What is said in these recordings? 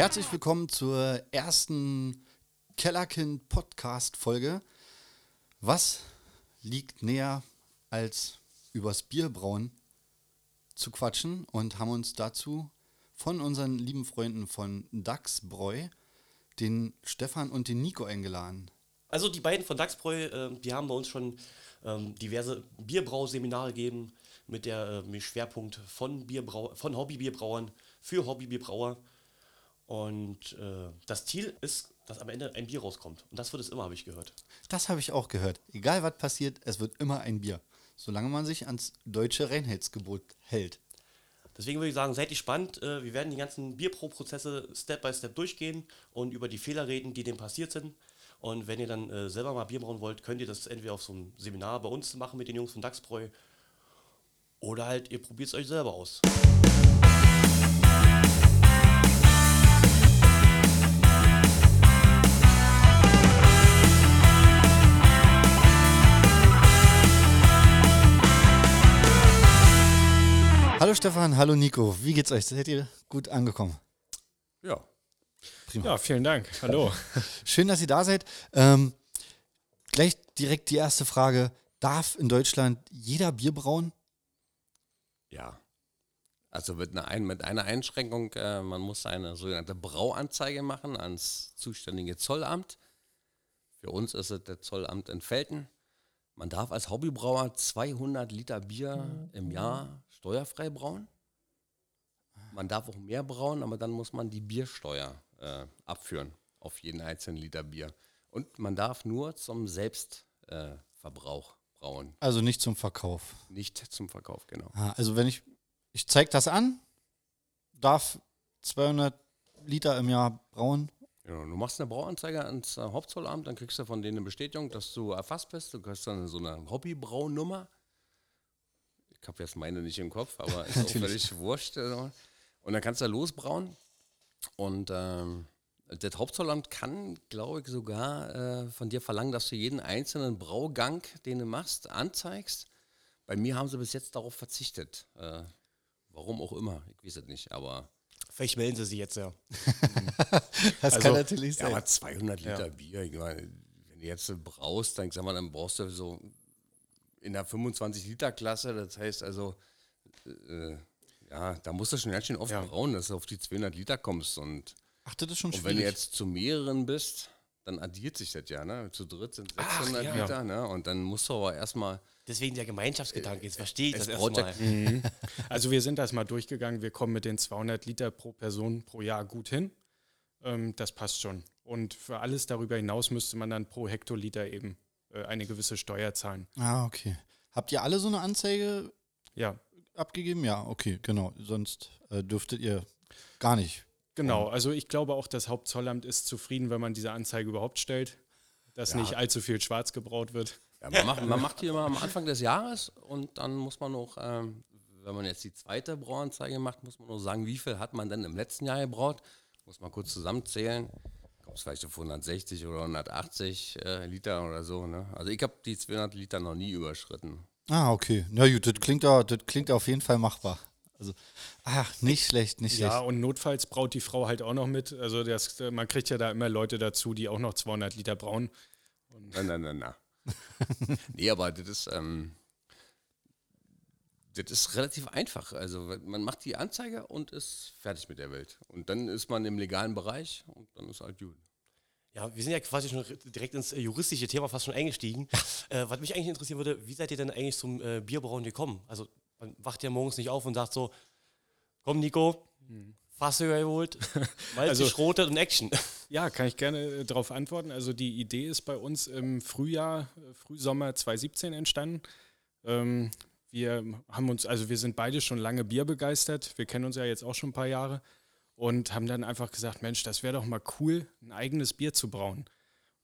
Herzlich willkommen zur ersten Kellerkind Podcast Folge. Was liegt näher als übers Bierbrauen zu quatschen und haben uns dazu von unseren lieben Freunden von Dachsbräu den Stefan und den Nico eingeladen. Also die beiden von Dachsbräu, äh, die haben bei uns schon ähm, diverse Bierbrauseminare gegeben mit der äh, mit Schwerpunkt von Bierbrau von Hobbybierbrauern für Hobbybierbrauer. Und äh, das Ziel ist, dass am Ende ein Bier rauskommt. Und das wird es immer, habe ich gehört. Das habe ich auch gehört. Egal was passiert, es wird immer ein Bier. Solange man sich ans deutsche Reinheitsgebot hält. Deswegen würde ich sagen, seid gespannt. Äh, wir werden die ganzen Bierpro-Prozesse Step by Step durchgehen und über die Fehler reden, die dem passiert sind. Und wenn ihr dann äh, selber mal Bier brauen wollt, könnt ihr das entweder auf so einem Seminar bei uns machen mit den Jungs von Dachsbräu oder halt ihr probiert es euch selber aus. Hallo Stefan, hallo Nico. Wie geht's euch? Seid ihr gut angekommen? Ja. Prima. Ja, vielen Dank. Hallo. Schön, dass ihr da seid. Ähm, gleich direkt die erste Frage. Darf in Deutschland jeder Bier brauen? Ja. Also mit einer, mit einer Einschränkung, äh, man muss eine sogenannte Brauanzeige machen ans zuständige Zollamt. Für uns ist es der Zollamt in Felten. Man darf als Hobbybrauer 200 Liter Bier im Jahr steuerfrei brauen. Man darf auch mehr brauen, aber dann muss man die Biersteuer äh, abführen auf jeden einzelnen Liter Bier. Und man darf nur zum Selbstverbrauch äh, brauen. Also nicht zum Verkauf. Nicht zum Verkauf, genau. Ah, also wenn ich, ich zeige das an, darf 200 Liter im Jahr brauen Genau, du machst eine Brauanzeige ans äh, Hauptzollamt, dann kriegst du von denen eine Bestätigung, dass du erfasst bist. Du kriegst dann so eine Hobbybraunummer. Ich habe jetzt meine nicht im Kopf, aber ist auch völlig wurscht. Also. Und dann kannst du da losbrauen. Und ähm, das Hauptzollamt kann, glaube ich, sogar äh, von dir verlangen, dass du jeden einzelnen Braugang, den du machst, anzeigst. Bei mir haben sie bis jetzt darauf verzichtet. Äh, warum auch immer, ich weiß es nicht, aber Vielleicht melden sie sich jetzt ja. das also, kann natürlich sein. Ja, aber 200 Liter ja. Bier, ich meine, wenn du jetzt brauchst, dann, sag mal, dann brauchst du so in der 25-Liter-Klasse, das heißt also, äh, ja, da musst du schon ganz schön oft ja. brauen, dass du auf die 200 Liter kommst. Und, Ach, das ist schon Und wenn du jetzt zu mehreren bist, dann addiert sich das ja, ne? Zu dritt sind 600 Ach, ja. Liter, ne? Und dann musst du aber erstmal Deswegen der Gemeinschaftsgedanke, jetzt verstehe ich das erstmal. Mhm. Also wir sind das mal durchgegangen, wir kommen mit den 200 Liter pro Person pro Jahr gut hin. Ähm, das passt schon. Und für alles darüber hinaus müsste man dann pro Hektoliter eben äh, eine gewisse Steuer zahlen. Ah, okay. Habt ihr alle so eine Anzeige ja. abgegeben? Ja, okay, genau. Sonst äh, dürftet ihr gar nicht. Genau, also ich glaube auch, das Hauptzollamt ist zufrieden, wenn man diese Anzeige überhaupt stellt, dass ja. nicht allzu viel schwarz gebraut wird. Ja, man, macht, man macht die immer am Anfang des Jahres und dann muss man noch, ähm, wenn man jetzt die zweite Brauanzeige macht, muss man noch sagen, wie viel hat man denn im letzten Jahr gebraut. Muss man kurz zusammenzählen. Kommt es vielleicht auf 160 oder 180 äh, Liter oder so. Ne? Also ich habe die 200 Liter noch nie überschritten. Ah, okay. Na gut, das klingt, auch, das klingt auf jeden Fall machbar. Also, ach, nicht schlecht, nicht schlecht. Ja, und notfalls braut die Frau halt auch noch mit. Also das, man kriegt ja da immer Leute dazu, die auch noch 200 Liter brauen. Und na, na, na, na. nee, aber das ist, ähm, das ist relativ einfach. Also man macht die Anzeige und ist fertig mit der Welt. Und dann ist man im legalen Bereich und dann ist halt gut. Ja, wir sind ja quasi schon direkt ins äh, juristische Thema fast schon eingestiegen. äh, was mich eigentlich interessieren würde, wie seid ihr denn eigentlich zum äh, Bierbrauen gekommen? Also man wacht ja morgens nicht auf und sagt so, komm Nico, hm. Fasse geholt, weil also, schrotet und Action. Ja, kann ich gerne äh, darauf antworten. Also die Idee ist bei uns im Frühjahr, äh, Frühsommer 2017 entstanden. Ähm, wir haben uns, also wir sind beide schon lange Bier begeistert. Wir kennen uns ja jetzt auch schon ein paar Jahre und haben dann einfach gesagt, Mensch, das wäre doch mal cool, ein eigenes Bier zu brauen.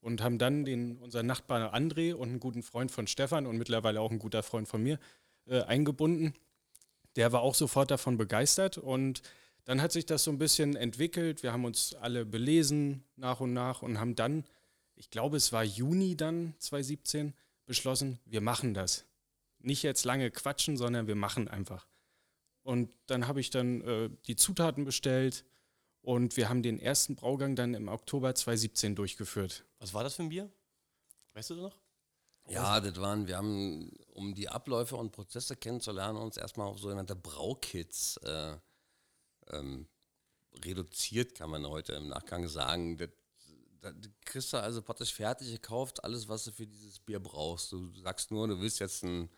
Und haben dann den, unseren Nachbarn André und einen guten Freund von Stefan und mittlerweile auch ein guter Freund von mir äh, eingebunden. Der war auch sofort davon begeistert und dann hat sich das so ein bisschen entwickelt. Wir haben uns alle belesen nach und nach und haben dann, ich glaube, es war Juni dann 2017, beschlossen, wir machen das. Nicht jetzt lange quatschen, sondern wir machen einfach. Und dann habe ich dann äh, die Zutaten bestellt Und wir haben den ersten Braugang dann im Oktober 2017 durchgeführt. Was war das für ein Bier? Weißt du das noch? Ja, das waren, wir haben, um die Abläufe und Prozesse kennenzulernen, uns erstmal auf sogenannte Braukits äh, ähm, reduziert, kann man heute im Nachgang sagen. Das, das kriegst du also praktisch fertig gekauft, alles, was du für dieses Bier brauchst. Du sagst nur, du willst jetzt ein,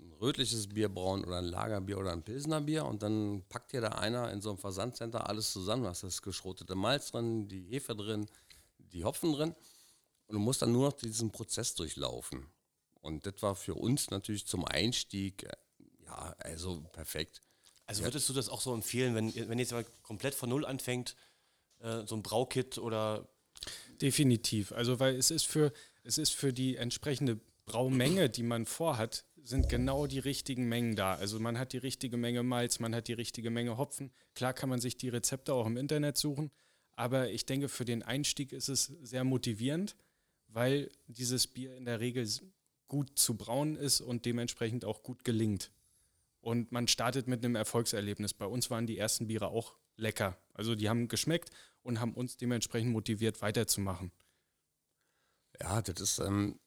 ein rötliches Bier brauen oder ein Lagerbier oder ein Pilsner Bier und dann packt dir da einer in so einem Versandcenter alles zusammen. Da hast das geschrotete Malz drin, die Hefe drin, die Hopfen drin und du musst dann nur noch diesen Prozess durchlaufen. Und das war für uns natürlich zum Einstieg, äh, ja, also perfekt. Also würdest du das auch so empfehlen, wenn, wenn jetzt mal komplett von Null anfängt, äh, so ein Braukit oder Definitiv. Also weil es ist für, es ist für die entsprechende Braumenge, die man vorhat, sind genau die richtigen Mengen da. Also man hat die richtige Menge Malz, man hat die richtige Menge Hopfen. Klar kann man sich die Rezepte auch im Internet suchen, aber ich denke, für den Einstieg ist es sehr motivierend, weil dieses Bier in der Regel gut zu brauen ist und dementsprechend auch gut gelingt. Und man startet mit einem Erfolgserlebnis. Bei uns waren die ersten Biere auch lecker. Also die haben geschmeckt und haben uns dementsprechend motiviert, weiterzumachen. Ja, das ist, ähm,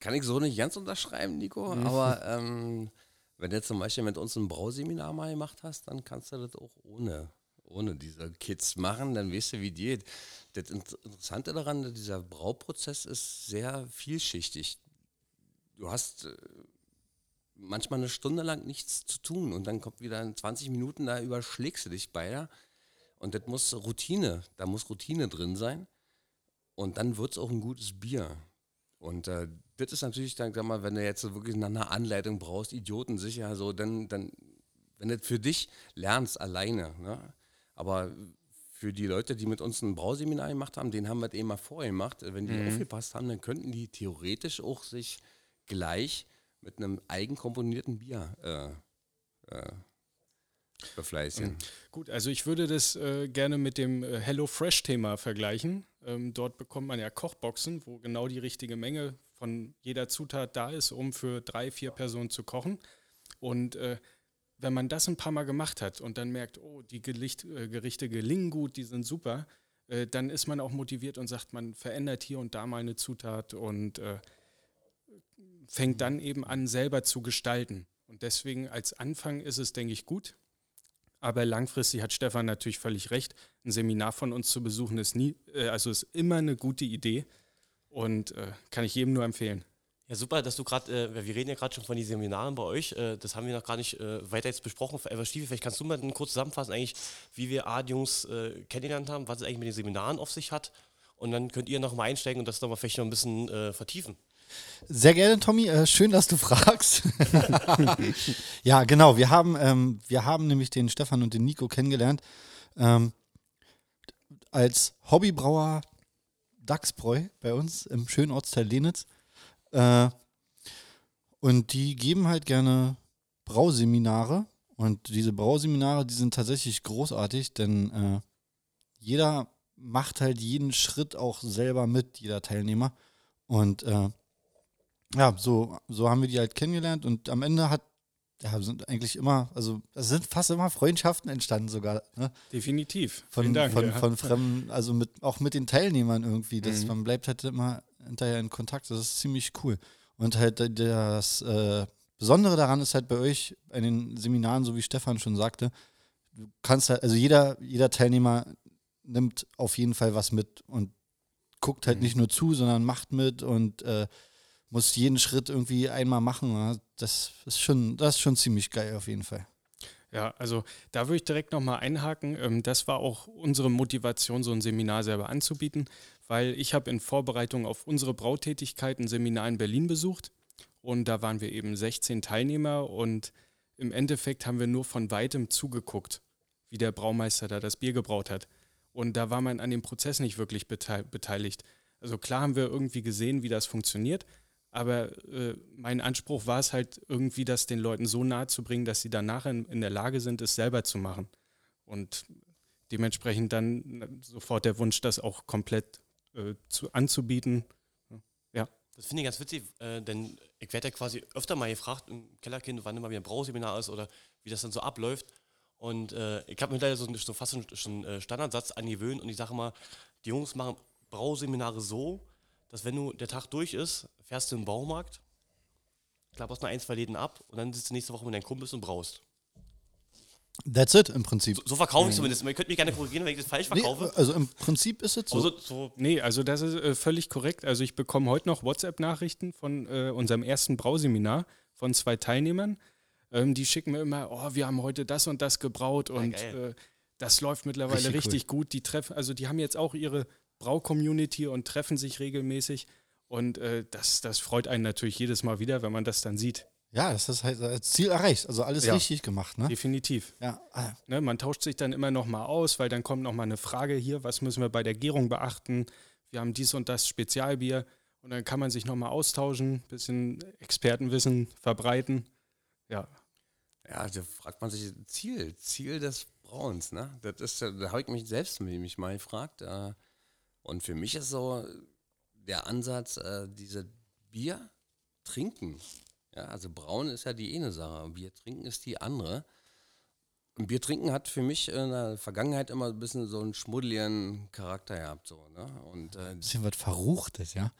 kann ich so nicht ganz unterschreiben, Nico, aber ähm, wenn du zum Beispiel mit uns ein Brauseminar mal gemacht hast, dann kannst du das auch ohne, ohne diese Kids machen, dann weißt du, wie die geht. Das Interessante daran, dieser Brauprozess ist sehr vielschichtig. Du hast äh, manchmal eine Stunde lang nichts zu tun und dann kommt wieder in 20 Minuten, da überschlägst du dich beide. Und das muss Routine, da muss Routine drin sein. Und dann wird es auch ein gutes Bier. Und äh, das ist natürlich dann, sag mal, wenn du jetzt so wirklich nach einer Anleitung brauchst, idiotensicher, so, dann, dann, wenn du für dich lernst alleine, ne? aber für die Leute, die mit uns ein Brauseminar gemacht haben, den haben wir eben mal vorher gemacht. Wenn die Mhm. aufgepasst haben, dann könnten die theoretisch auch sich gleich mit einem eigenkomponierten Bier äh, äh, befleißigen. Gut, also ich würde das äh, gerne mit dem äh, Hello Fresh-Thema vergleichen. Ähm, dort bekommt man ja Kochboxen, wo genau die richtige Menge von jeder Zutat da ist, um für drei, vier Personen zu kochen. Und äh, wenn man das ein paar Mal gemacht hat und dann merkt, oh, die Gelicht, äh, Gerichte gelingen gut, die sind super, äh, dann ist man auch motiviert und sagt, man verändert hier und da mal eine Zutat und äh, fängt dann eben an, selber zu gestalten. Und deswegen als Anfang ist es, denke ich, gut. Aber langfristig hat Stefan natürlich völlig recht. Ein Seminar von uns zu besuchen ist nie, äh, also ist immer eine gute Idee und äh, kann ich jedem nur empfehlen. Ja, super, dass du gerade, äh, wir reden ja gerade schon von den Seminaren bei euch, äh, das haben wir noch gar nicht äh, weiter jetzt besprochen. Äh, Stiefel, vielleicht kannst du mal kurz zusammenfassen, eigentlich, wie wir A, die Jungs äh, kennengelernt haben, was es eigentlich mit den Seminaren auf sich hat. Und dann könnt ihr noch mal einsteigen und das nochmal vielleicht noch ein bisschen äh, vertiefen. Sehr gerne, Tommy. Äh, schön, dass du fragst. ja, genau. Wir haben, ähm, wir haben nämlich den Stefan und den Nico kennengelernt ähm, als Hobbybrauer Dachsbräu bei uns im schönen Ortsteil Lenitz. Äh, und die geben halt gerne Brauseminare. Und diese Brauseminare, die sind tatsächlich großartig, denn äh, jeder macht halt jeden Schritt auch selber mit, jeder Teilnehmer. Und äh, ja, so, so haben wir die halt kennengelernt und am Ende hat, ja, sind eigentlich immer, also es sind fast immer Freundschaften entstanden sogar, ne? Definitiv. Von, Vielen Dank. von, ja. von Fremden, also mit, auch mit den Teilnehmern irgendwie. Das, Mhm. Man bleibt halt immer hinterher in Kontakt. Das ist ziemlich cool. Und halt äh, das äh, Besondere daran ist halt bei euch, bei den Seminaren, so wie Stefan schon sagte, du kannst halt, also jeder, jeder Teilnehmer nimmt auf jeden Fall was mit und guckt halt Mhm. nicht nur zu, sondern macht mit und äh, muss jeden Schritt irgendwie einmal machen. Ja. Das ist schon, das ist schon ziemlich geil auf jeden Fall. Ja, also da würde ich direkt nochmal einhaken. Ähm, Das war auch unsere Motivation, so ein Seminar selber anzubieten, weil ich habe in Vorbereitung auf unsere Brautätigkeit ein Seminar in Berlin besucht und da waren wir eben 16 Teilnehmer und im Endeffekt haben wir nur von weitem zugeguckt, wie der Braumeister da das Bier gebraut hat. Und da war man an dem Prozess nicht wirklich betei- beteiligt. Also klar haben wir irgendwie gesehen, wie das funktioniert, aber äh, mein Anspruch war es halt irgendwie, das den Leuten so nahe zu bringen, dass sie danach in, in der Lage sind, es selber zu machen. Und dementsprechend dann äh, sofort der Wunsch, das auch komplett äh, zu, anzubieten. Das finde ich ganz witzig, äh, denn ich werde ja quasi öfter mal gefragt im Kellerkind, wann immer wieder ein Brauseminar ist oder wie das dann so abläuft. Und äh, ich habe mir da so, so fast schon, schon äh, Standardsatz angewöhnt und ich sage mal, die Jungs machen Brauseminare so, dass wenn du der Tag durch ist, fährst du im Baumarkt, klapperst noch ein, zwei Läden ab und dann sitzt du nächste Woche mit deinen Kumpels und braust. That's it im Prinzip. So, so verkaufe ich zumindest. Ihr könnt mich gerne korrigieren, wenn ich das falsch Nee, verkaufe. also im Prinzip ist es so. Also, so, Nee, also das ist äh, völlig korrekt. Also ich bekomme heute noch WhatsApp-Nachrichten von äh, unserem ersten Brauseminar von zwei Teilnehmern. Ähm, die schicken mir immer, oh, wir haben heute das und das gebraut und geil. äh, das läuft mittlerweile Richtig richtig, gut. Die treffen, also die haben jetzt auch ihre Brau-Community und treffen sich regelmäßig. Und äh, das, das freut einen natürlich jedes Mal wieder, wenn man das dann sieht. ja, das ist halt das Ziel erreicht. Also alles Ja. richtig gemacht, ne? Definitiv. Ja, ah, Ne, man tauscht sich dann immer noch mal aus, weil dann kommt noch mal eine Frage hier, was müssen wir bei der Gärung beachten? Wir haben dies und das Spezialbier und dann kann man sich noch mal austauschen, bisschen Expertenwissen verbreiten. Ja, Ja, da fragt man sich Ziel, Ziel des Brauens, ne? Das ist, ja- da habe ich mich selbst mich mal gefragt. Äh, und für mich ist so der Ansatz, äh, diese Bier trinken. Ja, also brauen ist ja die eine Sache, Bier trinken ist die andere. Und Bier trinken hat für mich in der Vergangenheit immer ein bisschen so einen schmuddeligen Charakter gehabt. So, ne? Und äh, bisschen was Verruchtes, ja.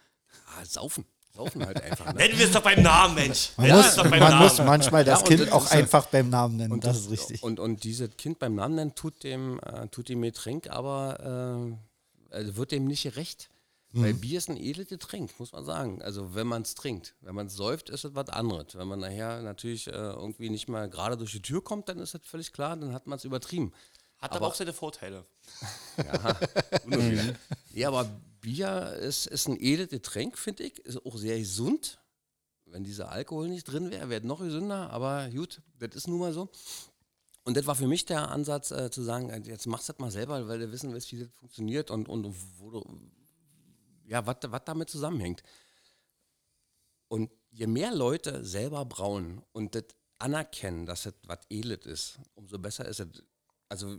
ah, saufen. Saufen halt einfach. Ne? nennen wir es doch beim Namen, Mensch. Man, muss, man Namen. muss manchmal das Ja, und Kind das auch ist ja- einfach beim Namen nennen. das, ist richtig. Und, und dieses Kind beim Namen nennen tut dem, äh, tut dem Getränk, aber äh, also wird dem nicht gerecht. Weil Mhm. Bier ist ein edles Getränk, muss man sagen. Also wenn man es trinkt. Wenn man es säuft, ist es was anderes. Wenn man nachher natürlich äh, irgendwie nicht mal gerade durch die Tür kommt, dann ist das völlig klar, dann hat man es übertrieben. Hat aber auch seine Vorteile. Ja, aber Bier ist, ist ein edles Getränk, finde ich. Ist auch sehr gesund. Wenn dieser Alkohol nicht drin wäre, wäre es noch gesünder. Aber gut, das ist nun mal so. Und das war für mich der Ansatz, äh, zu sagen, äh, jetzt machst du das mal selber, weil du wissen willst, wie das funktioniert und, und wo du, ja, was was damit zusammenhängt. Und je mehr Leute selber brauen und das anerkennen, dass das was edles ist, umso besser ist es. Also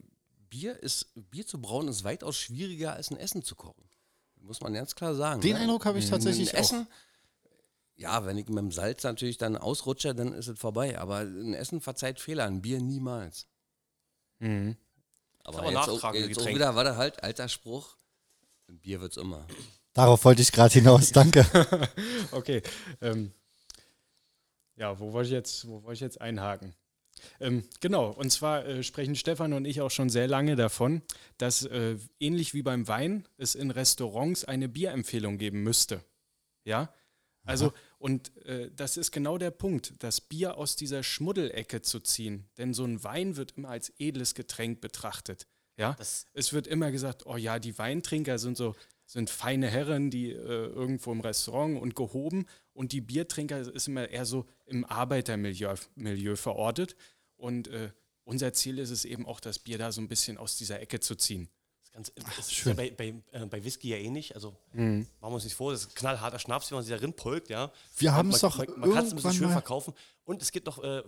Bier ist, Bier zu brauen ist weitaus schwieriger als ein Essen zu kochen. Muss man ganz klar sagen. Den ne? Eindruck habe ich tatsächlich ein Essen, ja, wenn ich mit dem Salz natürlich dann ausrutsche, dann ist es vorbei. Aber ein Essen verzeiht Fehler, ein Bier niemals. Mhm. Aber, aber jetzt, auch, jetzt auch wieder, war da halt alter Spruch, ein Bier wird's immer. Darauf wollte ich gerade hinaus. Danke. Okay. Ähm, ja, wo wollte ich jetzt, wo wollte ich jetzt einhaken? Ähm, genau, und zwar äh, sprechen Stefan und ich auch schon sehr lange davon, dass äh, ähnlich wie beim Wein es in Restaurants eine Bierempfehlung geben müsste. Ja? Also, und äh, das ist genau der Punkt, das Bier aus dieser Schmuddelecke zu ziehen. Denn so ein Wein wird immer als edles Getränk betrachtet. Ja? Das- es wird immer gesagt, oh ja, die Weintrinker sind so, sind feine Herren, die äh, irgendwo im Restaurant und gehoben. Und die Biertrinker ist immer eher so im Arbeitermilieu Milieu verortet. Und äh, unser Ziel ist es eben auch, das Bier da so ein bisschen aus dieser Ecke zu ziehen. Das, ganz, das ist ja bei, bei, äh, bei Whisky ja ähnlich. Also machen wir uns nicht vor, das ist knallharter Schnaps, wie man sich darin polkt, ja. Wir Man- haben es doch Man, man kann es ein bisschen schön mal- verkaufen. Und es gibt noch, äh,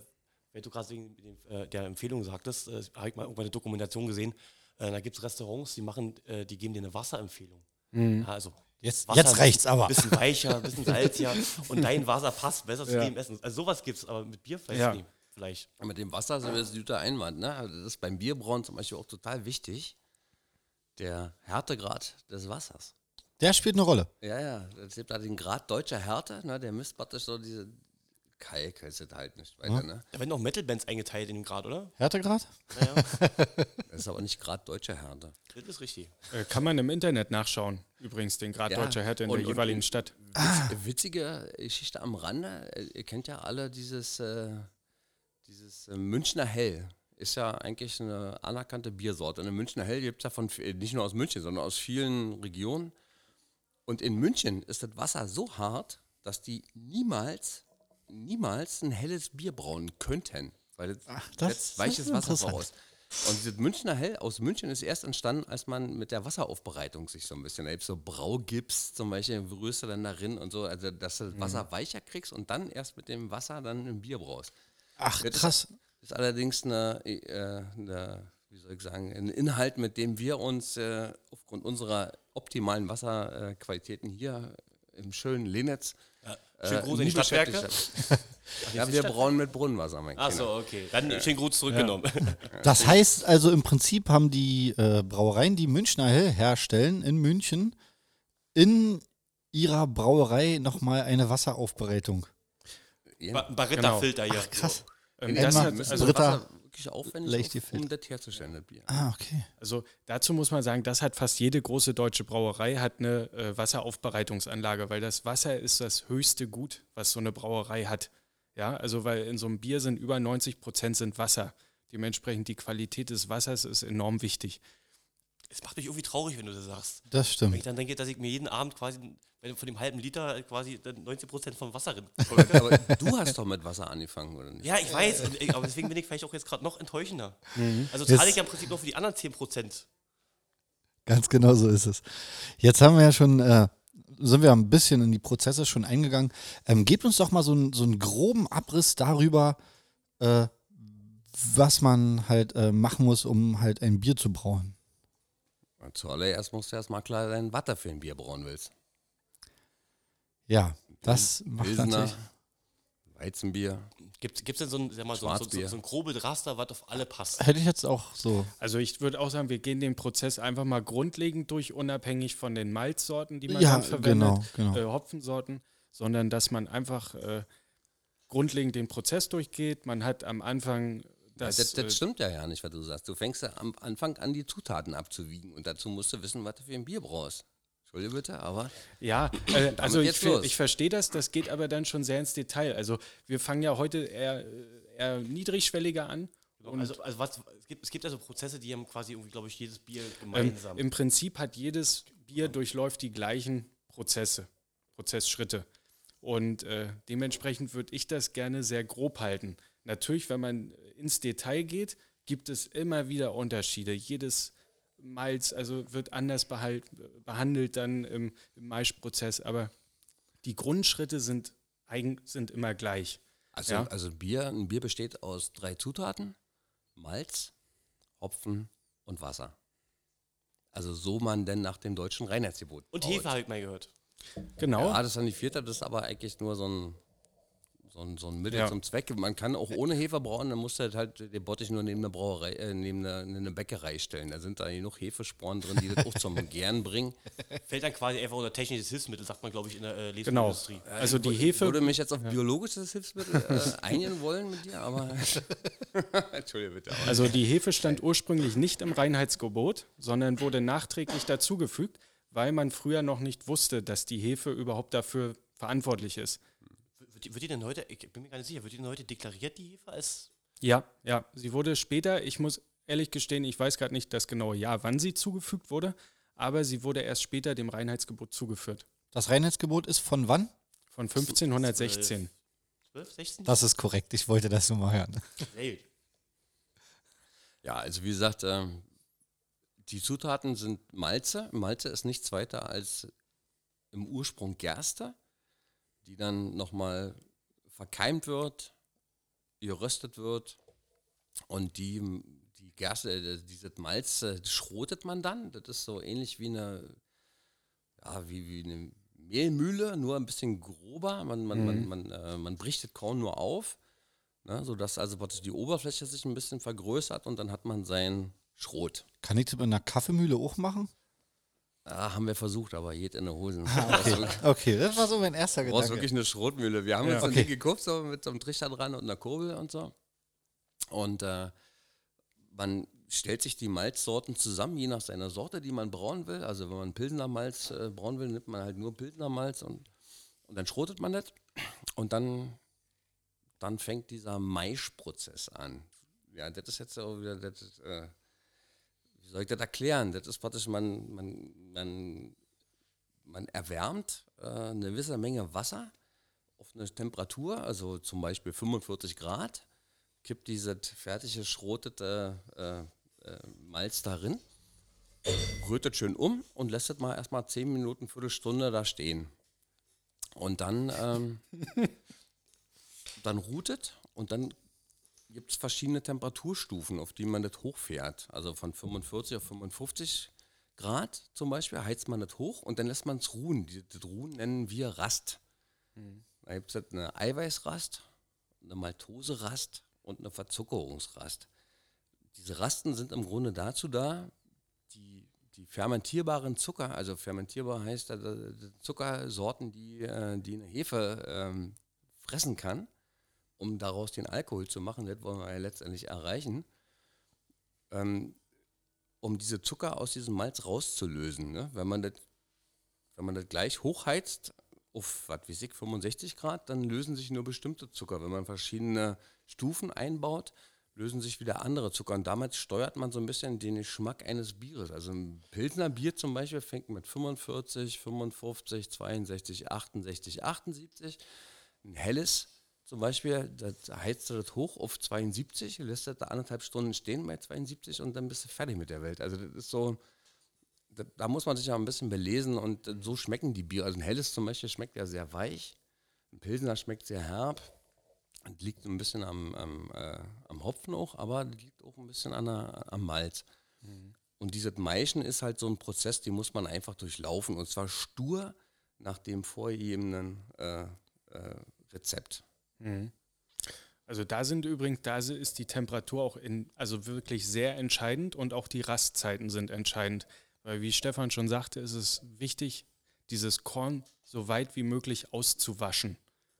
wenn du gerade wegen dem, äh, der Empfehlung sagtest, äh, habe ich mal irgendwann eine Dokumentation gesehen. Äh, da gibt es Restaurants, die machen, äh, die geben dir eine Wasserempfehlung. Ja, also Jetzt- Wasser jetzt ein reicht's bisschen- aber. bisschen weicher, ein bisschen salziger und dein Wasser passt besser zu Ja. dem Essen. Also sowas gibt es, aber mit Bier vielleicht Ja. nie. Vielleicht. Mit dem Wasser ist das ein guter Einwand. Ne? Also Das ist beim Bierbrauen zum Beispiel auch total wichtig. Der Härtegrad des Wassers. Der spielt eine Rolle. Ja, ja, es gibt da den Grad deutscher Härte, ne? der misst praktisch so diese Kalk, ist es halt nicht weiter, ne? Da werden auch Metal-Bands eingeteilt in dem Grad, oder? Härtegrad? Naja, Das ist aber nicht Grad deutscher Härte. das ist richtig. Äh, kann man im Internet nachschauen, übrigens, den Grad Ja, deutscher Härte in und- der und- jeweiligen und- Stadt. Witz, Witzige Geschichte am Rande, äh, ihr kennt ja alle dieses, äh, dieses äh, Münchner Hell. Ist ja eigentlich eine anerkannte Biersorte. Und eine Münchner Hell gibt es ja von, vi- nicht nur aus München, sondern aus vielen Regionen. Und in München ist das Wasser so hart, dass die niemals, niemals ein helles Bier brauen könnten. Weil das, das ist weiches Wasser voraus. Und dieses Münchner Hell aus München ist erst entstanden, als man mit der Wasseraufbereitung sich so ein bisschen, da gibt's so Braugips zum Beispiel, rührst du dann darin und so, also dass du das Wasser weicher kriegst und dann erst mit dem Wasser dann ein Bier braust. Ach, Das krass. ist allerdings eine, äh, eine, wie soll ich sagen, ein Inhalt, mit dem wir uns äh, aufgrund unserer optimalen Wasserqualitäten hier im schönen Lenetz. Schönen Gruß in die Stadtwerke. habe. Ja, wir brauen mit Brunnenwasser, mein Achso, Kinder. okay. Dann schönen Gruß zurückgenommen. Das heißt also im Prinzip haben die äh, Brauereien, die Münchner Hell herstellen in München, in ihrer Brauerei nochmal eine Wasseraufbereitung. Ja, Ba Barista-Filter hier. Krass. Ähm, Äh, das müssen also, Britta, Wasser wirklich aufwendig, auf, um das herzustellen, das Bier. Ah, okay. also dazu muss man sagen, das hat fast jede große deutsche Brauerei hat eine äh, Wasseraufbereitungsanlage, weil das Wasser ist das höchste Gut, was so eine Brauerei hat. Ja, also weil in so einem Bier sind über 90 Prozent sind Wasser. Dementsprechend die Qualität des Wassers ist enorm wichtig. Es macht mich irgendwie traurig, wenn du das sagst. Das Wenn ich stimmt. dann denke, dass ich mir jeden Abend quasi wenn von dem halben Liter quasi dann 90% vom Wasser rin. Aber du hast doch mit Wasser angefangen, oder nicht? ja, ich weiß, und, ich- aber deswegen bin ich vielleicht auch jetzt gerade noch enttäuschender. Also Jetzt- zahle ich ja im Prinzip nur für die anderen 10%. Ganz genau so ist es. Jetzt haben wir ja schon, äh, sind wir ein bisschen in die Prozesse schon eingegangen. Ähm, gebt uns doch mal so, einen- so einen groben Abriss darüber, äh, was man halt äh, machen muss, um halt ein Bier zu brauen. Zuallererst musst du erstmal klar sein, was du für ein Bier brauen willst. Ja, das macht Pilsener, natürlich. Weizenbier. Gibt es denn so ein, sag mal, so, so, so, ein grobes Raster, was auf alle passt? Hätte ich jetzt auch so. Also ich würde auch sagen, wir gehen den Prozess einfach mal grundlegend durch, unabhängig von den Malzsorten, die man Ja, dann verwendet, genau, genau. Äh, Hopfensorten, sondern dass man einfach äh, grundlegend den Prozess durchgeht. Man hat am Anfang das, Das, das, äh, stimmt ja ja nicht, was du sagst. Du fängst ja am Anfang an, die Zutaten abzuwiegen. Und dazu musst du wissen, was du für ein Bier brauchst. Entschuldige bitte, aber Ja, äh, also ich, ich verstehe das, das geht aber dann schon sehr ins Detail. Also wir fangen ja heute eher, eher niedrigschwelliger an. Und also, also was, es, gibt, es gibt also Prozesse, die haben quasi irgendwie, glaube ich, jedes Bier ähm, gemeinsam. im Prinzip hat jedes Bier durchläuft die gleichen Prozesse, Prozessschritte. Und äh, dementsprechend würde ich das gerne sehr grob halten. Natürlich, wenn man ins Detail geht, gibt es immer wieder Unterschiede. Jedes Malz also wird anders behalt, behandelt dann im, im Maischprozess, aber die Grundschritte sind, sind immer gleich. also, Ja. also Bier, ein Bier besteht aus drei Zutaten: Malz, Hopfen und Wasser. Also so man denn nach dem deutschen Reinheitsgebot. Und. Hefe habe ich mal gehört. Genau. Ja, das ist dann die vierte, das ist aber eigentlich nur so ein, so ein, so ein Mittel Ja. zum Zweck. Man kann auch ohne Hefe brauen, dann musst du halt den Bottich nur neben eine Brauerei, äh, neben eine, eine Bäckerei stellen. Da sind da genug Hefesporen drin, die das auch zum Gären bringen. Fällt dann quasi einfach unter technisches Hilfsmittel, sagt man, glaube ich, in der äh, Genau. Lebensmittelindustrie. Also die Ich Hefe würde mich jetzt auf biologisches Hilfsmittel äh, einigen wollen mit dir, aber. Entschuldige bitte. Aber Also die Hefe stand ursprünglich nicht im Reinheitsgebot, sondern wurde nachträglich dazugefügt, weil man früher noch nicht wusste, dass die Hefe überhaupt dafür verantwortlich ist. Wird, die- wird die denn heute, ich bin mir gar nicht sicher, wird die denn heute deklariert, die Hefe, als Ja, ja, sie wurde später, ich muss ehrlich gestehen, ich weiß gerade nicht das genaue Jahr, wann sie zugefügt wurde, aber sie wurde erst später dem Reinheitsgebot zugeführt, Das Reinheitsgebot ist von wann? von 1516. 12, 16? Das ist korrekt. Ich wollte das nur mal hören. Sehr gut. Ja, also wie gesagt, ähm, die Zutaten sind Malze. Malze ist nichts weiter als im Ursprung Gerste, die dann nochmal verkeimt wird, geröstet wird und die, die Gerste, äh, dieses Malz äh, schrotet man dann. Das ist so ähnlich wie eine, ja, wie, wie eine Mehlmühle, nur ein bisschen grober. Man, man, man, man, äh, man bricht das Korn nur auf. Ne, sodass also die Oberfläche sich ein bisschen vergrößert und dann hat man sein Schrot. Kann ich das mit einer Kaffeemühle auch machen? Ah, haben wir versucht, aber geht in die Hosen. Okay, okay das war so mein erster Du brauchst Gedanke. wirklich eine Schrotmühle. Wir haben Ja. uns Okay. die gekauft, so mit so einem Trichter dran und einer Kurbel und so. Und äh, man stellt sich die Malzsorten zusammen, je nach seiner Sorte, die man brauen will. Also wenn man Pilsener Malz äh, brauen will, nimmt man halt nur Pilsener Malz und, und dann schrotet man das. Und dann, dann fängt dieser Maischprozess an. Ja, das ist jetzt auch wieder, das, äh, soll ich das erklären? Das ist praktisch, man, man, man, man erwärmt äh, eine gewisse Menge Wasser auf eine Temperatur, also zum Beispiel 45 Grad, kippt dieses fertig geschrotete äh, äh, Malz darin, rührt schön um und lässt es mal erstmal 10 Minuten, Viertelstunde da stehen. Und dann, ähm, dann ruht und dann gibt es verschiedene Temperaturstufen, auf die man das hochfährt. Also von 45 auf 55 Grad zum Beispiel, heizt man das hoch und dann lässt man es ruhen. Das Ruhen nennen wir Rast. Da gibt es eine Eiweißrast, eine Maltoserast und eine Verzuckerungsrast. Diese Rasten sind im Grunde dazu da, die, die fermentierbaren Zucker, also fermentierbar heißt äh, Zuckersorten, die, äh, die eine Hefe ähm, fressen kann, um daraus den Alkohol zu machen, das wollen wir ja letztendlich erreichen, ähm, um diese Zucker aus diesem Malz rauszulösen. Ne? Wenn, man das, wenn man das gleich hochheizt auf, was weiß ich, 65 Grad, dann lösen sich nur bestimmte Zucker. Wenn man verschiedene Stufen einbaut, lösen sich wieder andere Zucker. Und damit steuert man so ein bisschen den Geschmack eines Bieres. Also ein Pilsner Bier zum Beispiel fängt mit 45, 55, 62, 68, 78. Ein helles zum Beispiel, das heizt du das hoch auf 72, lässt das da anderthalb Stunden stehen bei 72 und dann bist du fertig mit der Welt. Also das ist so, da, da muss man sich ja ein bisschen belesen und so schmecken die Biere. Also ein helles zum Beispiel schmeckt ja sehr weich, ein Pilsner schmeckt sehr herb. Das liegt ein bisschen am, am, äh, am Hopfen auch, aber das liegt auch ein bisschen an der, am Malz. Und dieses Maischen ist halt so ein Prozess, den muss man einfach durchlaufen und zwar stur nach dem vorgegebenen äh, äh, Rezept. Also da sind übrigens, da ist die Temperatur auch in, also wirklich sehr entscheidend und auch die Rastzeiten sind entscheidend. Weil wie Stefan schon sagte, ist es wichtig, dieses Korn so weit wie möglich auszuwaschen.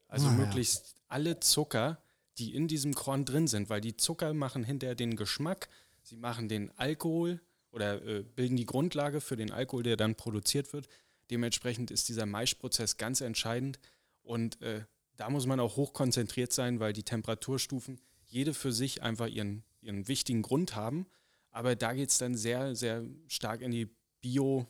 Also Ah, ja. möglichst alle Zucker, die in diesem Korn drin sind, weil die Zucker machen hinterher den Geschmack, sie machen den Alkohol oder äh, bilden die Grundlage für den Alkohol, der dann produziert wird. Dementsprechend ist dieser Maischprozess ganz entscheidend und äh, da muss man auch hochkonzentriert sein, weil die Temperaturstufen jede für sich einfach ihren, ihren wichtigen Grund haben. Aber da geht es dann sehr, sehr stark in die Bio,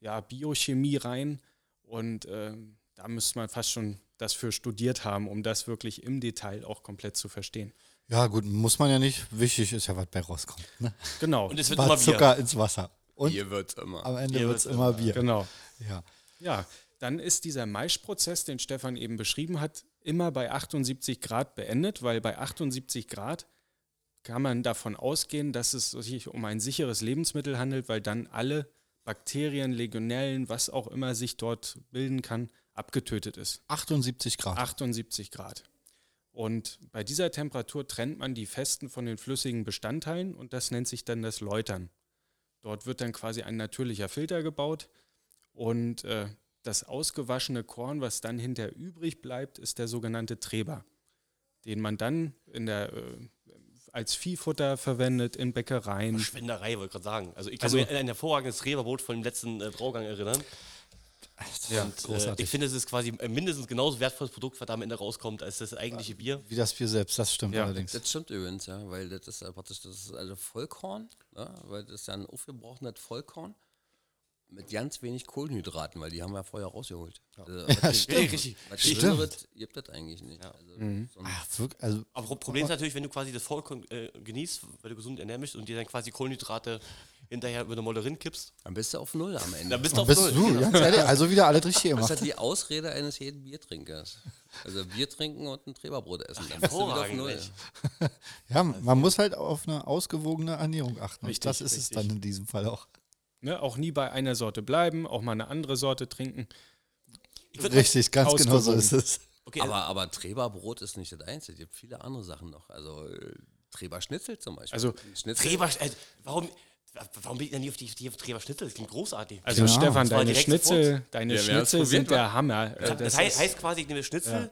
ja, Biochemie rein. Und äh, da müsste man fast schon das für studiert haben, um das wirklich im Detail auch komplett zu verstehen. Ja, gut, muss man ja nicht. Wichtig ist ja, was bei rauskommt. Ne? Genau. Und es wird War immer Bier. Zucker ins Wasser. Und Hier wird immer. am Ende Bier wird es wird's immer immer. Bier. genau. Ja. Ja, dann ist dieser Maischprozess, den Stefan eben beschrieben hat, immer bei 78 Grad beendet, weil bei 78 Grad kann man davon ausgehen, dass es sich um ein sicheres Lebensmittel handelt, weil dann alle Bakterien, Legionellen, was auch immer sich dort bilden kann, abgetötet ist. 78 Grad. 78 Grad. Und bei dieser Temperatur trennt man die festen von den flüssigen Bestandteilen und das nennt sich dann das Läutern. Dort wird dann quasi ein natürlicher Filter gebaut und äh, das ausgewaschene Korn, was dann hinter übrig bleibt, ist der sogenannte Treber, den man dann in der, äh, als Viehfutter verwendet in Bäckereien. Verschwenderei, wollte ich gerade sagen. Also ich kann Also- mich an ein hervorragendes Reberbrot von dem letzten äh, Braugang erinnern. Ja, Und, äh, ich finde, es ist quasi ein mindestens genauso wertvolles Produkt, was da am Ende rauskommt, als das eigentliche Bier. Wie das Bier selbst, das stimmt Ja, allerdings. Das stimmt übrigens, ja, weil das ist ja praktisch das ist also Vollkorn, ja, weil das ist ja ein aufgebrochenes Vollkorn mit ganz wenig Kohlenhydraten, weil die haben wir vorher rausgeholt. Also, stimmt. Ja, richtig. Was Stimmt. Gibt das eigentlich nicht. Also, so ein, Ach, wirklich, also, Aber Pro- Problem ist natürlich, wenn du quasi das Vollkorn äh, genießt, weil du gesund ernähren möchtest und dir dann quasi Kohlenhydrate hinterher über eine Mollerin kippst, dann bist du auf Null am Ende. dann bist du auf bist Null. du, ganz ehrlich, also wieder alles richtig Das gemacht. ist halt die Ausrede eines jeden Biertrinkers. Also Bier trinken und ein Treberbrot essen. Dann bist du wieder auf Null. Ja, man muss halt auf eine ausgewogene Ernährung achten. Und Richtig, das ist es richtig. dann in diesem Fall auch. Ne, auch nie bei einer Sorte bleiben, auch mal eine andere Sorte trinken. Richtig, ganz genau so ist es. Okay, Aber, aber Treberbrot ist nicht das Einzige. Es gibt viele andere Sachen noch. Also äh, Treberschnitzel zum Beispiel. Also, Schnitzel, Treber, äh, warum, warum bin ich denn nie auf die, die auf Treber Schnitzel? Das klingt großartig. Also Genau. Stefan, Das deine Schnitzel, deine Ja, Schnitzel sind der? Hammer. Äh, das das heißt, ist- heißt quasi, ich nehme Schnitzel,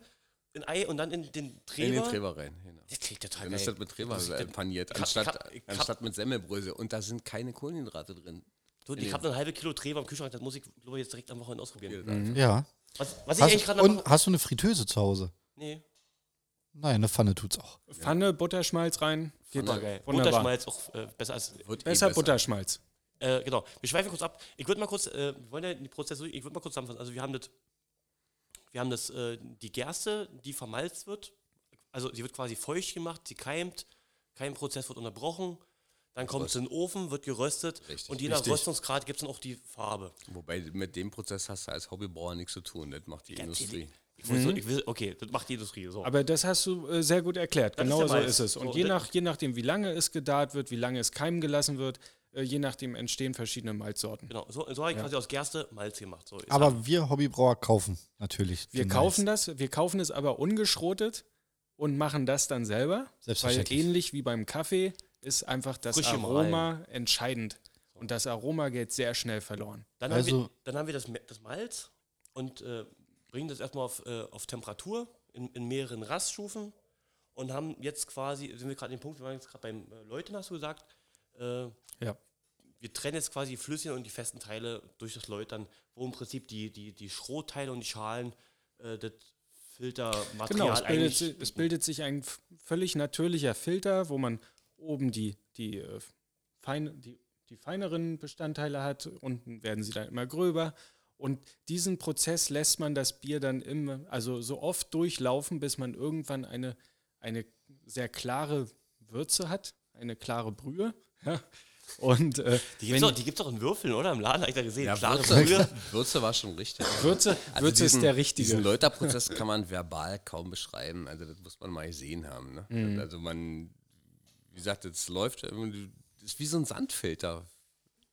ein Ei und dann in den in Treber. den Treber rein. Genau. Das klingt total Dann geil. ist das mit Treber paniert, anstatt, anstatt mit Semmelbrösel. Und da sind keine Kohlenhydrate drin. Du, ich habe noch ein halbe Kilo Treber im Kühlschrank, das muss ich, glaube ich, jetzt direkt am Wochenende ausprobieren. Ja. Was, was ich eigentlich Hast, gerade und mache. hast du eine Fritteuse zu Hause? Nee, Nein, eine Pfanne tut's auch. Pfanne, Butterschmalz rein. Geht super geil. Wunderbar. Butterschmalz auch äh, besser als. Wird eh Besser Butterschmalz. Äh, genau. Wir schweifen kurz ab. Ich würde mal kurz, äh, wir wollen ja die Prozesse, durch- ich würde mal kurz zusammenfassen. Also wir haben das, wir haben das, äh, die Gerste, die vermalzt wird. Also sie wird quasi feucht gemacht, sie keimt, Keimprozess wird unterbrochen, dann kommt es in den Ofen, wird geröstet Richtig. und je nach Richtig. Röstungsgrad gibt es dann auch die Farbe. Wobei mit dem Prozess hast du als Hobbybrauer nichts zu tun. Das macht die Industrie. Ich will, so, ich will, okay, das macht die Industrie. So. Aber das hast du äh, sehr gut erklärt. Das ist Genau der so ist es. Und So, je, das- nach, je nachdem, wie lange es gegart wird, wie lange es keimen gelassen wird, äh, je nachdem entstehen verschiedene Malzsorten. Genau, so, so habe ich quasi aus Gerste Malz gemacht. So, ich sag- Aber wir Hobbybrauer kaufen natürlich. Wir den kaufen Mais. das, wir kaufen es aber ungeschrotet und machen das dann selber. Weil Selbstverständlich. ähnlich wie beim Kaffee ist einfach das Frische Aroma entscheidend. Und das Aroma geht sehr schnell verloren. Dann, haben wir, Also- dann haben wir das, das Malz und äh, bringen das erstmal auf, äh, auf Temperatur in, in mehreren Raststufen und haben jetzt quasi, sind wir gerade an dem Punkt, wir waren jetzt gerade beim äh, Läuten, hast du gesagt, äh, Ja. wir trennen jetzt quasi die flüssigen und die festen Teile durch das Läutern, wo im Prinzip die, die, die Schrotteile und die Schalen äh, das Filtermaterial Genau, es bildet, eigentlich... si- es bildet sich ein völlig natürlicher Filter, wo man oben die, die, äh, fein, die, die feineren Bestandteile hat, unten werden sie dann immer gröber. Und diesen Prozess lässt man das Bier dann immer, also so oft durchlaufen, bis man irgendwann eine, eine sehr klare Würze hat, eine klare Brühe. Ja. Und äh, die gibt es doch, gibt's doch in Würfeln, oder? Im Laden habe ich da gesehen. Ja, Klare Würze, Brühe. Würze war schon richtig. Würze, Also Würze diesen- ist der richtige. Diesen Läuterprozess kann man verbal kaum beschreiben. Also das muss man mal gesehen haben. Ne? Mhm. Also man, wie gesagt, es läuft, das ist wie so ein Sandfilter.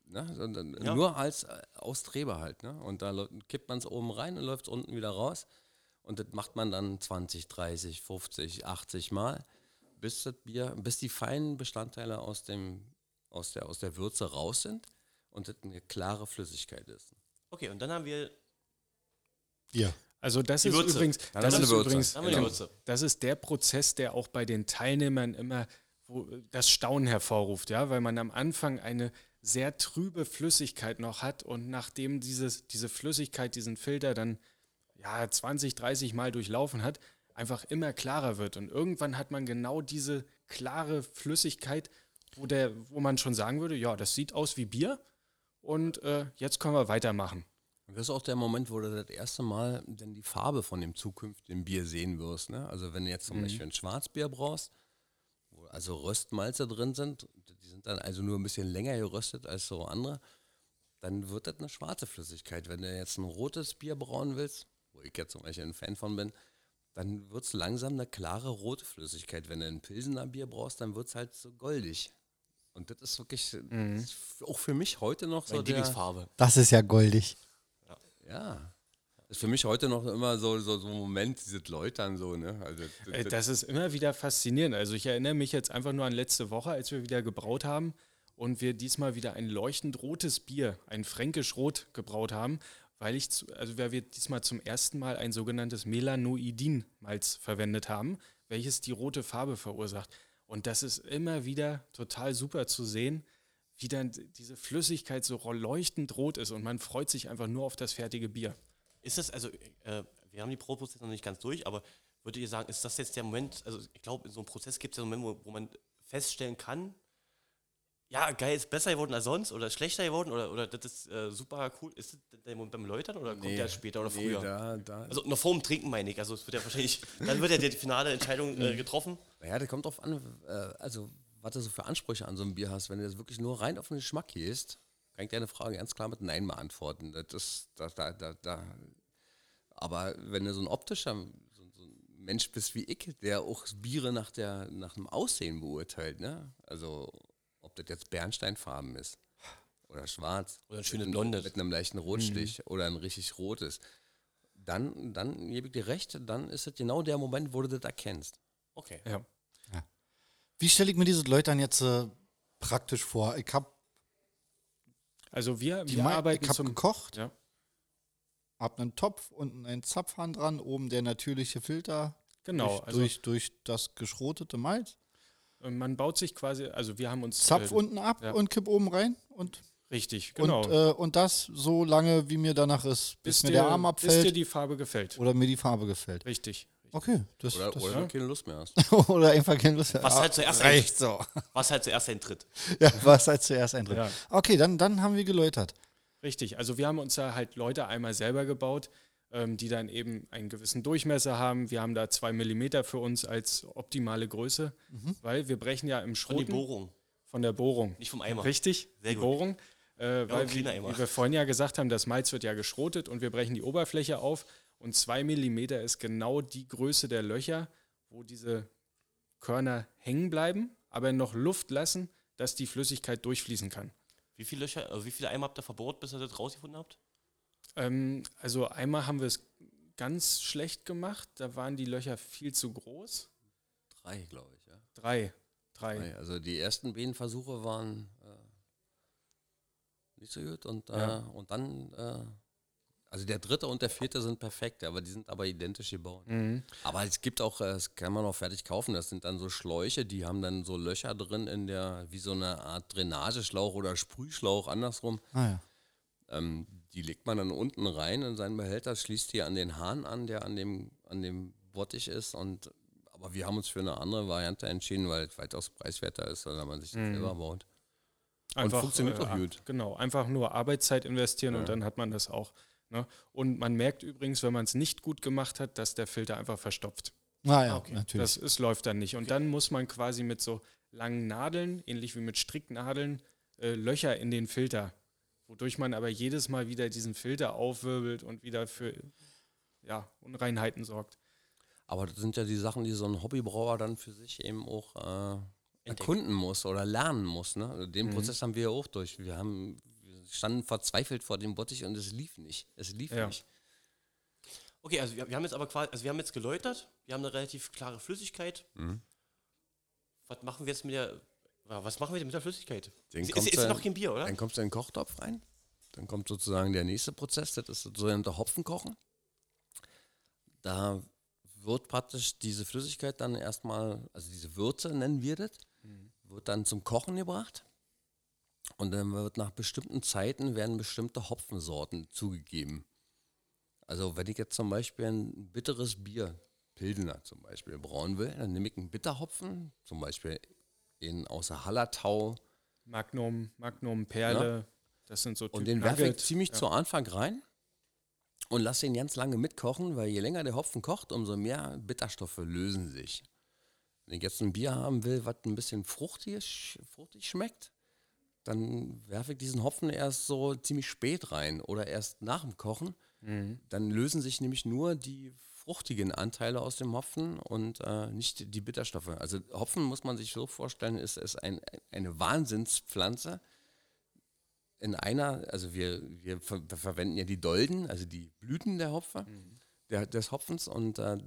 Ne? Ja. Nur als äh, Austreber halt. Ne? Und da kippt man es oben rein und läuft es unten wieder raus. Und das macht man dann 20, 30, 50, 80 Mal, bis das Bier, bis die feinen Bestandteile aus, dem, aus, der, aus der Würze raus sind und das eine klare Flüssigkeit ist. Okay, und dann haben wir Bier. Also das Die ist Würze. übrigens, das ist übrigens, genau, Würze. das ist der Prozess, der auch bei den Teilnehmern immer wo, das Staunen hervorruft, ja, weil man am Anfang eine sehr trübe Flüssigkeit noch hat und nachdem dieses, diese Flüssigkeit diesen Filter dann ja 20, 30 Mal durchlaufen hat, einfach immer klarer wird und irgendwann hat man genau diese klare Flüssigkeit, wo der, wo man schon sagen würde, ja, das sieht aus wie Bier und äh, jetzt können wir weitermachen. Und das ist auch der Moment, wo du das erste Mal dann die Farbe von dem zukünftigen Bier sehen wirst. Ne? Also wenn du jetzt zum Beispiel ein Schwarzbier brauchst, also Röstmalze drin sind, die sind dann also nur ein bisschen länger geröstet als so andere, dann wird das eine schwarze Flüssigkeit. Wenn du jetzt ein rotes Bier brauen willst, wo ich jetzt zum Beispiel ein Fan von bin, dann wird es langsam eine klare rote Flüssigkeit. Wenn du ein Pilsener Bier brauchst, dann wird es halt so goldig. Und das ist wirklich das ist auch für mich heute noch so meine der, Lieblingsfarbe. Das ist ja goldig. ja. Das ist für mich heute noch immer so, so, so ein Moment, dieses Läutern so, ne? Also, das, Das ist immer wieder faszinierend. Also ich erinnere mich jetzt einfach nur an letzte Woche, als wir wieder gebraut haben und wir diesmal wieder ein leuchtend rotes Bier, ein fränkisch rot gebraut haben, weil ich, zu, also weil wir diesmal zum ersten Mal ein sogenanntes Melanoidin-Malz verwendet haben, welches die rote Farbe verursacht. Und das ist immer wieder total super zu sehen, wie dann diese Flüssigkeit so leuchtend rot ist und man freut sich einfach nur auf das fertige Bier. Ist das, also, äh, wir haben die Pro-Prozesse noch nicht ganz durch, aber würdet ihr sagen, ist das jetzt der Moment, also ich glaube, in so einem Prozess gibt es ja einen Moment, wo, wo man feststellen kann, ja, geil, ist besser geworden als sonst oder schlechter geworden oder, oder das ist äh, super cool. Ist das der Moment beim Läutern oder kommt der später oder nee, früher? da, da, Also noch vor dem Trinken meine ich, also es wird ja wahrscheinlich, dann wird ja die finale Entscheidung äh, getroffen. ja, das kommt drauf an, äh, also was du so für Ansprüche an so einem Bier hast. Wenn du das wirklich nur rein auf den Geschmack gehst, kann ich deine Frage ganz klar mit Nein beantworten. Das ist, da, da, da, da. Aber wenn du so ein optischer so, so ein Mensch bist wie ich, der auch Biere nach, der, nach dem Aussehen beurteilt, ne? Also ob das jetzt Bernsteinfarben ist oder schwarz. Oder ein schönes mit, Blondes. Mit einem leichten Rotstich oder ein richtig rotes. Dann, dann gebe ich dir recht, dann ist es genau der Moment, wo du das erkennst. Okay. Ja. Wie stelle ich mir diese Leute jetzt äh, praktisch vor? Ich habe Also wir, die wir Mai- arbeiten ich hab zum gekocht, Ja. hab einen Topf, unten einen Zapfhahn dran, oben der natürliche Filter Genau, durch, also durch, durch das geschrotete Malz. äh, man baut sich quasi, also wir haben uns Zapf äh, unten ab ja. und kipp oben rein und, richtig, genau, und, äh, und das so lange, wie mir danach ist, bis, mir dir, der Arm bis dir abfällt die Farbe gefällt. oder mir die Farbe gefällt. Richtig. Okay, das, Oder, das oder du keine Lust mehr hast. oder einfach keine Lust. Was Ah, halt zuerst reicht so. Was halt zuerst eintritt. Ja, was halt zuerst eintritt. Ja. Okay, dann, dann haben wir geläutert. Richtig. Also wir haben uns da halt Leute einmal selber gebaut, ähm, die dann eben einen gewissen Durchmesser haben. Wir haben da zwei Millimeter für uns als optimale Größe, weil wir brechen ja im Von die Schroten Bohrung, von der Bohrung. nicht vom Eimer. Richtig, Sehr die gut. Bohrung. Äh, weil, ein wie, wie wir vorhin ja gesagt haben, das Malz wird ja geschrotet und wir brechen die Oberfläche auf. Und zwei Millimeter ist genau die Größe der Löcher, wo diese Körner hängen bleiben, aber noch Luft lassen, dass die Flüssigkeit durchfließen kann. Wie viele Löcher, also wie viele Eimer habt ihr verbohrt, bis ihr das rausgefunden habt? Ähm, also einmal haben wir es ganz schlecht gemacht. Da waren die Löcher viel zu groß. Drei, glaube ich, ja. Drei. Drei. Drei. Also die ersten beiden Versuche waren äh, nicht so gut und, äh, Ja. und dann, äh, also der dritte und der vierte sind perfekt, aber die sind aber identisch gebaut. Mhm. Aber es gibt auch, äh, das kann man auch fertig kaufen, das sind dann so Schläuche, die haben dann so Löcher drin in der, wie so eine Art Drainageschlauch oder Sprühschlauch, andersrum. Ah ja. Ähm, die legt man dann unten rein in seinen Behälter, schließt die an den Hahn an, der an dem, an dem Bottich ist. Und, aber wir haben uns für eine andere Variante entschieden, weil es weitaus preiswerter ist, wenn man sich das Mhm. selber baut. Einfach, funktioniert auch äh, gut. Genau, einfach nur Arbeitszeit investieren Ja. und dann hat man das auch. Ne? Und man merkt übrigens, wenn man es nicht gut gemacht hat, dass der Filter einfach verstopft. Ah ja, Okay. natürlich. Das ist, läuft dann nicht. Und dann muss man quasi mit so langen Nadeln, ähnlich wie mit Stricknadeln, äh, Löcher in den Filter. Wodurch man aber jedes Mal wieder diesen Filter aufwirbelt und wieder für ja, Unreinheiten sorgt. Aber das sind ja die Sachen, die so ein Hobbybrauer dann für sich eben auch äh, erkunden muss oder lernen muss. Ne? Also Den Mhm. Prozess haben wir ja auch durch. Wir haben standen verzweifelt vor dem Bottich und es lief nicht. Es lief Ja. nicht. Okay, also wir, wir haben jetzt aber quasi, also wir haben jetzt geläutert, wir haben eine relativ klare Flüssigkeit. Mhm. Was machen wir jetzt mit der, was machen wir denn mit der Flüssigkeit? Den Ist, ist, ist du- noch kein Bier, oder? Dann kommst du in den Kochtopf rein. Dann kommt sozusagen der nächste Prozess, das ist das sogenannte Hopfenkochen. Da wird praktisch diese Flüssigkeit dann erstmal, also diese Würze nennen wir das, wird dann zum Kochen gebracht. Und dann wird nach bestimmten Zeiten werden bestimmte Hopfensorten zugegeben. Also wenn ich jetzt zum Beispiel ein bitteres Bier, Pilsener zum Beispiel, brauen will, dann nehme ich einen Bitterhopfen, zum Beispiel in außer Hallertau, Magnum, Magnum, Perle, das sind so Und Typ den werfe ich ziemlich ja. zu Anfang rein und lasse ihn ganz lange mitkochen, weil je länger der Hopfen kocht, umso mehr Bitterstoffe lösen sich. Wenn ich jetzt ein Bier haben will, was ein bisschen fruchtig, fruchtig schmeckt, dann werfe ich diesen Hopfen erst so ziemlich spät rein oder erst nach dem Kochen. Mhm. Dann lösen sich nämlich nur die fruchtigen Anteile aus dem Hopfen und äh, nicht die Bitterstoffe. Also Hopfen muss man sich so vorstellen, ist, ist ein, eine Wahnsinnspflanze. In einer, also wir, wir, ver verwenden ja die Dolden, also die Blüten der Hopfer, der, des Hopfens und äh,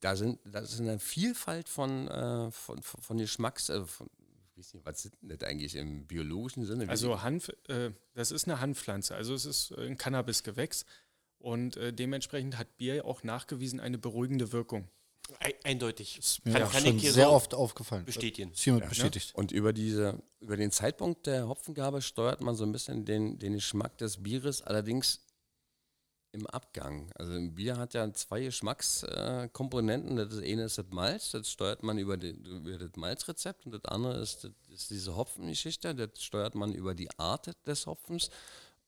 da sind das ist eine Vielfalt von, äh, von, von, Geschmacks, äh, von, ich weiß nicht, was sind denn das eigentlich im biologischen Sinne? Wie- Also Hanf, äh, das ist eine Hanfpflanze, also es ist ein Cannabisgewächs und äh, dementsprechend hat Bier auch nachgewiesen eine beruhigende Wirkung. Ei- eindeutig. Ist mir Kann- auch kann schon sehr so oft aufgefallen. bestätigen. Hiermit bestätigt. Und über, diese, über den Zeitpunkt der Hopfengabe steuert man so ein bisschen den, den Geschmack des Bieres, allerdings im Abgang. Also ein Bier hat ja zwei Geschmackskomponenten. Das eine ist das Malz, das steuert man über, den, über das Malzrezept und das andere ist, das ist diese Hopfengeschichte, das steuert man über die Art des Hopfens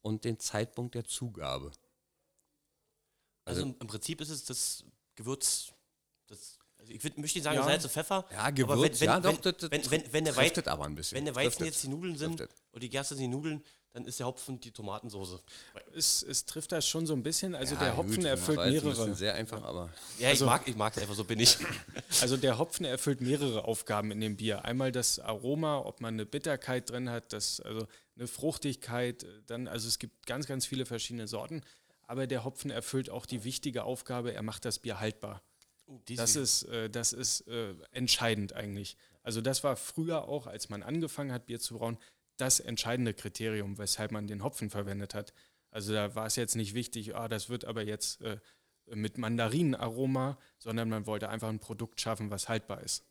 und den Zeitpunkt der Zugabe. Also Also- im, Prinzip ist es das Gewürz, das, also ich würd, möchte nicht sagen Ja. Salz und Pfeffer. Ja, aber Gewürz, wenn, ja wenn, doch, wenn, das, das wenn, wenn, wenn, der Wei trifft das aber ein bisschen. wenn der Trifft Weizen das. jetzt die Nudeln sind Trifft und die Gerste sind die Nudeln, dann ist der Hopfen die Tomatensoße. Es, es trifft das schon so ein bisschen, also Ja, der Hopfen gut, erfüllt ein mehrere. Sehr einfach, aber Ja, Also- ich mag ich mag es einfach, so bin ich. Also der Hopfen erfüllt mehrere Aufgaben in dem Bier. Einmal das Aroma, ob man eine Bitterkeit drin hat, das, also eine Fruchtigkeit, dann, also es gibt ganz, ganz viele verschiedene Sorten. Aber der Hopfen erfüllt auch die wichtige Aufgabe, er macht das Bier haltbar. Die Das ist, äh, das ist äh, entscheidend eigentlich. Also das war früher auch, als man angefangen hat, Bier zu brauen, das entscheidende Kriterium, weshalb man den Hopfen verwendet hat. Also da war es jetzt nicht wichtig, ah, das wird aber jetzt äh, mit Mandarinenaroma, sondern man wollte einfach ein Produkt schaffen, was haltbar ist.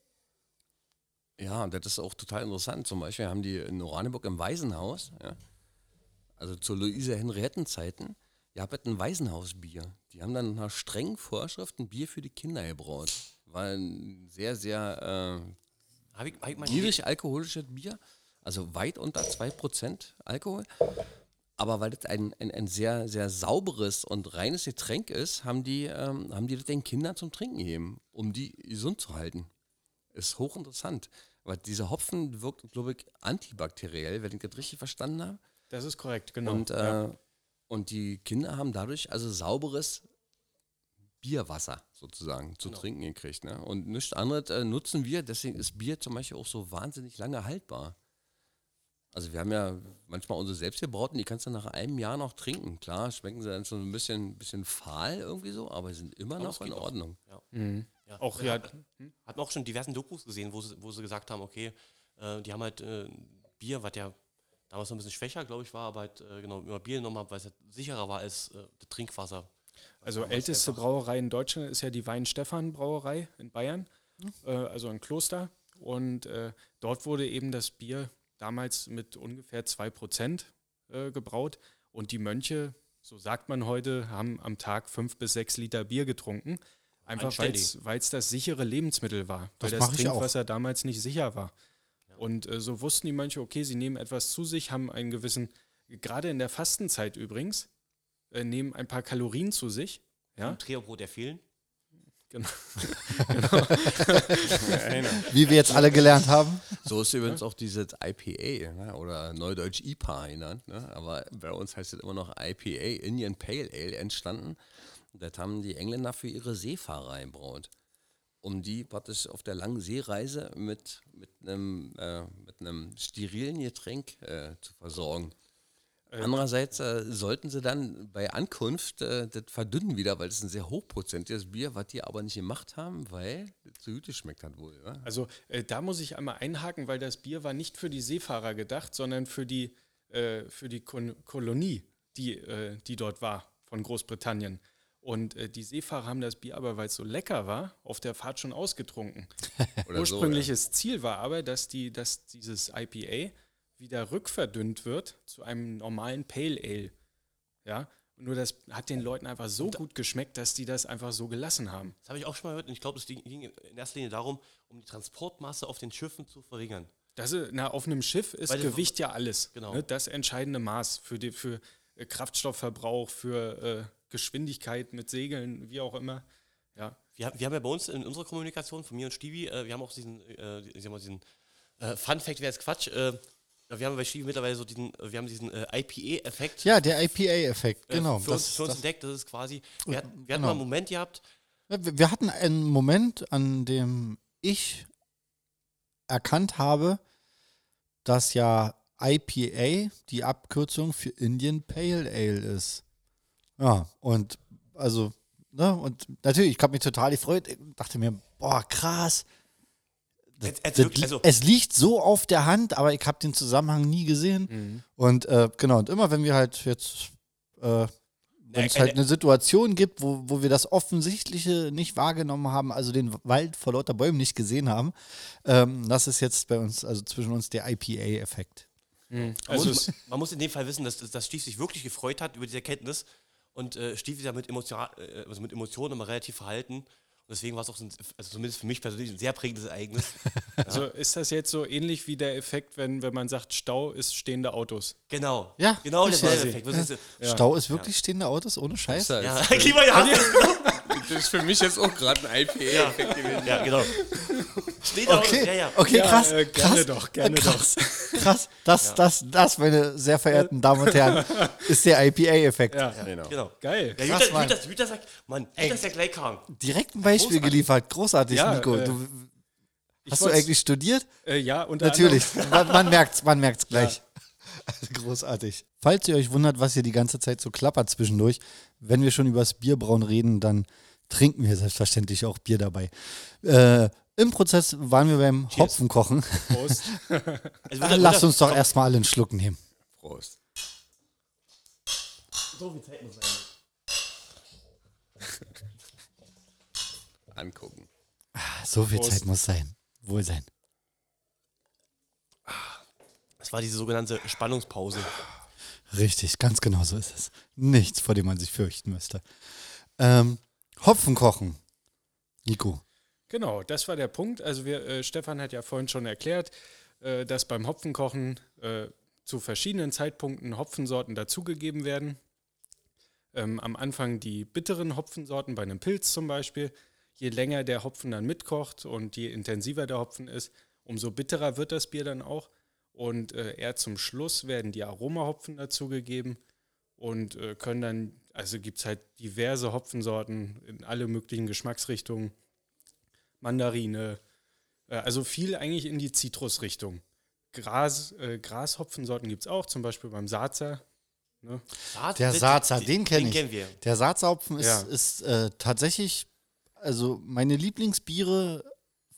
Ja, und das ist auch total interessant. Zum Beispiel haben die in Oranienburg im Waisenhaus, ja, also zu Luise Henrietten-Zeiten, ihr habt ein Waisenhausbier. Die haben dann nach strengen Vorschriften Bier für die Kinder gebraut. War ein sehr, sehr Hab ich, hab ich äh, niedrig alkoholisches Bier, also weit unter 2% Alkohol. Aber weil das ein, ein, ein sehr, sehr sauberes und reines Getränk ist, haben die, ähm, haben die das den Kindern zum Trinken gegeben, um die gesund zu halten. Ist hochinteressant. Weil dieser Hopfen wirkt, glaube ich, antibakteriell, wenn ich das richtig verstanden habe. Das ist korrekt, genau. Und, äh, ja. und die Kinder haben dadurch also sauberes Bierwasser sozusagen zu Genau. trinken gekriegt. Ne? Und nichts anderes äh, nutzen wir, deswegen ist Bier zum Beispiel auch so wahnsinnig lange haltbar. Also wir haben ja manchmal unsere selbstgebrauten, die kannst du nach einem Jahr noch trinken. Klar, schmecken sie dann schon ein bisschen, bisschen fahl irgendwie so, aber sind immer Aber noch in. Ordnung. Ja. Ja. Auch, wir ja, hat- hatten auch schon diversen Dokus gesehen, wo sie, wo sie gesagt haben, okay, äh, die haben halt äh, Bier, was ja damals noch ein bisschen schwächer, glaube ich, war, aber halt äh, genau immer Bier genommen haben, weil es halt sicherer war als äh, das Trinkwasser. Also älteste Brauerei in Deutschland ist ja die Weinstefan-Brauerei in Bayern, äh, also ein Kloster. Und äh, dort wurde eben das Bier damals mit ungefähr 2% äh, gebraut. Und die Mönche, so sagt man heute, haben am Tag fünf bis sechs Liter Bier getrunken. Einfach weil es das sichere Lebensmittel war, Das weil das. Trinkwasser damals nicht sicher war. Und äh, so wussten die Mönche, okay, sie nehmen etwas zu sich, haben einen gewissen, gerade in der Fastenzeit übrigens, äh, nehmen ein paar Kalorien zu sich. Ja, Im Treobrot erfehlen. Genau. Wie wir jetzt alle gelernt haben. So ist übrigens auch dieses IPA ne? oder Neudeutsch IPA genannt. Ne? Aber bei uns heißt es immer noch IPA, Indian Pale Ale, entstanden. Das haben die Engländer für ihre Seefahrer gebraut. Um die praktisch auf der langen Seereise mit, mit, einem, äh, mit einem sterilen Getränk äh, zu versorgen. Andererseits äh, sollten sie dann bei Ankunft äh, das verdünnen wieder, weil es ein sehr hochprozentiges Bier, was die aber nicht gemacht haben, weil es zu gut geschmeckt hat wohl. Ja? Also äh, da muss ich einmal einhaken, weil das Bier war nicht für die Seefahrer gedacht, sondern für die, äh, für die Kon Kolonie, die, äh, die dort war von Großbritannien. Und äh, die Seefahrer haben das Bier aber, weil es so lecker war, auf der Fahrt schon ausgetrunken. Oder Ursprüngliches Ziel war aber, dass, die, dass dieses IPA wieder rückverdünnt wird zu einem normalen Pale Ale. Ja, nur das hat den Leuten einfach so gut geschmeckt, dass die das einfach so gelassen haben. Das habe ich auch schon mal gehört und ich glaube, es ging in erster Linie darum, um die Transportmasse auf den Schiffen zu verringern. Das ist, na, auf einem Schiff ist Weil Gewicht ja alles. Genau. Ne? Das entscheidende Maß für, die, für äh, Kraftstoffverbrauch, für äh, Geschwindigkeit mit Segeln, wie auch immer. Ja. Wir, haben- wir haben ja bei uns in unserer Kommunikation von mir und Stevie, äh, wir haben auch diesen, äh, diesen äh, Fun Fact wäre jetzt Quatsch. Äh, wir haben bei Stevie mittlerweile so diesen, äh, wir haben diesen äh, IPA-Effekt Ja, der IPA-Effekt, äh, genau. für, uns, das, für uns das, entdeckt. Das ist quasi, wir, hatten- wir hatten genau. mal einen Moment gehabt, wir hatten einen Moment, an dem ich erkannt habe, dass ja IPA die Abkürzung für Indian Pale Ale ist. Ja, und also, ne, und natürlich, ich habe mich total gefreut, Ich dachte mir, boah, krass. Das, Es- es das, wirklich- also- es liegt so auf der Hand, aber ich habe den Zusammenhang nie gesehen. Und äh, genau, und immer wenn wir halt jetzt, äh, wenn es eine- halt eine Situation gibt, wo, wo wir das Offensichtliche nicht wahrgenommen haben, also den Wald vor lauter Bäumen nicht gesehen haben, ähm, das ist jetzt bei uns, also zwischen uns der IPA-Effekt. Man, Also muss, es, man muss in dem Fall wissen, dass, dass Steve sich wirklich gefreut hat über diese Erkenntnis und äh, Steve ist ja mit, Emotion, äh, also mit Emotionen immer relativ verhalten. Deswegen war es auch, so ein, also zumindest für mich persönlich, ein sehr prägendes Ereignis. also ist das jetzt so ähnlich wie der Effekt, wenn, wenn man sagt, Stau ist stehende Autos? Genau. Ja, genau ja- Effekt. Was ist, Stau ist wirklich stehende Autos ohne Scheiß? Ja, ja, Klima, ja, Das ist für mich jetzt auch gerade ein IPA-Effekt gewesen. ja, genau. Steht auch, Okay, ja, ja. okay, Ja, krass, äh, gerne krass, doch, gerne krass, krass. Das, das, das, meine sehr verehrten Damen und Herren, ist der IPA-Effekt. Ja, Genau. Genau. geil. Ja, Krass, Jüter, Mann. Jüter, Jüter sagt, Mann, Jüter ist ja gleich krank. Direkt ein Beispiel Großartig. geliefert, großartig, Ja, Nico. äh, du, hast du eigentlich studiert? Äh, ja, unter Natürlich, man, man merkt's, man merkt's gleich. Großartig. Falls ihr euch wundert, was hier die ganze Zeit so klappert zwischendurch, wenn wir schon über das Bierbrauen reden, dann trinken wir selbstverständlich auch Bier dabei. Äh, Im Prozess waren wir beim Hopfenkochen. Prost. Also Lasst uns doch erstmal alle einen Schluck nehmen. Prost. So viel Zeit muss sein. Angucken. So viel Prost. Zeit muss sein. Wohl sein. Das war diese sogenannte Spannungspause. Richtig, ganz genau so ist es. Nichts, vor dem man sich fürchten müsste. Ähm, Hopfenkochen. Nico. Genau, das war der Punkt. Also wir, äh, Stefan hat ja vorhin schon erklärt, äh, dass beim Hopfenkochen äh, zu verschiedenen Zeitpunkten Hopfensorten dazugegeben werden. Ähm, am Anfang die bitteren Hopfensorten, bei einem Pilz zum Beispiel. Je länger der Hopfen dann mitkocht und je intensiver der Hopfen ist, umso bitterer wird das Bier dann auch. Und äh, eher zum Schluss werden die Aromahopfen dazugegeben und äh, können dann, also gibt es halt diverse Hopfensorten in alle möglichen Geschmacksrichtungen. Mandarine, äh, also viel eigentlich in die Zitrusrichtung. Gras, äh, Grashopfensorten gibt es auch, zum Beispiel beim Saatzer. Ne? Der den- Saatzer, den kenne ich. kennen wir. Der Saatzerhopfen ist, Ja. ist äh, tatsächlich, also meine Lieblingsbiere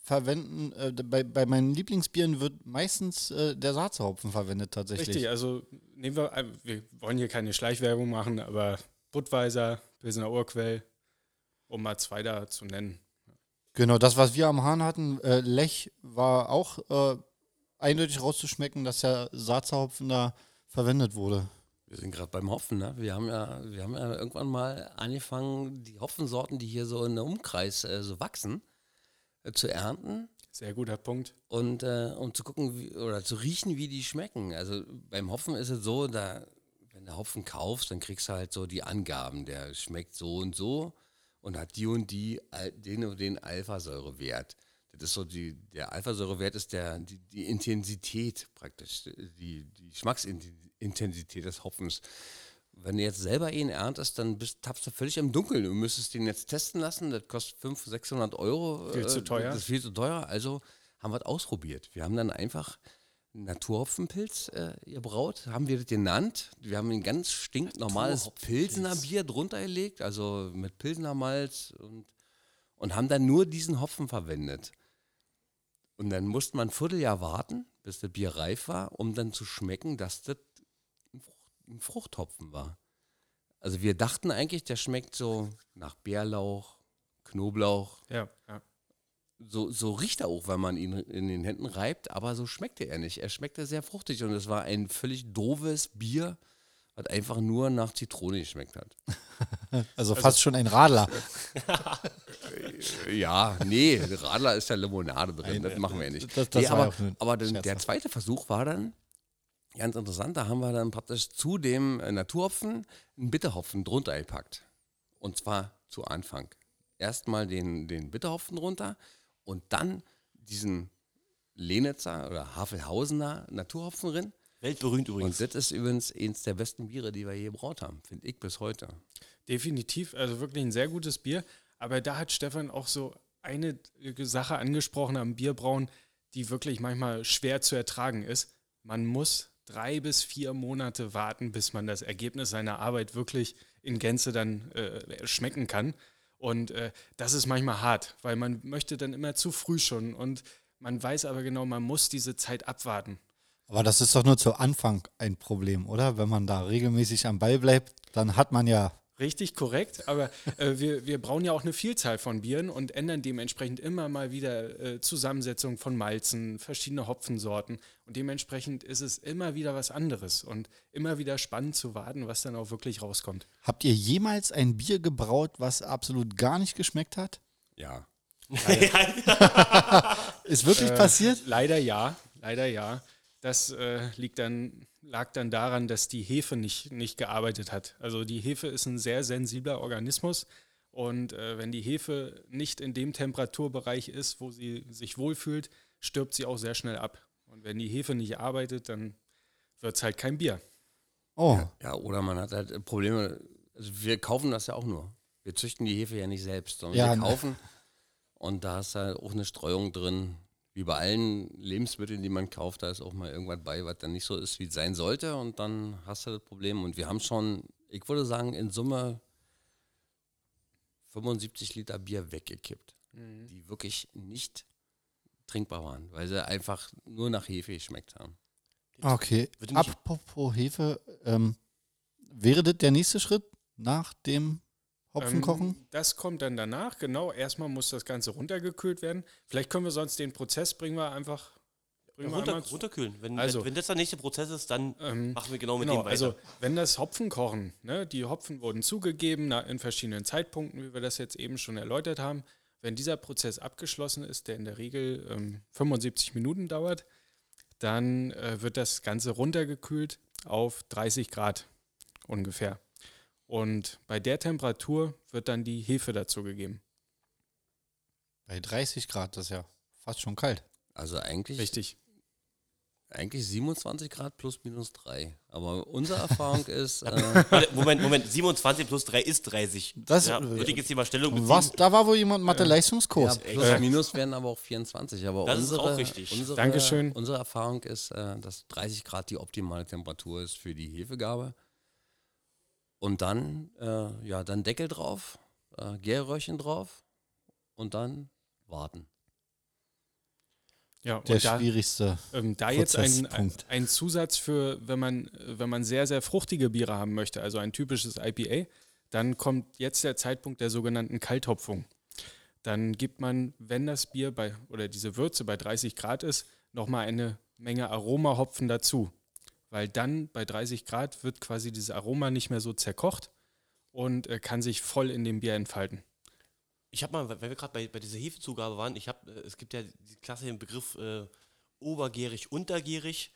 verwenden, äh, bei, bei meinen Lieblingsbieren wird meistens äh, der Saatzerhopfen verwendet tatsächlich. Richtig, also nehmen wir, äh, wir wollen hier keine Schleichwerbung machen, aber Budweiser, Pilsener Urquell, um mal zwei da zu nennen. Genau, das, was wir am Hahn hatten, äh, Lech, war auch äh, eindeutig rauszuschmecken, dass der Saatzerhopfen da verwendet wurde. Wir sind gerade beim Hopfen, ne? Wir haben ja, wir haben ja irgendwann mal angefangen, die Hopfensorten, die hier so in der Umkreis äh, so wachsen, äh, zu ernten Sehr guter Punkt. und äh, um zu gucken wie, oder zu riechen, wie die schmecken. Also beim Hopfen ist es so, da, wenn du Hopfen kaufst, dann kriegst du halt so die Angaben, der schmeckt so und so und hat die und die den und den Alphasäurewert. Das ist so die, der Alphasäurewert ist der, die, die Intensität praktisch, die, die Geschmacksintensität des Hopfens. Wenn du jetzt selber ihn erntest, dann bist, tappst du völlig im Dunkeln. Du müsstest den jetzt testen lassen. Das kostet 500, 600 Euro. Viel zu Äh, teuer. Das ist viel zu teuer. Also haben wir es ausprobiert. Wir haben dann einfach Naturhopfenpilz äh, gebraut, haben wir das genannt. Wir haben ein ganz stinknormales. Pilsener Bier drunter gelegt, also mit Pilsener Malz und, und haben dann nur diesen Hopfen verwendet. Und dann musste man ein Vierteljahr warten, bis das Bier reif war, um dann zu schmecken, dass das ein, Frucht, ein Fruchthopfen war. Also wir dachten eigentlich, der schmeckt so nach Bärlauch, Knoblauch. Ja, ja. So, so riecht er auch, wenn man ihn in den Händen reibt, aber so schmeckte er nicht. Er schmeckte sehr fruchtig und es war ein völlig doofes Bier, was einfach nur nach Zitrone geschmeckt hat. Also, fast schon ein Radler. Ja, nee, Radler ist ja Limonade drin, das machen wir ja nicht. Das- das nee, aber aber dann, der zweite Versuch war dann ganz interessant, da haben wir dann praktisch zu dem äh, Naturhopfen einen Bitterhopfen drunter gepackt. Und zwar zu Anfang. Erstmal den, den Bitterhopfen drunter und dann diesen Lenitzer oder Havelhausener Naturhopfen drin. Weltberühmt Und übrigens. das ist übrigens eins der besten Biere, die wir je gebraut haben, finde ich bis heute. Definitiv, also wirklich ein sehr gutes Bier. Aber da hat Stefan auch so eine Sache angesprochen am Bierbrauen, die wirklich manchmal schwer zu ertragen ist. Man muss drei bis vier Monate warten, bis man das Ergebnis seiner Arbeit wirklich in Gänze dann äh, schmecken kann. Und äh, das ist manchmal hart, weil man möchte dann immer zu früh schon und man weiß aber genau, man muss diese Zeit abwarten. Aber das ist doch nur zu Anfang ein Problem, oder? Wenn man da regelmäßig am Ball bleibt, dann hat man ja. Richtig, korrekt. Aber äh, wir, wir brauen ja auch eine Vielzahl von Bieren und ändern dementsprechend immer mal wieder äh, Zusammensetzung von Malzen, verschiedene Hopfensorten. Und dementsprechend ist es immer wieder was anderes und immer wieder spannend zu warten, was dann auch wirklich rauskommt. Habt ihr jemals ein Bier gebraut, was absolut gar nicht geschmeckt hat? Ja. Ist wirklich passiert? Leider ja, leider ja. Das äh, liegt dann, lag dann daran, dass die Hefe nicht, nicht gearbeitet hat. Also die Hefe ist ein sehr sensibler Organismus und äh, wenn die Hefe nicht in dem Temperaturbereich ist, wo sie sich wohlfühlt, stirbt sie auch sehr schnell ab. Und wenn die Hefe nicht arbeitet, dann wird es halt kein Bier. Oh, Ja, oder man hat halt Probleme. Also wir kaufen das ja auch nur. Wir züchten die Hefe ja nicht selbst, sondern Ja, wir ne. kaufen. Und da ist halt auch eine Streuung drin. Wie bei allen Lebensmitteln, die man kauft, da ist auch mal irgendwas bei, was dann nicht so ist, wie es sein sollte. Und dann hast du das Problem. Und wir haben schon, ich würde sagen, in Summe 75 Liter Bier weggekippt, die wirklich nicht trinkbar waren, weil sie einfach nur nach Hefe geschmeckt haben. okay. Apropos Hefe, ähm, wäre das der nächste Schritt nach dem Hopfenkochen? Ähm, das kommt dann danach, genau. Erstmal muss das Ganze runtergekühlt werden. Vielleicht können wir sonst den Prozess bringen wir einfach. Bringen wir Runter, zu- runterkühlen. Wenn, Also- wenn, wenn das der nächste Prozess ist, dann Ähm, machen wir genau mit Genau, dem weiter. also wenn das Hopfenkochen, ne, die Hopfen wurden zugegeben na, in verschiedenen Zeitpunkten, wie wir das jetzt eben schon erläutert haben. Wenn dieser Prozess abgeschlossen ist, der in der Regel ähm, 75 Minuten dauert, dann äh, wird das Ganze runtergekühlt auf 30 Grad ungefähr. Und bei der Temperatur wird dann die Hefe dazugegeben. Bei 30 Grad, das ist ja fast schon kalt. Also eigentlich Richtig. Eigentlich 27 Grad plus minus 3. Aber unsere Erfahrung ist, äh, Moment, Moment, 27 plus 3 ist 30. Das- ja, würde ich jetzt hier mal Stellung beziehen. Was? Da war wohl jemand Mathe-Leistungskurs. plus minus werden aber auch 24. Aber Das ist unsere, auch richtig. Unsere, Dankeschön. Unsere Erfahrung ist, äh, dass 30 Grad die optimale Temperatur ist für die Hefegabe. Und dann, äh, ja, dann Deckel drauf, äh, Gärröhrchen drauf und dann warten. Ja, und Der da, schwierigste. ähm, da jetzt ein, ein, ein Zusatz für, wenn man, wenn man sehr, sehr fruchtige Biere haben möchte, also ein typisches IPA, dann kommt jetzt der Zeitpunkt der sogenannten Kalthopfung. Dann gibt man, wenn das Bier bei oder diese Würze bei 30 Grad ist, nochmal eine Menge Aromahopfen dazu. Weil dann bei 30 Grad wird quasi dieses Aroma nicht mehr so zerkocht und äh, kann sich voll in dem Bier entfalten. Ich habe mal, weil wir gerade bei, bei dieser Hefezugabe waren, ich habe, es gibt ja diesen klassischen Begriff äh, obergärig, untergärig,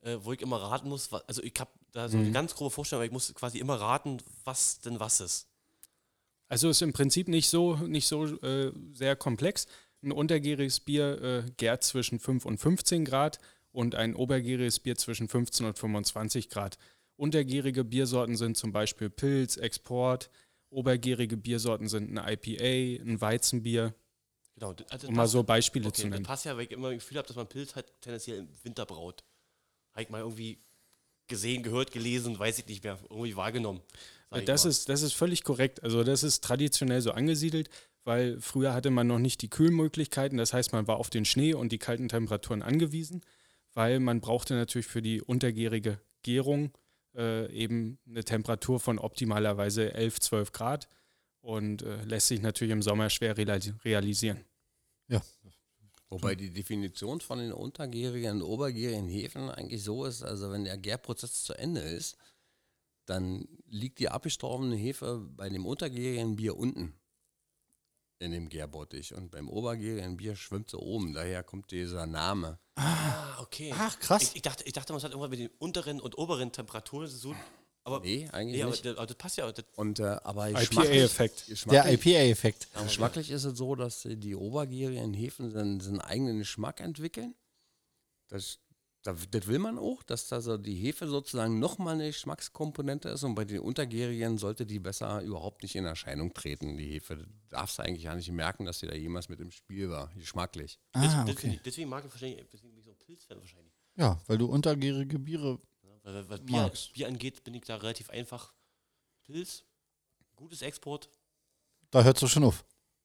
äh, wo ich immer raten muss, wa- also ich habe da so eine ganz grobe Vorstellung, aber ich muss quasi immer raten, was denn was ist. Also ist im Prinzip nicht so, nicht so äh, sehr komplex. Ein untergäriges Bier äh, gärt zwischen 5 und 15 Grad und ein obergäriges Bier zwischen 15 und 25 Grad. Untergärige Biersorten sind zum Beispiel Pilz, Export. Obergärige Biersorten sind ein IPA, ein Weizenbier, Genau, also um mal das- so Beispiele okay, zu das nennen. passt ja, weil ich immer das Gefühl habe, dass man Pilz halt tendenziell im Winter braut. Habe ich mal irgendwie gesehen, gehört, gelesen, weiß ich nicht mehr, irgendwie wahrgenommen. Das ist, das ist völlig korrekt. Also das ist traditionell so angesiedelt, weil früher hatte man noch nicht die Kühlmöglichkeiten. Das heißt, man war auf den Schnee und die kalten Temperaturen angewiesen, weil man brauchte natürlich für die untergärige Gärung äh, eben eine Temperatur von optimalerweise 11, 12 Grad und äh, lässt sich natürlich im Sommer schwer reali realisieren. Wobei die Definition von den untergärigen und obergärigen Hefen eigentlich so ist, also wenn der Gärprozess zu Ende ist, dann liegt die abgestorbene Hefe bei dem untergärigen Bier unten in dem Gärbottich und beim obergärigen Bier schwimmt sie oben. Daher kommt dieser Name. Ah, okay. Ach, krass. Ich, ich, dachte, ich dachte, man hat irgendwann mit den unteren und oberen Temperaturen zu tun. Aber, Nee, eigentlich nee, aber, nicht. das- aber das passt ja. Das, Und äh, aber IPA-Effekt. Der IPA-Effekt. geschmacklich ist es so, dass die obergärigen Hefen seinen, seinen eigenen Geschmack entwickeln. Das, das, will man auch, dass da so die Hefe sozusagen nochmal eine Geschmackskomponente ist und bei den untergärigen sollte die besser überhaupt nicht in Erscheinung treten, die Hefe. Du darfst eigentlich gar nicht merken, dass sie da jemals mit im Spiel war, geschmacklich. Ah, deswegen, okay. deswegen mag ich wahrscheinlich, deswegen bin ich so ein Pilzfan wahrscheinlich. Ja, weil du untergärige Biere. Ja, Weil, was Bier, Magst. Bier angeht, bin ich da relativ einfach. Pilz, gutes Export, Da hörst du schon auf.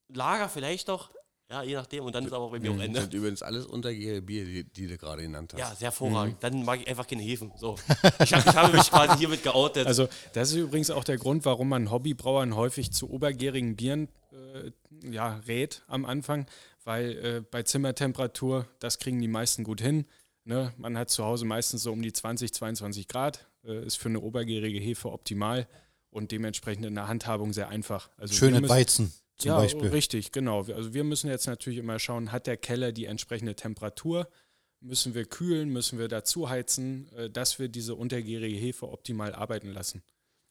Lager vielleicht noch, ja, je nachdem. Und dann ist aber bei mir auch Das Ende. sind übrigens alles untergärige Bier, die, die du gerade genannt hast. Ja, sehr hervorragend. Dann mag ich einfach keine Hefen. So. Ich, hab, ich habe mich quasi hiermit geoutet. Also das ist übrigens auch der Grund, warum man Hobbybrauern häufig zu obergärigen Bieren äh, ja, rät am Anfang, weil äh, bei Zimmertemperatur, das kriegen die meisten gut hin. Ne? Man hat zu Hause meistens so um die 20, 22 Grad, äh, ist für eine obergärige Hefe optimal und dementsprechend in der Handhabung sehr einfach. Also Schöne Weizen zum ja, Beispiel. richtig, genau. Also wir müssen jetzt natürlich immer schauen, hat der Keller die entsprechende Temperatur? Müssen wir kühlen, müssen wir dazu heizen, äh, dass wir diese untergärige Hefe optimal arbeiten lassen?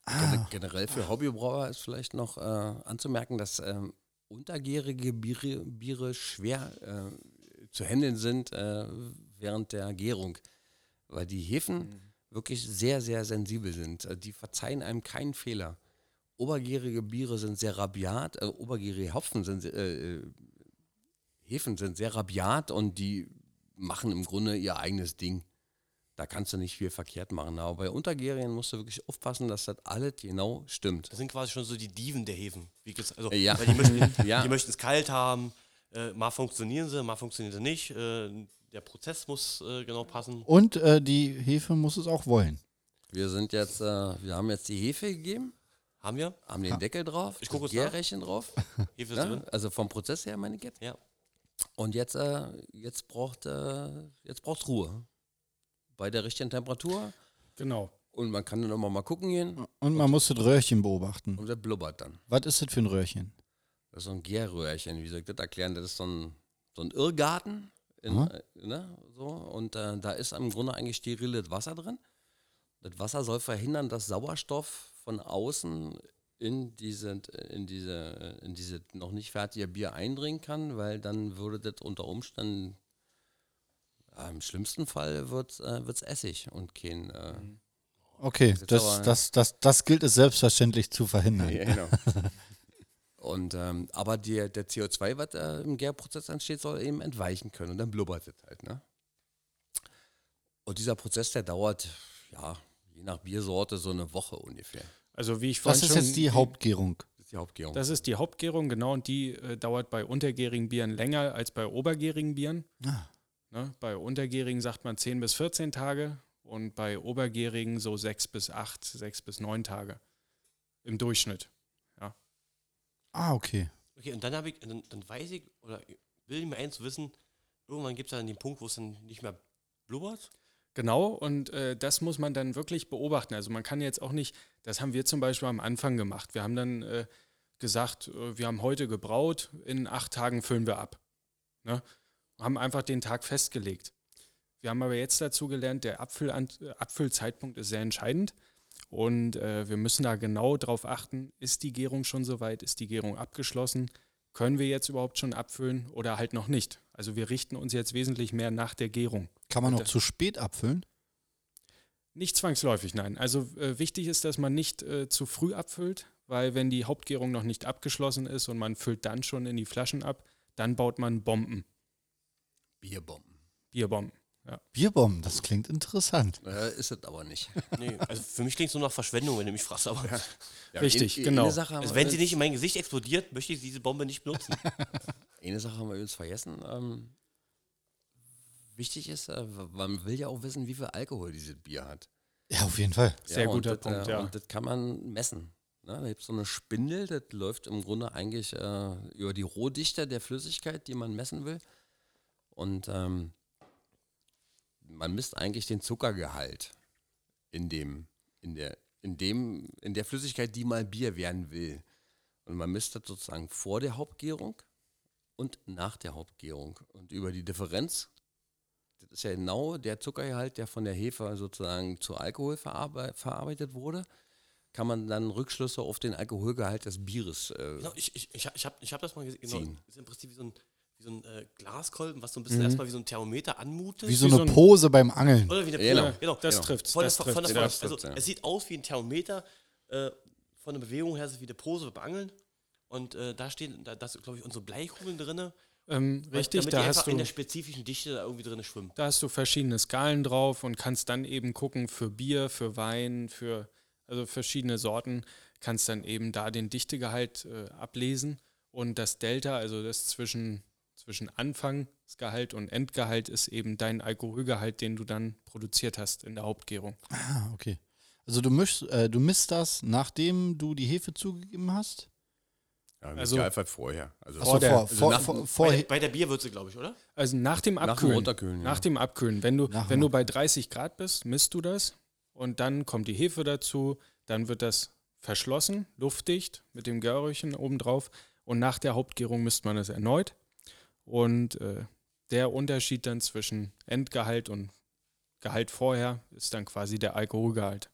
Gen generell für Hobbybrauer ist vielleicht noch äh, anzumerken, dass ähm, untergärige Biere, Biere schwer äh, zu handeln sind äh, während der Gärung, weil die Hefen wirklich sehr, sehr sensibel sind. Äh, Die verzeihen einem keinen Fehler. Obergärige Biere sind sehr rabiat, äh, obergärige Hopfen sind, äh, äh, Hefen sind sehr rabiat und die machen im Grunde ihr eigenes Ding. Da kannst du nicht viel verkehrt machen. Aber bei Untergärigen musst du wirklich aufpassen, dass das alles genau stimmt. Das sind quasi schon so die Diven der Hefen. Also, ja. weil die möchten Ja. die möchten es kalt haben. Äh, mal funktionieren sie, mal funktionieren sie nicht. Äh, der Prozess muss äh, genau passen. Und äh, die Hefe muss es auch wollen. Wir sind jetzt, äh, wir haben jetzt die Hefe gegeben, Haben wir? haben den Deckel drauf, Ich guck das. Gärrächen drauf. Hefe ist ne? drin. Also vom Prozess her meine ich jetzt. Ja. Und jetzt, äh, jetzt braucht äh, jetzt braucht's Ruhe. Bei der richtigen Temperatur. Genau. Und man kann dann immer mal gucken gehen Und man muss das Röhrchen beobachten. und der blubbert dann. Was ist das für ein Röhrchen? Das ist so ein Gärröhrchen, wie soll ich das erklären? Das ist so ein, so ein Irrgarten. In, Mhm. äh, ne, so, und äh, da ist im Grunde eigentlich steriles Wasser drin. Das Wasser soll verhindern, dass Sauerstoff von außen in diese, in diese, in diese noch nicht fertige Bier eindringen kann, weil dann würde das unter Umständen Ja, Im schlimmsten Fall wird es Essig und kein. Äh, Okay, jetzt das, aber- das, das, das gilt es selbstverständlich zu verhindern. ja, genau. und, ähm, aber der, der CO2, was äh, im Gärprozess entsteht, soll eben entweichen können und dann blubbert es halt. Ne? Und dieser Prozess, der dauert, ja, je nach Biersorte so eine Woche ungefähr. Also wie ich Das vorhin ist schon jetzt die Hauptgärung. Das ist die Hauptgärung. Das ist die Hauptgärung, genau, und die äh, dauert bei untergärigen Bieren länger als bei obergärigen Bieren. Ah. Ne? Bei untergärigen sagt man 10 bis 14 Tage und bei obergärigen so 6 bis 8, 6 bis 9 Tage im Durchschnitt. Ah, okay. Okay, und dann habe ich, dann, dann weiß ich, oder will ich mir eins wissen, irgendwann gibt es dann den Punkt, wo es dann nicht mehr blubbert. Genau, und äh, das muss man dann wirklich beobachten. Also man kann jetzt auch nicht, das haben wir zum Beispiel am Anfang gemacht. Wir haben dann äh, gesagt, äh, wir haben heute gebraut, in acht Tagen füllen wir ab. Ne? Haben einfach den Tag festgelegt. Wir haben aber jetzt dazu gelernt, der Abfüllan äh, Abfüllzeitpunkt ist sehr entscheidend. Und äh, wir müssen da genau drauf achten, ist die Gärung schon soweit, ist die Gärung abgeschlossen, können wir jetzt überhaupt schon abfüllen oder halt noch nicht. Also wir richten uns jetzt wesentlich mehr nach der Gärung. Kann man noch zu spät abfüllen? Nicht zwangsläufig, nein. Also äh, wichtig ist, dass man nicht äh, zu früh abfüllt, weil wenn die Hauptgärung noch nicht abgeschlossen ist und man füllt dann schon in die Flaschen ab, dann baut man Bomben, Bierbomben. Bierbomben. Bierbomben, das klingt interessant. Äh, ist es aber nicht. Nee, also für mich klingt es nur nach Verschwendung, wenn du mich fragst. Aber Ja, Richtig, genau. Eine Sache, haben also wenn sie nicht in mein Gesicht explodiert, möchte ich diese Bombe nicht benutzen. Eine Sache haben wir übrigens vergessen. Ähm, wichtig ist, äh, man will ja auch wissen, wie viel Alkohol dieses Bier hat. Ja, auf jeden Fall. Sehr guter das, Punkt, äh, ja. Und das kann man messen. Ne? Da gibt es so eine Spindel, das läuft im Grunde eigentlich äh, über die Rohdichte der Flüssigkeit, die man messen will. Und ähm, man misst eigentlich den Zuckergehalt in dem, in der, in dem, in der Flüssigkeit, die mal Bier werden will. Und man misst das sozusagen vor der Hauptgärung und nach der Hauptgärung. Und über die Differenz, das ist ja genau der Zuckergehalt, der von der Hefe sozusagen zu Alkohol verarbe verarbeitet wurde, kann man dann Rückschlüsse auf den Alkoholgehalt des Bieres. Äh, Genau, ich, ich, ich, ich habe ich hab das mal gesehen. Genau, ist im Prinzip wie so ein, wie so ein äh, Glaskolben, was so ein bisschen erstmal wie so ein Thermometer anmutet. Wie so Wie eine so ein- Pose beim Angeln. Oder wie eine Genau, Pole. genau. Das genau. trifft, Von, das trifft. von, der, ja. also, Das trifft, ja. Es sieht aus wie ein Thermometer. Äh, von der Bewegung her ist es wie eine Pose beim Angeln. Und äh, da stehen, da, da ist, glaube ich, unsere Bleikugeln drin. ähm, richtig, damit da die hast, einfach in du, der spezifischen Dichte da irgendwie drin schwimmen. da hast du verschiedene Skalen drauf und kannst dann eben gucken für Bier, für Wein, für also verschiedene Sorten, kannst dann eben da den Dichtegehalt äh, ablesen und das Delta, also das zwischen, zwischen Anfangsgehalt und Endgehalt ist eben dein Alkoholgehalt, den du dann produziert hast in der Hauptgärung. Ah, okay. Also du mischst, äh, du misst das, nachdem du die Hefe zugegeben hast? ja, im also- Idealfall vorher. Also Achso, der- vor, also vor, nach- vor, Bei, vor, der- bei der Bierwürze, glaube ich, oder? Also nach dem Nach dem Abkühlen. Ja. Nach dem Abkühlen. Wenn du, Nach wenn du bei 30 Grad bist, misst du das und dann kommt die Hefe dazu, dann wird das verschlossen, luftdicht mit dem Gärröhrchen obendrauf und nach der Hauptgärung misst man es erneut und äh, der Unterschied dann zwischen Endgehalt und Gehalt vorher ist dann quasi der Alkoholgehalt.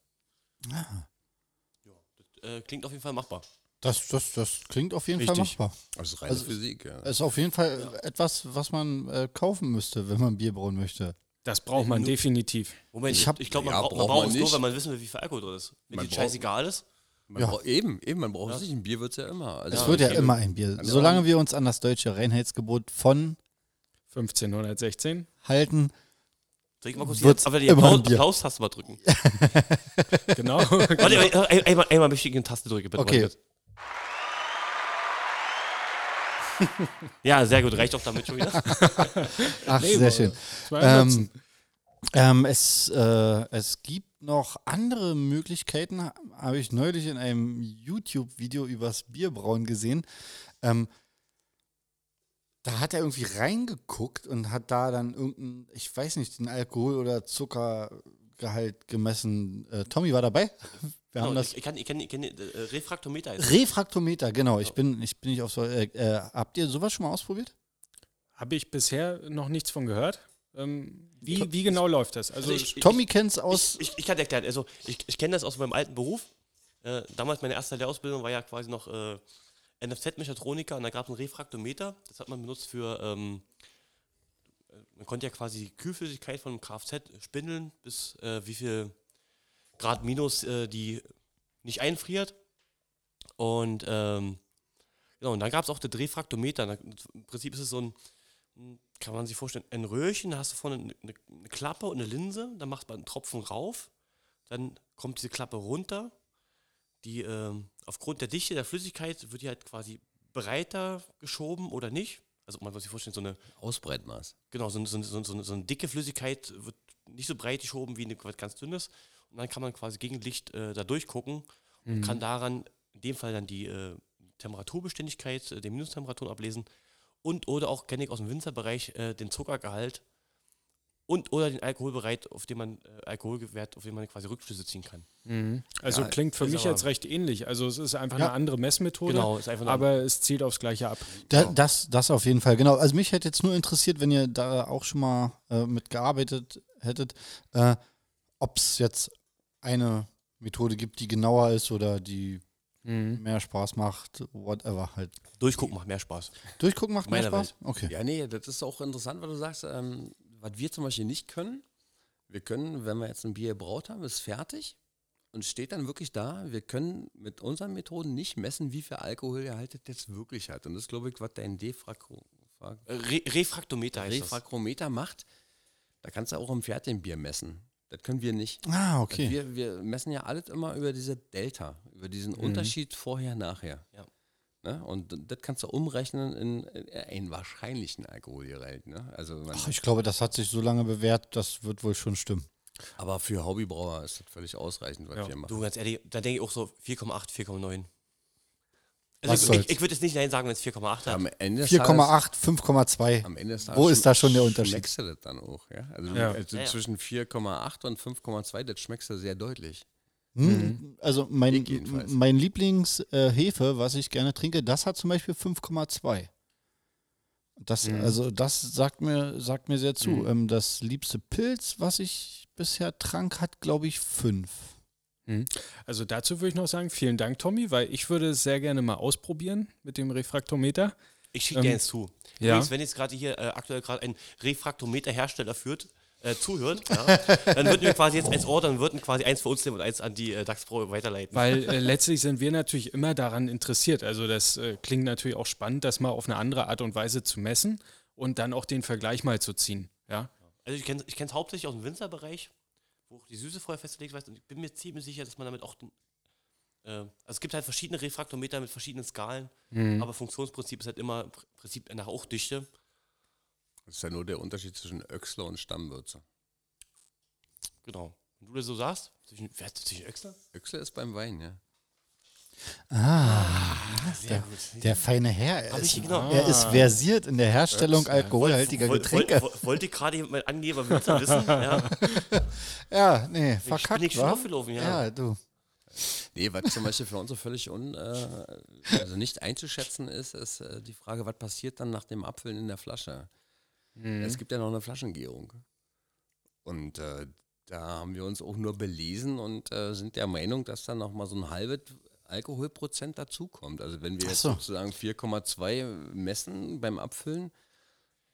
Äh, klingt auf jeden Fall machbar. das, das, das klingt auf jeden Fall Richtig. machbar. Das ist reine Also- Physik. Ja. Das ist auf jeden Fall etwas, was man äh, kaufen müsste, wenn man Bier brauen möchte. Das braucht man definitiv. Moment, Ich ich, glaube, man, Ja, braucht- man braucht es nur, wenn man wissen will, wie viel Alkohol drin ist. Wenn Man die scheißegal ist. Man Ja. braucht, eben, eben, man braucht sich ein Bier wird es ja immer. Also Es wird ja immer ein Bier. Ja. Solange wir uns an das deutsche Reinheitsgebot von 1516. halten, ich mal kurz die, aber die immer ein Applaus, Bier. Applaustaste mal drücken? Genau. Warte, ein- ein- einmal, einmal möchte ich eine Taste drücken, bitte. Okay. Ja, sehr gut, reicht auch damit schon wieder. ach, Nee, sehr schön. Nutzen. Ähm, es, äh, es gibt noch andere Möglichkeiten, ha- habe ich neulich in einem YouTube-Video übers Bierbrauen gesehen. Ähm, da hat er irgendwie reingeguckt und hat da dann irgendein, ich weiß nicht, den Alkohol- oder Zuckergehalt gemessen. Äh, Tommy war dabei. Wir haben Genau, das ich, ich kann, ich kann, ich kann äh, Refraktometer heißt das. Refraktometer, genau. Ich bin, ich bin nicht auf so. Äh, äh, habt ihr sowas schon mal ausprobiert? Habe ich bisher noch nichts von gehört. Ähm, wie, wie genau läuft das? Also, Also ich- Tommy kennt's aus. Ich, ich, ich kann erklären, also ich, ich kenne das aus meinem alten Beruf. Äh, damals meine erste Lehrausbildung war ja quasi noch äh, NFZ-Mechatroniker und da gab es einen Refraktometer. Das hat man benutzt für, ähm, äh, man konnte ja quasi die Kühlflüssigkeit von einem Kfz spindeln, bis äh, wie viel Grad minus äh, die nicht einfriert. Und ähm, genau, und dann gab es auch den Drehfraktometer. Im Prinzip ist es so ein, kann man sich vorstellen, ein Röhrchen, da hast du vorne eine, eine, eine Klappe und eine Linse, dann macht man einen Tropfen rauf, dann kommt diese Klappe runter. Die ähm, aufgrund der Dichte der Flüssigkeit wird die halt quasi breiter geschoben oder nicht. Also man muss sich vorstellen, so eine Ausbreitmaß. Genau, so, so, so, so, so eine dicke Flüssigkeit wird nicht so breit geschoben wie eine ganz dünnes. Und dann kann man quasi gegen Licht äh, da durchgucken und kann daran in dem Fall dann die äh, Temperaturbeständigkeit äh, der Minustemperaturen ablesen und oder auch kenne ich aus dem Winzerbereich äh, den Zuckergehalt und oder den Alkoholbereit, auf den man äh, Alkoholwert, auf den man quasi Rückschlüsse ziehen kann. Also Ja, klingt für mich jetzt recht ähnlich. Also es ist einfach Ja. eine andere Messmethode, Genau, ist einfach eine- aber es zielt aufs Gleiche ab. Da, das, das auf jeden Fall, genau. Also mich hätte jetzt nur interessiert, wenn ihr da auch schon mal äh, mitgearbeitet hättet, äh, ob es jetzt eine Methode gibt, die genauer ist oder die Mhm. mehr Spaß macht, whatever halt. Durchgucken macht mehr Spaß. Durchgucken macht mehr Spaß? Okay. Ja, nee, das ist auch interessant, was du sagst. Ähm, was wir zum Beispiel nicht können, wir können, wenn wir jetzt ein Bier gebraut haben, ist fertig und steht dann wirklich da. Wir können mit unseren Methoden nicht messen, wie viel Alkoholgehalt das jetzt wirklich hat. Und das ist, glaube ich, was dein Defrakro Re Refraktometer heißt das. Refrakrometer macht. Da kannst du auch im fertigen Bier messen. Das können wir nicht. Ah, okay. Wir, wir messen ja alles immer über diese Delta, über diesen Unterschied vorher, nachher. Ja. Ne? Und das kannst du umrechnen in, in einen wahrscheinlichen Alkoholgehalt. Ne? Also Ach, ich glaube, das hat sich so lange bewährt, das wird wohl schon stimmen. aber für Hobbybrauer ist das völlig ausreichend, was Ja. wir machen. Du, ganz ehrlich, da denke ich auch so 4,8, 4,9. Was Also ich, ich, ich würde jetzt nicht Nein sagen, wenn es 4,8 hat. am Ende des Tages- 4,8, 5,2. Am Ende des Wo ist da schon der Unterschied? Schmeckst du das dann auch, ja? Also, Ja. also Ja, ja. zwischen 4,8 und 5,2, das schmeckst du sehr deutlich. Hm, Also mein, mein Lieblingshefe, was ich gerne trinke, das hat zum Beispiel 5,2. Das, Also das sagt mir, sagt mir sehr zu. Ähm, das liebste Pilz, was ich bisher trank, hat, glaube ich, 5. Mhm. Also dazu würde ich noch sagen, vielen Dank, Tommy, weil ich würde es sehr gerne mal ausprobieren mit dem Refraktometer. Ich schicke Ähm, dir jetzt zu. ja. Übrigens, wenn jetzt gerade hier äh, aktuell gerade ein Refraktometer-Hersteller führt, äh, zuhört, ja, dann würden wir quasi jetzt als Ort, dann würden quasi eins für uns nehmen und eins an die äh, DAX Pro weiterleiten. Weil äh, letztlich sind wir natürlich immer daran interessiert. Also das äh, klingt natürlich auch spannend, das mal auf eine andere Art und Weise zu messen und dann auch den Vergleich mal zu ziehen. Ja, Also ich kenne es hauptsächlich aus dem Winzerbereich, wo auch die Süße vorher festgelegt wird. Und ich bin mir ziemlich sicher, dass man damit auch den, äh, also es gibt halt verschiedene Refraktometer mit verschiedenen Skalen, aber Funktionsprinzip ist halt immer im Prinzip nach Auchdichte. Das ist ja nur der Unterschied zwischen Öxler und Stammwürze. Genau. Wenn du das so sagst, zwischen, wer hat zwischen Öxler? Öxler ist beim Wein, ja. Sehr gut. Der feine Herr, er ist, genau. er ist versiert in der Herstellung alkoholhaltiger Woll- Getränke. woll- woll- Wollte ich gerade mein Angeber wissen? Ja. Ja, nee, bin verkackt, ich schon wa? aufgelaufen, ja. Ja, du. Nee, was zum Beispiel für uns so völlig un, äh, also nicht einzuschätzen ist, ist äh, die Frage, was passiert dann nach dem Abfüllen in der Flasche? Es gibt ja noch eine Flaschengärung. Und äh, da haben wir uns auch nur belesen und äh, sind der Meinung, dass dann noch mal so ein halbes Alkoholprozent dazukommt. Also wenn wir jetzt so. sozusagen 4,2 messen beim Abfüllen,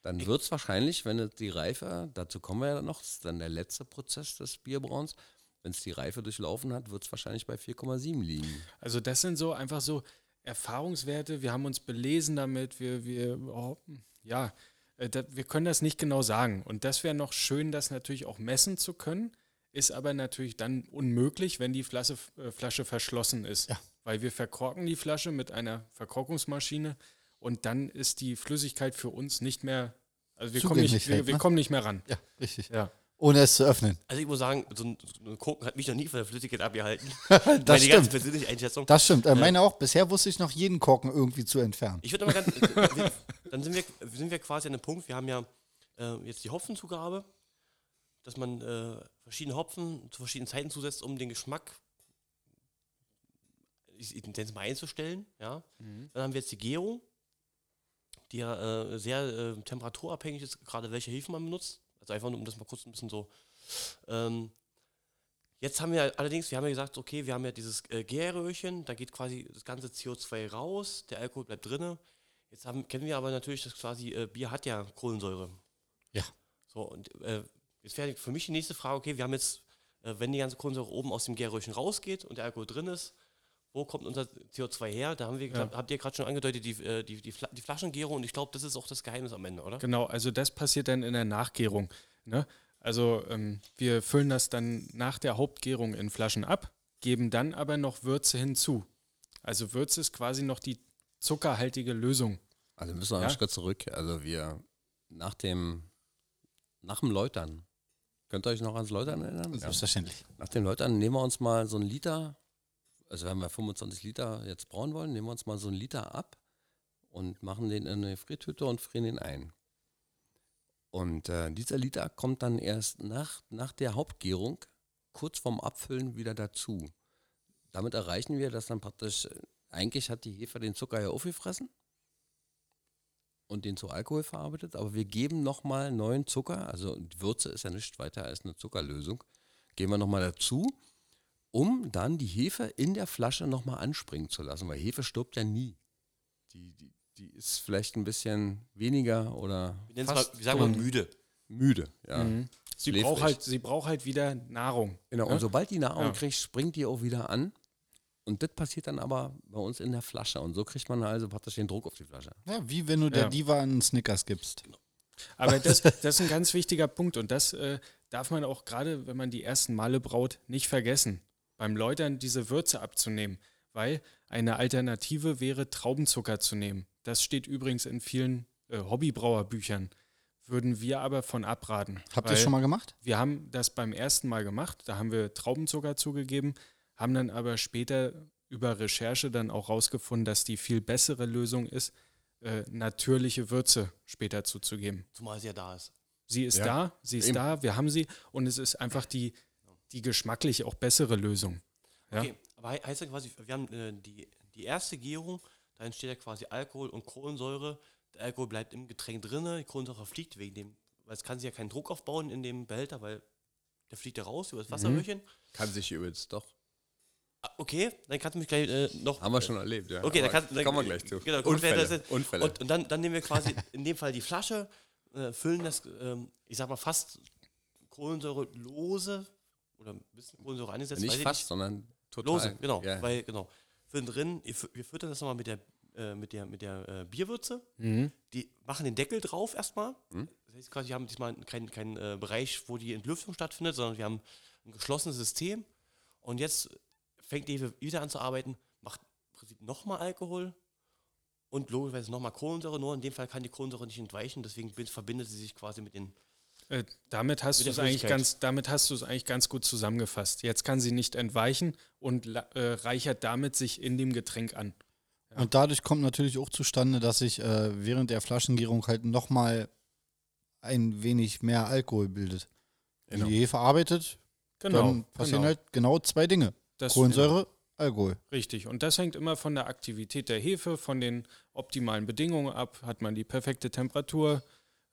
dann wird es wahrscheinlich, wenn es die Reife, dazu kommen wir ja noch, das ist dann der letzte Prozess des Bierbrauens, wenn es die Reife durchlaufen hat, wird es wahrscheinlich bei 4,7 liegen. also das sind so einfach so Erfahrungswerte. Wir haben uns belesen damit. Wir, wir oh, ja, äh, da, wir können das nicht genau sagen. Und das wäre noch schön, das natürlich auch messen zu können. Ist aber natürlich dann unmöglich, wenn die Flasche, äh, Flasche verschlossen ist. Ja. Weil wir verkorken die Flasche mit einer Verkorkungsmaschine und dann ist die Flüssigkeit für uns nicht mehr, also wir, kommen nicht, wir, wir ne? kommen nicht mehr ran. Ja, richtig. Ja. Ohne es zu öffnen. Also ich muss sagen, so ein, so ein Koken hat mich noch nie von der Flüssigkeit abgehalten. Das Meine ganz stimmt. persönliche Einschätzung. Das stimmt. Äh, meine auch. Bisher wusste ich noch jeden Korken irgendwie zu entfernen. Ich würde aber ganz, äh, dann sind wir, sind wir quasi an einem Punkt, wir haben ja äh, jetzt die Hopfenzugabe, dass man äh, verschiedene Hopfen zu verschiedenen Zeiten zusetzt, um den Geschmack, ich, mal einzustellen. Ja? Dann haben wir jetzt die Gärung, die ja äh, sehr äh, temperaturabhängig ist, gerade welche Hefen man benutzt. Also einfach nur, um das mal kurz ein bisschen so. Ähm, jetzt haben wir allerdings, wir haben ja gesagt, okay, wir haben ja dieses äh, Gärröhrchen, da geht quasi das ganze CO2 raus, der Alkohol bleibt drinne. Jetzt haben, kennen wir aber natürlich, dass quasi äh, Bier hat ja Kohlensäure. Ja. So, und äh, jetzt wäre für mich die nächste Frage, okay, wir haben jetzt, äh, wenn die ganze Kohlensäure oben aus dem Gärröhrchen rausgeht und der Alkohol drin ist, wo kommt unser CO2 her? Da haben wir, Ja. habt ihr gerade schon angedeutet, die, äh, die, die, die Flaschengärung und ich glaube, das ist auch das Geheimnis am Ende, oder? Genau, also das passiert dann in der Nachgärung. Ne? Also ähm, wir füllen das dann nach der Hauptgärung in Flaschen ab, geben dann aber noch Würze hinzu. Also Würze ist quasi noch die zuckerhaltige Lösung. Also müssen wir Ja. einen Schritt zurück. Also wir nach dem, nach dem Läutern, könnt ihr euch noch ans Läutern erinnern? Ja. Selbstverständlich. Nach dem Läutern nehmen wir uns mal so einen Liter, also wenn wir 25 Liter jetzt brauen wollen, nehmen wir uns mal so einen Liter ab und machen den in eine Frittüte und frieren den ein. Und äh, dieser Liter kommt dann erst nach, nach der Hauptgärung kurz vorm Abfüllen wieder dazu. Damit erreichen wir, dass dann praktisch, äh, eigentlich hat die Hefe den Zucker ja aufgefressen und den zu Alkohol verarbeitet, aber wir geben nochmal neuen Zucker, also die Würze ist ja nichts weiter als eine Zuckerlösung, geben wir nochmal dazu, um dann die Hefe in der Flasche nochmal anspringen zu lassen, weil Hefe stirbt ja nie. Die, die, die ist vielleicht ein bisschen weniger oder Wir, fast mal, wir sagen mal tot. müde. müde. Ja. Mhm. Sie braucht, halt, sie braucht halt wieder Nahrung. Genau, ne? und sobald die Nahrung Ja. kriegt, springt die auch wieder an. Und das passiert dann aber bei uns in der Flasche. Und so kriegt man also praktisch den Druck auf die Flasche. Ja, wie wenn du der Ja. Diva einen Snickers gibst. Aber das, das ist ein ganz wichtiger Punkt und das äh, darf man auch gerade, wenn man die ersten Male braut, nicht vergessen. Beim Läutern diese Würze abzunehmen, weil eine Alternative wäre, Traubenzucker zu nehmen. Das steht übrigens in vielen äh, Hobbybrauerbüchern. Würden wir aber von abraten. Habt ihr es schon mal gemacht? Wir haben das beim ersten Mal gemacht, da haben wir Traubenzucker zugegeben, haben dann aber später über Recherche dann auch rausgefunden, dass die viel bessere Lösung ist, äh, natürliche Würze später zuzugeben. Zumal sie ja da ist. Sie ist Ja, da, sie ist eben. da, wir haben sie und es ist einfach die, die geschmacklich auch bessere Lösung. Ja? Okay, aber he- heißt ja quasi, wir haben äh, die, die erste Gärung, da entsteht ja quasi Alkohol und Kohlensäure. Der Alkohol bleibt im Getränk drin, die Kohlensäure fliegt wegen dem, weil es kann sich ja keinen Druck aufbauen in dem Behälter, weil der fliegt ja raus über das Wasserröhrchen. Kann sich übrigens doch. Ah, okay, dann kannst du mich gleich äh, noch. Haben wir schon erlebt, ja. Okay, dann Aber kann, dann, kommen wir gleich zu. Genau, Unfälle. Unfälle. Und, und dann, dann nehmen wir quasi in dem Fall die Flasche, äh, füllen das, ähm, ich sag mal, fast kohlensäurelose oder ein bisschen Kohlensäure angesetzt. weiß nicht ich fast, sondern total. Lose, genau. Ja. Weil, genau. Füllen drin, wir füttern das nochmal mit der, äh, mit der, mit der äh, Bierwürze. Mhm. Die machen den Deckel drauf erstmal. Mhm. Das heißt quasi, wir haben diesmal keinen kein, äh, Bereich, wo die Entlüftung stattfindet, sondern wir haben ein geschlossenes System. Und jetzt fängt die Hefe wieder an zu arbeiten, macht im Prinzip nochmal Alkohol und logischerweise nochmal Kohlensäure. Nur in dem Fall kann die Kohlensäure nicht entweichen, deswegen bin- verbindet sie sich quasi mit den. Äh, damit hast du es eigentlich ganz, damit hast du es eigentlich ganz gut zusammengefasst. Jetzt kann sie nicht entweichen und äh, reichert damit sich in dem Getränk an. Und dadurch kommt natürlich auch zustande, dass sich äh, während der Flaschengärung halt nochmal ein wenig mehr Alkohol bildet. Wenn Genau. die Hefe arbeitet, Genau. dann passieren genau. halt genau zwei Dinge. Das- Kohlensäure, Alkohol. Richtig. Und das hängt immer von der Aktivität der Hefe, von den optimalen Bedingungen ab. Hat man die perfekte Temperatur?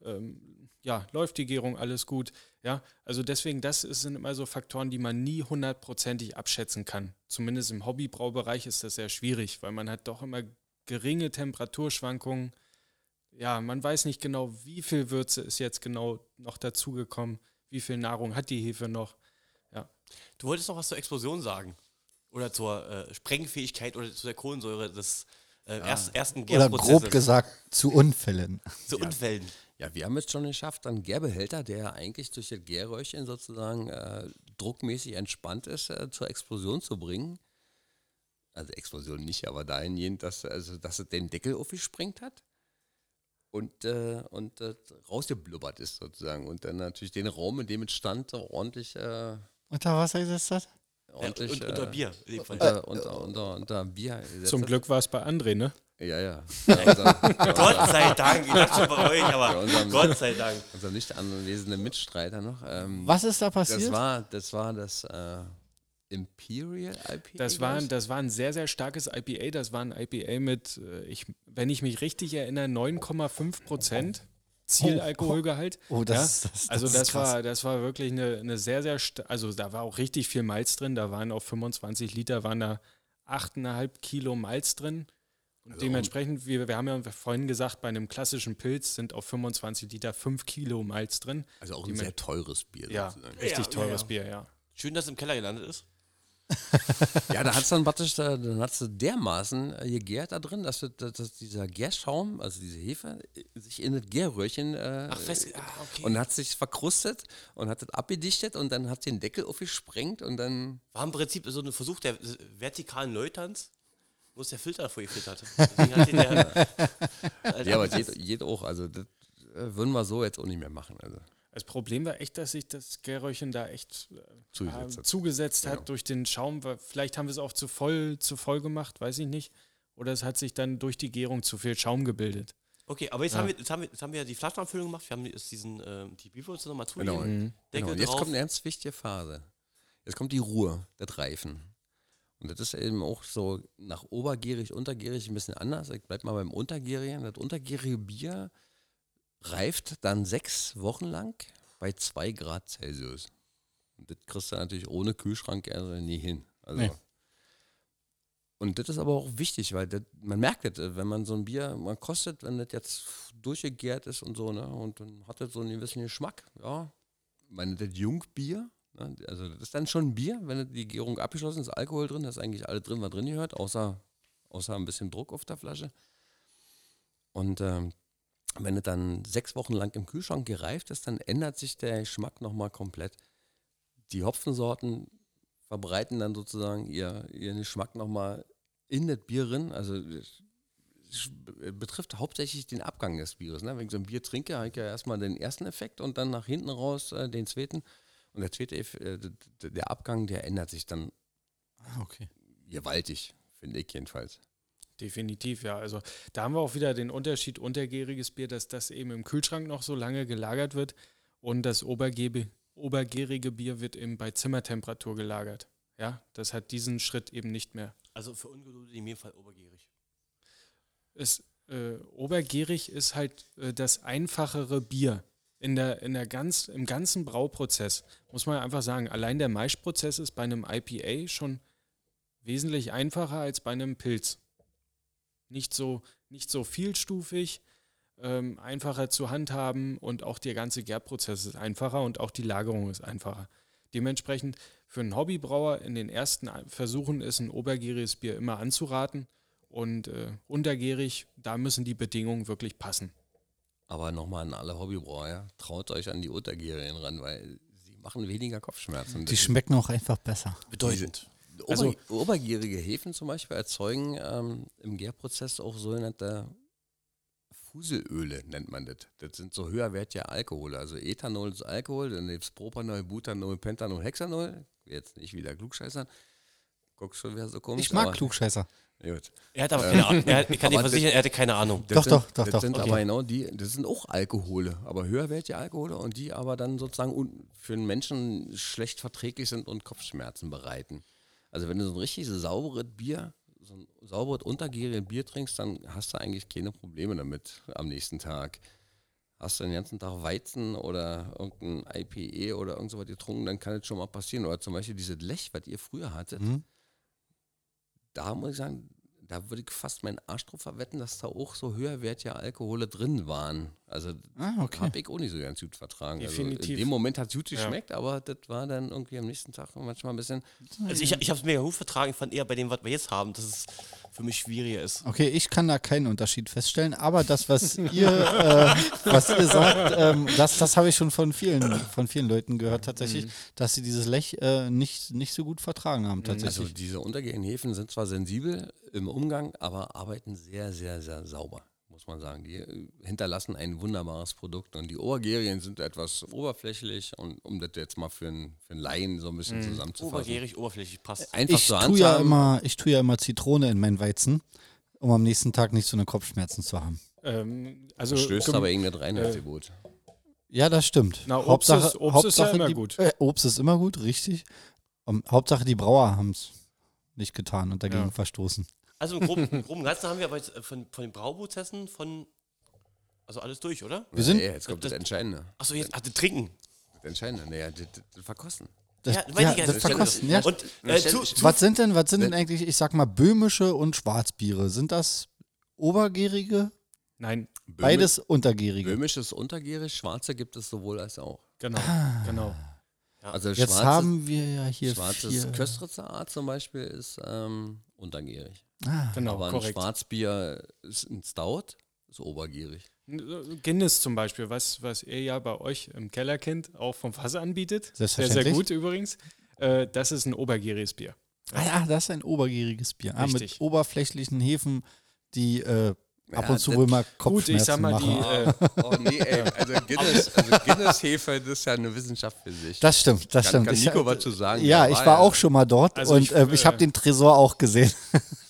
Ähm, ja, läuft die Gärung alles gut? Ja, also deswegen, das sind immer so Faktoren, die man nie hundertprozentig abschätzen kann. Zumindest im Hobbybraubereich ist das sehr schwierig, weil man hat doch immer geringe Temperaturschwankungen. Ja, man weiß nicht genau, wie viel Würze ist jetzt genau noch dazugekommen, wie viel Nahrung hat die Hefe noch. Du wolltest noch was zur Explosion sagen. Oder zur äh, Sprengfähigkeit oder zu der Kohlensäure des äh, erst, ersten Oder grob Gärprozesses. gesagt zu Unfällen. Zu Unfällen. Ja, wir haben es schon geschafft, einen Gärbehälter, der eigentlich durch das Gärröhrchen sozusagen äh, druckmäßig entspannt ist, äh, zur Explosion zu bringen. Also Explosion nicht, aber dahingehend, dass, also, dass es den Deckel aufgesprengt hat und, äh, und äh, rausgeblubbert ist sozusagen. Und dann natürlich den Raum, in dem es stand, ordentlich, äh, Unter Wasser gesetzt hat? ordentlich und, unter äh, Bier. Dem Fall. Unter, unter, unter, unter Bier. Zum. Glück war es bei André, ne? Ja, ja. Gott sei Dank. Ich dachte schon bei euch, aber unserem- Gott sei Dank. unser nicht anwesender Mitstreiter noch. Ähm, Was ist da Das passiert? war das, war das äh, Imperial IPA. Das war, ein- das war ein sehr, sehr starkes IPA. Das war ein IPA mit, äh, ich, wenn ich mich richtig erinnere, 9,5 Prozent Zielalkoholgehalt. Oh, das- ja? das- das also ist das krass. war, das war wirklich eine, eine sehr, sehr, also da war auch richtig viel Malz drin. Da waren auf 25 Liter waren da 8,5 Kilo Malz drin. Und dementsprechend, wir, wir haben ja vorhin gesagt, bei einem klassischen Pilz sind auf 25 Liter 5 Kilo Malz drin. Also auch ein sehr teures Bier. Ja, sozusagen. richtig Ja, teures ja, ja. Bier, ja. Schön, dass es im Keller gelandet ist. Ja, da hat es dann praktisch, da, dann hat es dermaßen äh, gegärt da drin, dass, dass, dass dieser Gärschaum, also diese Hefe, äh, sich in das Gärröhrchen äh, Ach, fest. Ah, okay. und hat sich verkrustet und hat das abgedichtet und dann hat den Deckel aufgesprengt und dann War im Prinzip so ein Versuch der vertikalen Läuterns. Wo ist der Filter davor gefiltert? Deswegen hat Ja, aber geht, geht auch. Also das äh, würden wir so jetzt auch nicht mehr machen. Also Das Problem war echt, dass sich das Gärröhrchen da echt äh, zugesetzt äh, hat. zugesetzt Genau. hat durch den Schaum. Vielleicht haben wir es auch zu voll, zu voll gemacht, weiß ich nicht. Oder es hat sich dann durch die Gärung zu viel Schaum gebildet. Okay, aber jetzt, haben wir, jetzt, haben wir, jetzt haben wir die Flaschenabfüllung gemacht. Wir haben jetzt diesen, ähm, die Bierwürze nochmal Genau. zugegeben. Deckel genau. Und jetzt drauf. kommt eine ganz wichtige Phase. Jetzt kommt die Ruhe, das Reifen. Und das ist eben auch so nach obergierig, untergierig ein bisschen anders. Ich bleib mal beim Untergierigen. Das untergärige Bier reift dann sechs Wochen lang bei zwei Grad Celsius. Und das kriegst du natürlich ohne Kühlschrank also nie hin. Also, Nee. Und das ist aber auch wichtig, weil das, man merkt das, wenn man so ein Bier mal kostet, wenn das jetzt durchgegärt ist und so, ne, und dann hat das so einen gewissen Geschmack, ja. Ich meine, das Jungbier, ne, also das ist dann schon Bier, wenn die Gärung abgeschlossen ist, Alkohol drin, da ist eigentlich alles drin, was drin gehört, außer, außer ein bisschen Druck auf der Flasche. Und ähm, wenn es dann sechs Wochen lang im Kühlschrank gereift ist, dann ändert sich der Geschmack nochmal komplett. Die Hopfensorten verbreiten dann sozusagen ihr, ihren Geschmack nochmal in das Bier rein. Also es betrifft hauptsächlich den Abgang des Bieres. Ne? Wenn ich so ein Bier trinke, habe ich ja erstmal den ersten Effekt und dann nach hinten raus äh, den zweiten. Und der zweite, äh, der Abgang, der ändert sich dann Ah, okay. gewaltig, finde ich jedenfalls. Definitiv, ja. Also da haben wir auch wieder den Unterschied untergäriges Bier, dass das eben im Kühlschrank noch so lange gelagert wird und das obergebe, obergärige Bier wird eben bei Zimmertemperatur gelagert. Ja, das hat diesen Schritt eben nicht mehr. Also für Ungeduldige in jedem Fall obergierig. Es, äh, obergärig ist halt äh, das einfachere Bier. In der, in der ganz, Im ganzen Brauprozess muss man einfach sagen, allein der Maischprozess ist bei einem IPA schon wesentlich einfacher als bei einem Pilz. Nicht so, nicht so vielstufig, ähm, einfacher zu handhaben und auch der ganze Gärprozess ist einfacher und auch die Lagerung ist einfacher. Dementsprechend für einen Hobbybrauer in den ersten Versuchen ist ein obergäriges Bier immer anzuraten und äh, untergärig, da müssen die Bedingungen wirklich passen. Aber nochmal an alle Hobbybrauer, ja, traut euch an die Untergärien ran, weil sie machen weniger Kopfschmerzen. Die schmecken auch einfach besser. Bedeutend. Also- obergärige Hefen zum Beispiel erzeugen ähm, im Gärprozess auch sogenannte Fuselöle, nennt man das. Das sind so höherwertige Alkohole. Also Ethanol ist Alkohol, dann gibt es Propanol, Butanol, Pentanol, Hexanol. Jetzt nicht wieder klugscheißern. Guck schon, wer so komisch Ich mag aber- Klugscheißer. Gut. Er hat aber keine Ahnung. Er hat, ich kann dir versichern, er hatte keine Ahnung. Das Doch, sind, doch, doch, das doch, sind okay. aber genau die, das sind auch Alkohole, aber höherwertige Alkohole und die aber dann sozusagen für den Menschen schlecht verträglich sind und Kopfschmerzen bereiten. Also wenn du so ein richtig sauberes Bier, so ein sauberes untergäriges Bier trinkst, dann hast du eigentlich keine Probleme damit am nächsten Tag. Hast du den ganzen Tag Weizen oder irgendein IPE oder irgend sowas getrunken, dann kann es schon mal passieren. Oder zum Beispiel dieses Lech, was ihr früher hattet, Mhm. da muss ich sagen, da würde ich fast meinen Arsch drauf verwetten, dass da auch so höherwertige Alkohole drin waren. Also Ah, okay. habe ich auch nicht so ganz gut vertragen. Also in Definitiv. dem Moment hat es gut Ja. geschmeckt, aber das war dann irgendwie am nächsten Tag manchmal ein bisschen. Also ich, ich habe es mega gut vertragen. Ich fand eher bei dem, was wir jetzt haben, dass es für mich schwieriger ist. Okay, ich kann da keinen Unterschied feststellen, aber das, was ihr, äh, was ihr sagt, ähm, das, das habe ich schon von vielen, von vielen Leuten gehört tatsächlich, dass sie dieses Lech äh, nicht, nicht so gut vertragen haben tatsächlich. Also diese untergehenden Hefen sind zwar sensibel im Umgang, aber arbeiten sehr, sehr, sehr sauber, muss man sagen. Die äh, hinterlassen ein wunderbares Produkt und die Obergerien sind etwas oberflächlich und um das jetzt mal für einen, für einen Laien so ein bisschen zusammenzufassen. Obergärig, oberflächlich passt. Einfach ich zur tue ja immer, ich tue ja immer Zitrone in mein Weizen, um am nächsten Tag nicht so eine Kopfschmerzen zu haben. Ähm, also stößt gem- aber irgendein Reinheitsgebot. Ja, das stimmt. Na, Obst ist- Obst ist ja immer die, gut. Äh, Obst ist immer gut, richtig. Um, Hauptsache die Brauer haben es nicht getan und dagegen Ja. verstoßen. Also im groben, im groben Ganzen haben wir aber jetzt äh, von, von den Brauprozessen von. Also alles durch, oder? Wir sind- Nee, jetzt kommt das, Das- Entscheidende. Achso, jetzt. Ach, das Trinken. Das Entscheidende. Naja, das, das, Verkosten. Das, Ja, ja, ja, das das- verkosten, ja. Und Ja, äh, zu, zu, Was sind denn, was sind denn eigentlich, ich sag mal, böhmische und Schwarzbiere? Sind das obergärige, Nein, beides untergärige. Böhmisch ist untergärig, schwarze gibt es sowohl als auch. genau, genau. Also Jetzt schwarze, haben wir ja hier schwarzes. Köstritzer Art zum Beispiel ist ähm, untergärig. Ah, Genau, Aber ein korrekt. Schwarzbier ist ein Stout, ist obergierig. Guinness zum Beispiel, was, was ihr ja bei euch im Keller kennt, auch vom Fass anbietet. Sehr, sehr gut übrigens. Äh, das ist ein obergieriges Bier. ah ja, das ist ein obergäriges Bier. Ah, mit oberflächlichen Hefen, die äh, ab Ja, und zu wohl mal Gut, ich sag Kopfschmerzen mal, machen. die, äh, Oh nee, ey, also Guinness, also Guinness-Hefe, das ist ja eine Wissenschaft für sich. Das stimmt, das kann, stimmt. kann Ich- Nico was zu sagen? Ja, ich war auch schon mal dort Also und ich, äh, ich habe den Tresor auch gesehen.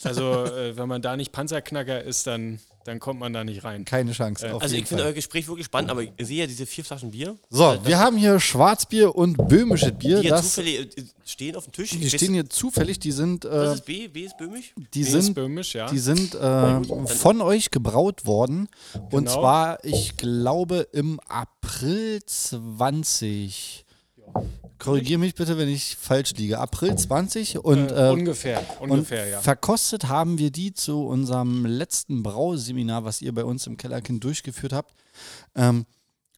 also äh, wenn man da nicht Panzerknacker ist, dann, dann kommt man da nicht rein. Keine Chance. Äh, auf Also jeden ich finde euer Gespräch wirklich spannend, aber ich sehe ja diese vier Flaschen Bier. So, wir haben hier Schwarzbier und böhmisches Bier. Die Das, zufällig äh, stehen auf dem Tisch. die stehen hier zufällig, die sind, Das äh, ist B, B ist böhmisch. die ist sind, böhmisch, ja. die sind äh, von euch gebraut worden. Und Genau. zwar, ich glaube, im April 20. Korrigiere mich bitte, wenn ich falsch liege. April 20 und, äh, äh, ungefähr, ungefähr, und ja. verkostet haben wir die zu unserem letzten Brauseminar, was ihr bei uns im Kellerkind durchgeführt habt. Ähm,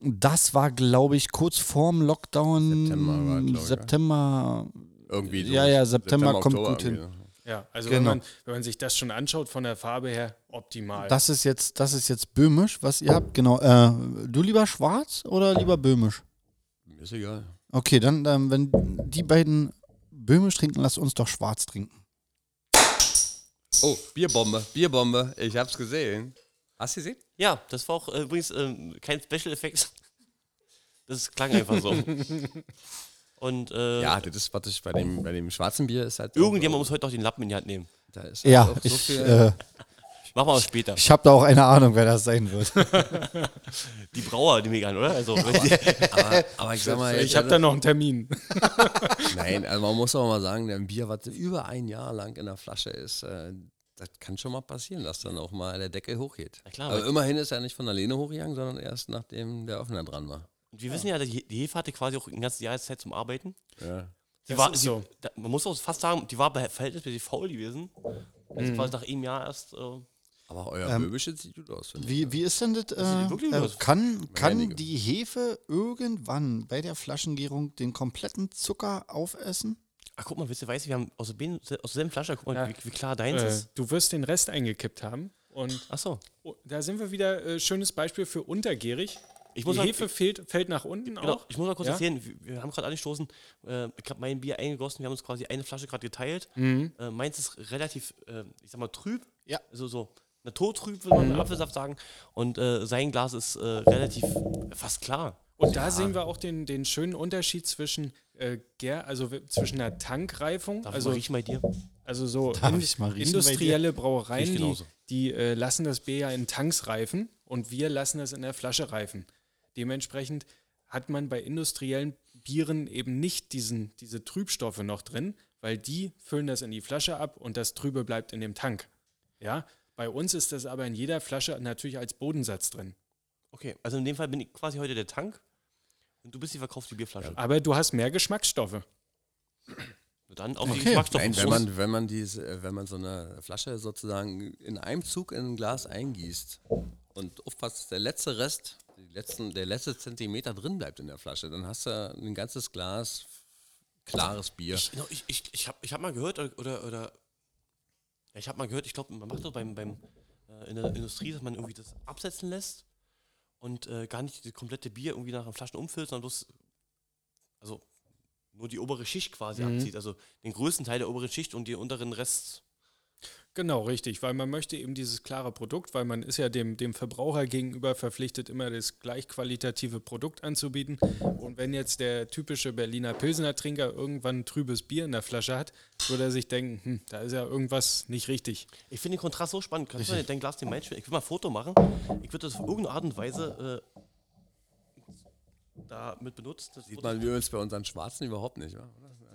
das war, glaube ich, kurz vorm Lockdown. September war, glaub ich, ne? September. Irgendwie so. Ja, ja, September kommt gut irgendwie. hin. Ja, also Genau. wenn, man, wenn man sich das schon anschaut von der Farbe her, optimal. Das ist jetzt, das ist jetzt böhmisch, was ihr habt. Genau. Äh, du lieber schwarz oder lieber böhmisch? Mir ist egal. Okay, dann, ähm, wenn die beiden böhmisch trinken, lasst uns doch schwarz trinken. Oh, Bierbombe, Bierbombe. Ich hab's gesehen. Hast du gesehen? Ja, das war auch äh, übrigens ähm, kein Special Effekt. Das klang einfach so. Und äh, Ja, das ist, was ich bei dem, bei dem schwarzen Bier ist halt. irgendjemand muss heute noch den Lappen in die Hand nehmen. Da ist halt Ja, auch so ich, viel. äh, Machen wir auch später. ich habe da auch eine Ahnung, wer das sein wird. Die Brauer, die mich an, oder? Also, aber, aber ich sag mal, ich habe da noch einen Termin. Nein, also man muss auch mal sagen, ein Bier, was über ein Jahr lang in der Flasche ist, äh, das kann schon mal passieren, dass dann auch mal der Deckel hochgeht. Na klar, Aber immerhin ist er nicht von alleine hochgegangen, sondern erst nachdem der Öffner dran war. Und wir wissen ja, die, die Hefe hatte quasi auch ein ganzes Jahr Zeit zum Arbeiten. Ja. Die war, die, so. da, man muss auch fast sagen, die war bei verhältnismäßig faul gewesen. Also Mhm. quasi nach einem Jahr erst. Äh, Aber euer Ähm, Böbische sieht gut aus. Wie, wie ist denn das? Äh, wirklich äh, kann kann die Hefe irgendwann bei der Flaschengärung den kompletten Zucker aufessen? ach, guck mal, wisst ihr, weißt wir haben aus, der, aus derselben Flasche, guck mal, Ja. wie, wie klar deins Äh, ist. du wirst den Rest eingekippt haben. Und Ach so. oh, da sind wir wieder, äh, schönes Beispiel für untergärig. Ich muss die Hefe fehlt, fällt nach unten Genau, auch. ich muss mal kurz Ja? erzählen, wir, wir haben gerade angestoßen, äh, ich habe mein Bier eingegossen, wir haben uns quasi eine Flasche gerade geteilt. Mhm. Äh, meins ist relativ, äh, ich sag mal, trüb. Ja. Also so naturtrüb, würde man mit Apfelsaft sagen. Und äh, sein Glas ist äh, relativ fast klar. Und da sehen wir auch den, den schönen Unterschied zwischen äh, also zwischen einer Tankreifung, Darf also, ich mal dir? also so in, ich mal riechen industrielle Brauereien, die, die äh, lassen das Bier ja in Tanks reifen und wir lassen es in der Flasche reifen. Dementsprechend hat man bei industriellen Bieren eben nicht diesen, diese Trübstoffe noch drin, weil die füllen das in die Flasche ab und das Trübe bleibt in dem Tank. Ja, bei uns ist das aber in jeder Flasche natürlich als Bodensatz drin. Okay, also in dem Fall bin ich quasi heute der Tank und du bist die verkaufte Bierflasche. Aber du hast mehr Geschmacksstoffe. Dann auf die Okay. Geschmacksstoffe. Nein, wenn man, wenn man diese, wenn man so eine Flasche sozusagen in einem Zug in ein Glas eingießt und aufpasst, dass der letzte Rest, die letzten, der letzte Zentimeter drin bleibt in der Flasche, dann hast du ein ganzes Glas klares Bier. Ich, ich, ich, ich habe ich hab mal gehört, oder, oder, oder ja, ich habe mal gehört, ich glaube, man macht das beim, beim, äh, in der Industrie, dass man irgendwie das absetzen lässt und äh, gar nicht das komplette Bier irgendwie nach den Flaschen umfüllt, sondern bloß, also nur die obere Schicht quasi Mhm. abzieht. Also den größten Teil der oberen Schicht und den unteren Rest. Genau, richtig, weil man möchte eben dieses klare Produkt, weil man ist ja dem, dem Verbraucher gegenüber verpflichtet, immer das gleich qualitative Produkt anzubieten. Und wenn jetzt der typische Berliner Pilsener Trinker irgendwann ein trübes Bier in der Flasche hat, würde er sich denken, hm, da ist ja irgendwas nicht richtig. Ich finde den Kontrast so spannend. Kannst du mal dein Glas den Main? Ich will mal ein Foto machen. Ich würde das auf irgendeine Art und Weise äh, damit benutzen. Das Sieht man übrigens bei unseren Schwarzen überhaupt nicht, wa?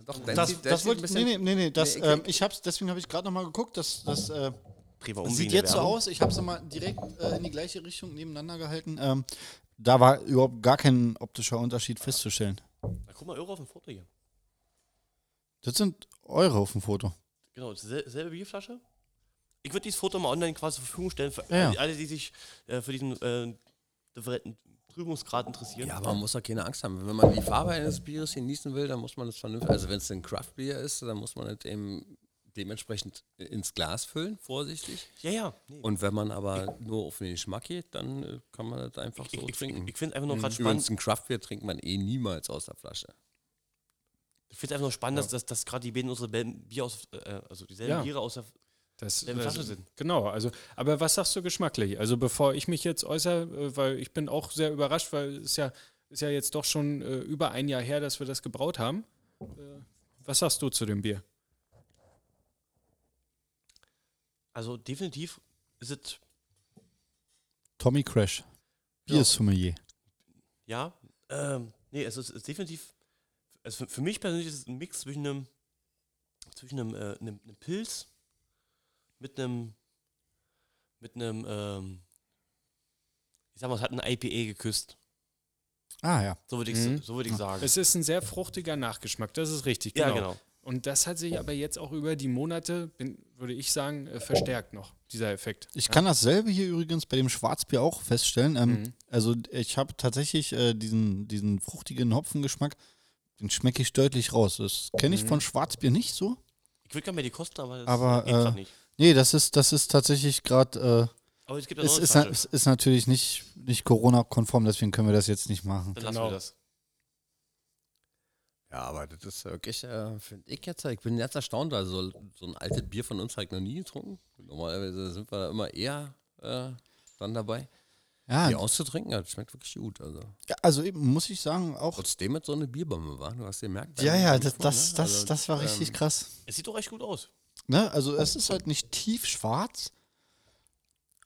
Doch, Das, sieht- das sieht wollte ein nee, nee, nee, nee, das, Nee, ich- ähm, ich hab's, deswegen habe ich gerade nochmal geguckt, das, das äh, sieht jetzt so aus, ich habe es mal direkt äh, in die gleiche Richtung nebeneinander gehalten. Ähm, da war überhaupt gar kein optischer Unterschied festzustellen. Na, guck mal, Euro auf dem Foto hier. Das sind eure auf dem Foto. Genau, sel- selbe Bierflasche. Ich würde dieses Foto mal online quasi zur Verfügung stellen für Ja, alle, die sich äh, für diesen äh, Trübungsgrad interessieren. Ja, aber man muss doch keine Angst haben. Wenn man die Farbe eines Bieres genießen will, dann muss man das vernünftig. Also wenn es ein Craft-Bier ist, dann muss man es eben dementsprechend ins Glas füllen, vorsichtig. ja. ja. Nee. Und wenn man aber nur auf den Geschmack geht, dann äh, kann man das einfach so ich ich, trinken. ich finde es einfach nur gerade Übrigens, spannend. ein Craft-Bier trinkt man eh niemals aus der Flasche. Ich finde es einfach nur spannend, dass, dass, dass gerade die beiden unsere Bier aus, äh, also dieselben Ja. Biere aus der. Das, das- sind. Genau, also, aber was sagst du geschmacklich? Also bevor ich mich jetzt äußere, äh, weil ich bin auch sehr überrascht, weil es ja, ist ja jetzt doch schon äh, über ein Jahr her, dass wir das gebraut haben. Äh, was sagst du zu dem Bier? Also definitiv ist es, Tommy Crash. Ja. Biersommelier. ja, ähm, nee, es ist, ist definitiv, also für, für mich persönlich ist es ein Mix zwischen einem, zwischen einem, äh, einem, einem Pilz mit einem, mit einem, ähm, ich sag mal, es hat ein IPA geküsst. Ah ja. So würde ich, Mhm. so würd ich sagen. Es ist ein sehr fruchtiger Nachgeschmack, das ist richtig. ja, genau. Und das hat sich aber jetzt auch über die Monate, bin, würde ich sagen, äh, verstärkt noch, dieser Effekt. Ich kann dasselbe hier übrigens bei dem Schwarzbier auch feststellen. Ähm, Mhm. Also ich habe tatsächlich äh, diesen, diesen fruchtigen Hopfengeschmack, den schmecke ich deutlich raus. Das kenne ich Mhm. von Schwarzbier nicht so. Ich würde gerne mehr die kosten, aber das Aber, geht äh, nicht. Nee, das ist, das ist tatsächlich gerade, Aber es gibt äh, ja noch ist, eine es Flasche. ist natürlich nicht, nicht Corona-konform, deswegen können wir das jetzt nicht machen. Dann lassen Genau. wir das. Ja, aber das ist wirklich, äh, finde ich jetzt, ich bin jetzt erstaunt, also so ein altes Bier von uns habe ich noch nie getrunken. Normalerweise sind wir da immer eher äh, dann dabei, Ja, die auszutrinken. Das schmeckt wirklich gut. Also ja, also eben muss ich sagen, auch. trotzdem mit so eine Bierbombe war. Du hast gemerkt. Ja, ja, beim das, Öffnen, das, ne? das, Also, das war richtig ähm, krass. Es sieht doch echt gut aus. Ne? Also es ist halt nicht tiefschwarz,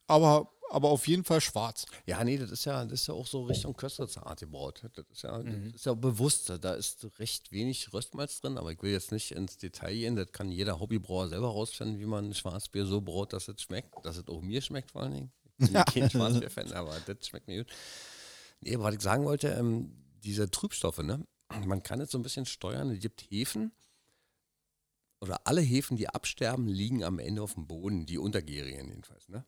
aber, aber auf jeden Fall schwarz. Ja, nee, das ist ja, das ist ja auch so Richtung Kösterzart gebaut. Das ist ja, Mhm. das ist ja bewusst. Da ist recht wenig Röstmalz drin, aber ich will jetzt nicht ins Detail gehen. Das kann jeder Hobbybrauer selber rausfinden, wie man ein Schwarzbier so braut, dass es schmeckt, dass es auch mir schmeckt vor allen Dingen. Ich bin kein Schwarzbier-Fan, aber das schmeckt mir gut. Nee, aber was ich sagen wollte, ähm, diese Trübstoffe, ne? Man kann es so ein bisschen steuern. Es gibt Hefen, oder alle Hefen, die absterben, liegen am Ende auf dem Boden, die untergärigen jedenfalls. Ne?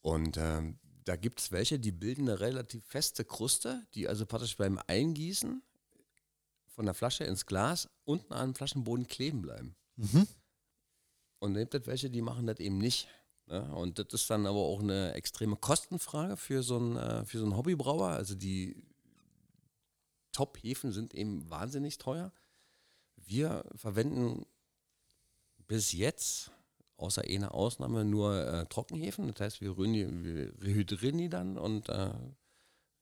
Und ähm, da gibt es welche, die bilden eine relativ feste Kruste, die also praktisch beim Eingießen von der Flasche ins Glas unten am Flaschenboden kleben bleiben. Mhm. Und dann gibt es welche, die machen das eben nicht. Ne? Und das ist dann aber auch eine extreme Kostenfrage für so einen, äh, für so einen Hobbybrauer. Also die Top-Hefen sind eben wahnsinnig teuer. Wir verwenden bis jetzt, außer einer Ausnahme, nur äh, Trockenhefen. Das heißt, wir, rühren die, wir rehydrieren die dann und äh,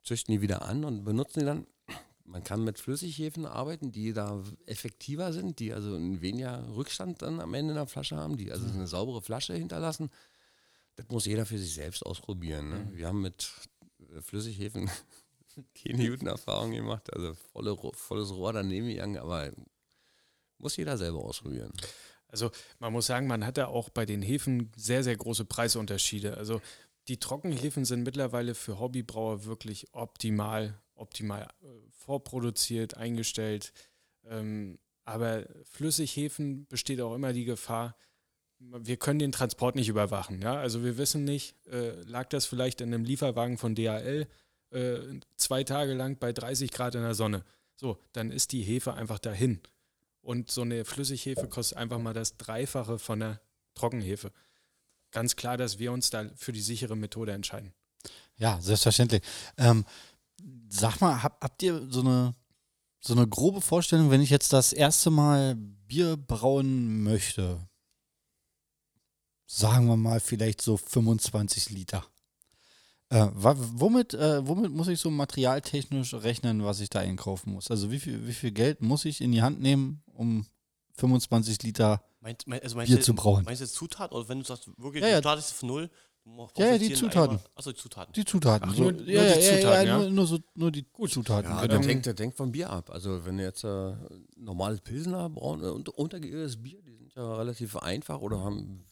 züchten die wieder an und benutzen die dann. Man kann mit Flüssighefen arbeiten, die da effektiver sind, die also einen weniger Rückstand dann am Ende in der Flasche haben, die also eine saubere Flasche hinterlassen. Das muss jeder für sich selbst ausprobieren. Ne? Wir haben mit äh, Flüssighefen keine guten Erfahrungen gemacht. Also volle, volles Rohr daneben gegangen, aber muss jeder selber ausprobieren. Also man muss sagen, man hat da auch bei den Hefen sehr, sehr große Preisunterschiede. Also die Trockenhefen sind mittlerweile für Hobbybrauer wirklich optimal, optimal äh, vorproduziert, eingestellt. Ähm, aber Flüssighefen besteht auch immer die Gefahr, wir können den Transport nicht überwachen. Ja? Also wir wissen nicht, äh, lag das vielleicht in einem Lieferwagen von DHL äh, zwei Tage lang bei 30 Grad in der Sonne. So, dann ist die Hefe einfach dahin. Und so eine Flüssighefe kostet einfach mal das Dreifache von der Trockenhefe. Ganz klar, dass wir uns da für die sichere Methode entscheiden. Ja, selbstverständlich. Ähm, sag mal, hab, habt ihr so eine, so eine grobe Vorstellung, wenn ich jetzt das erste Mal Bier brauen möchte? Sagen wir mal vielleicht so 25 Liter. Äh, womit, äh, womit muss ich so materialtechnisch rechnen, was ich da einkaufen muss? Also wie viel, wie viel Geld muss ich in die Hand nehmen, um 25 Liter Meinst, mein, also meinst Bier du, zu brauen? Meinst du jetzt Zutaten? Oder wenn du sagst, wirklich, Ja, ja. du startest von null? Ja, ja, die Zutaten. Achso, die Zutaten. Die Zutaten. Ach, so, nur- nur die Zutaten, ja? Nur, nur, so, nur die Zutaten. Ja, genau. der, denkt, der denkt vom Bier ab. Also wenn du jetzt äh, normales Pilsener, braun, äh, unter, untergeöliges Bier, die sind ja relativ einfach oder haben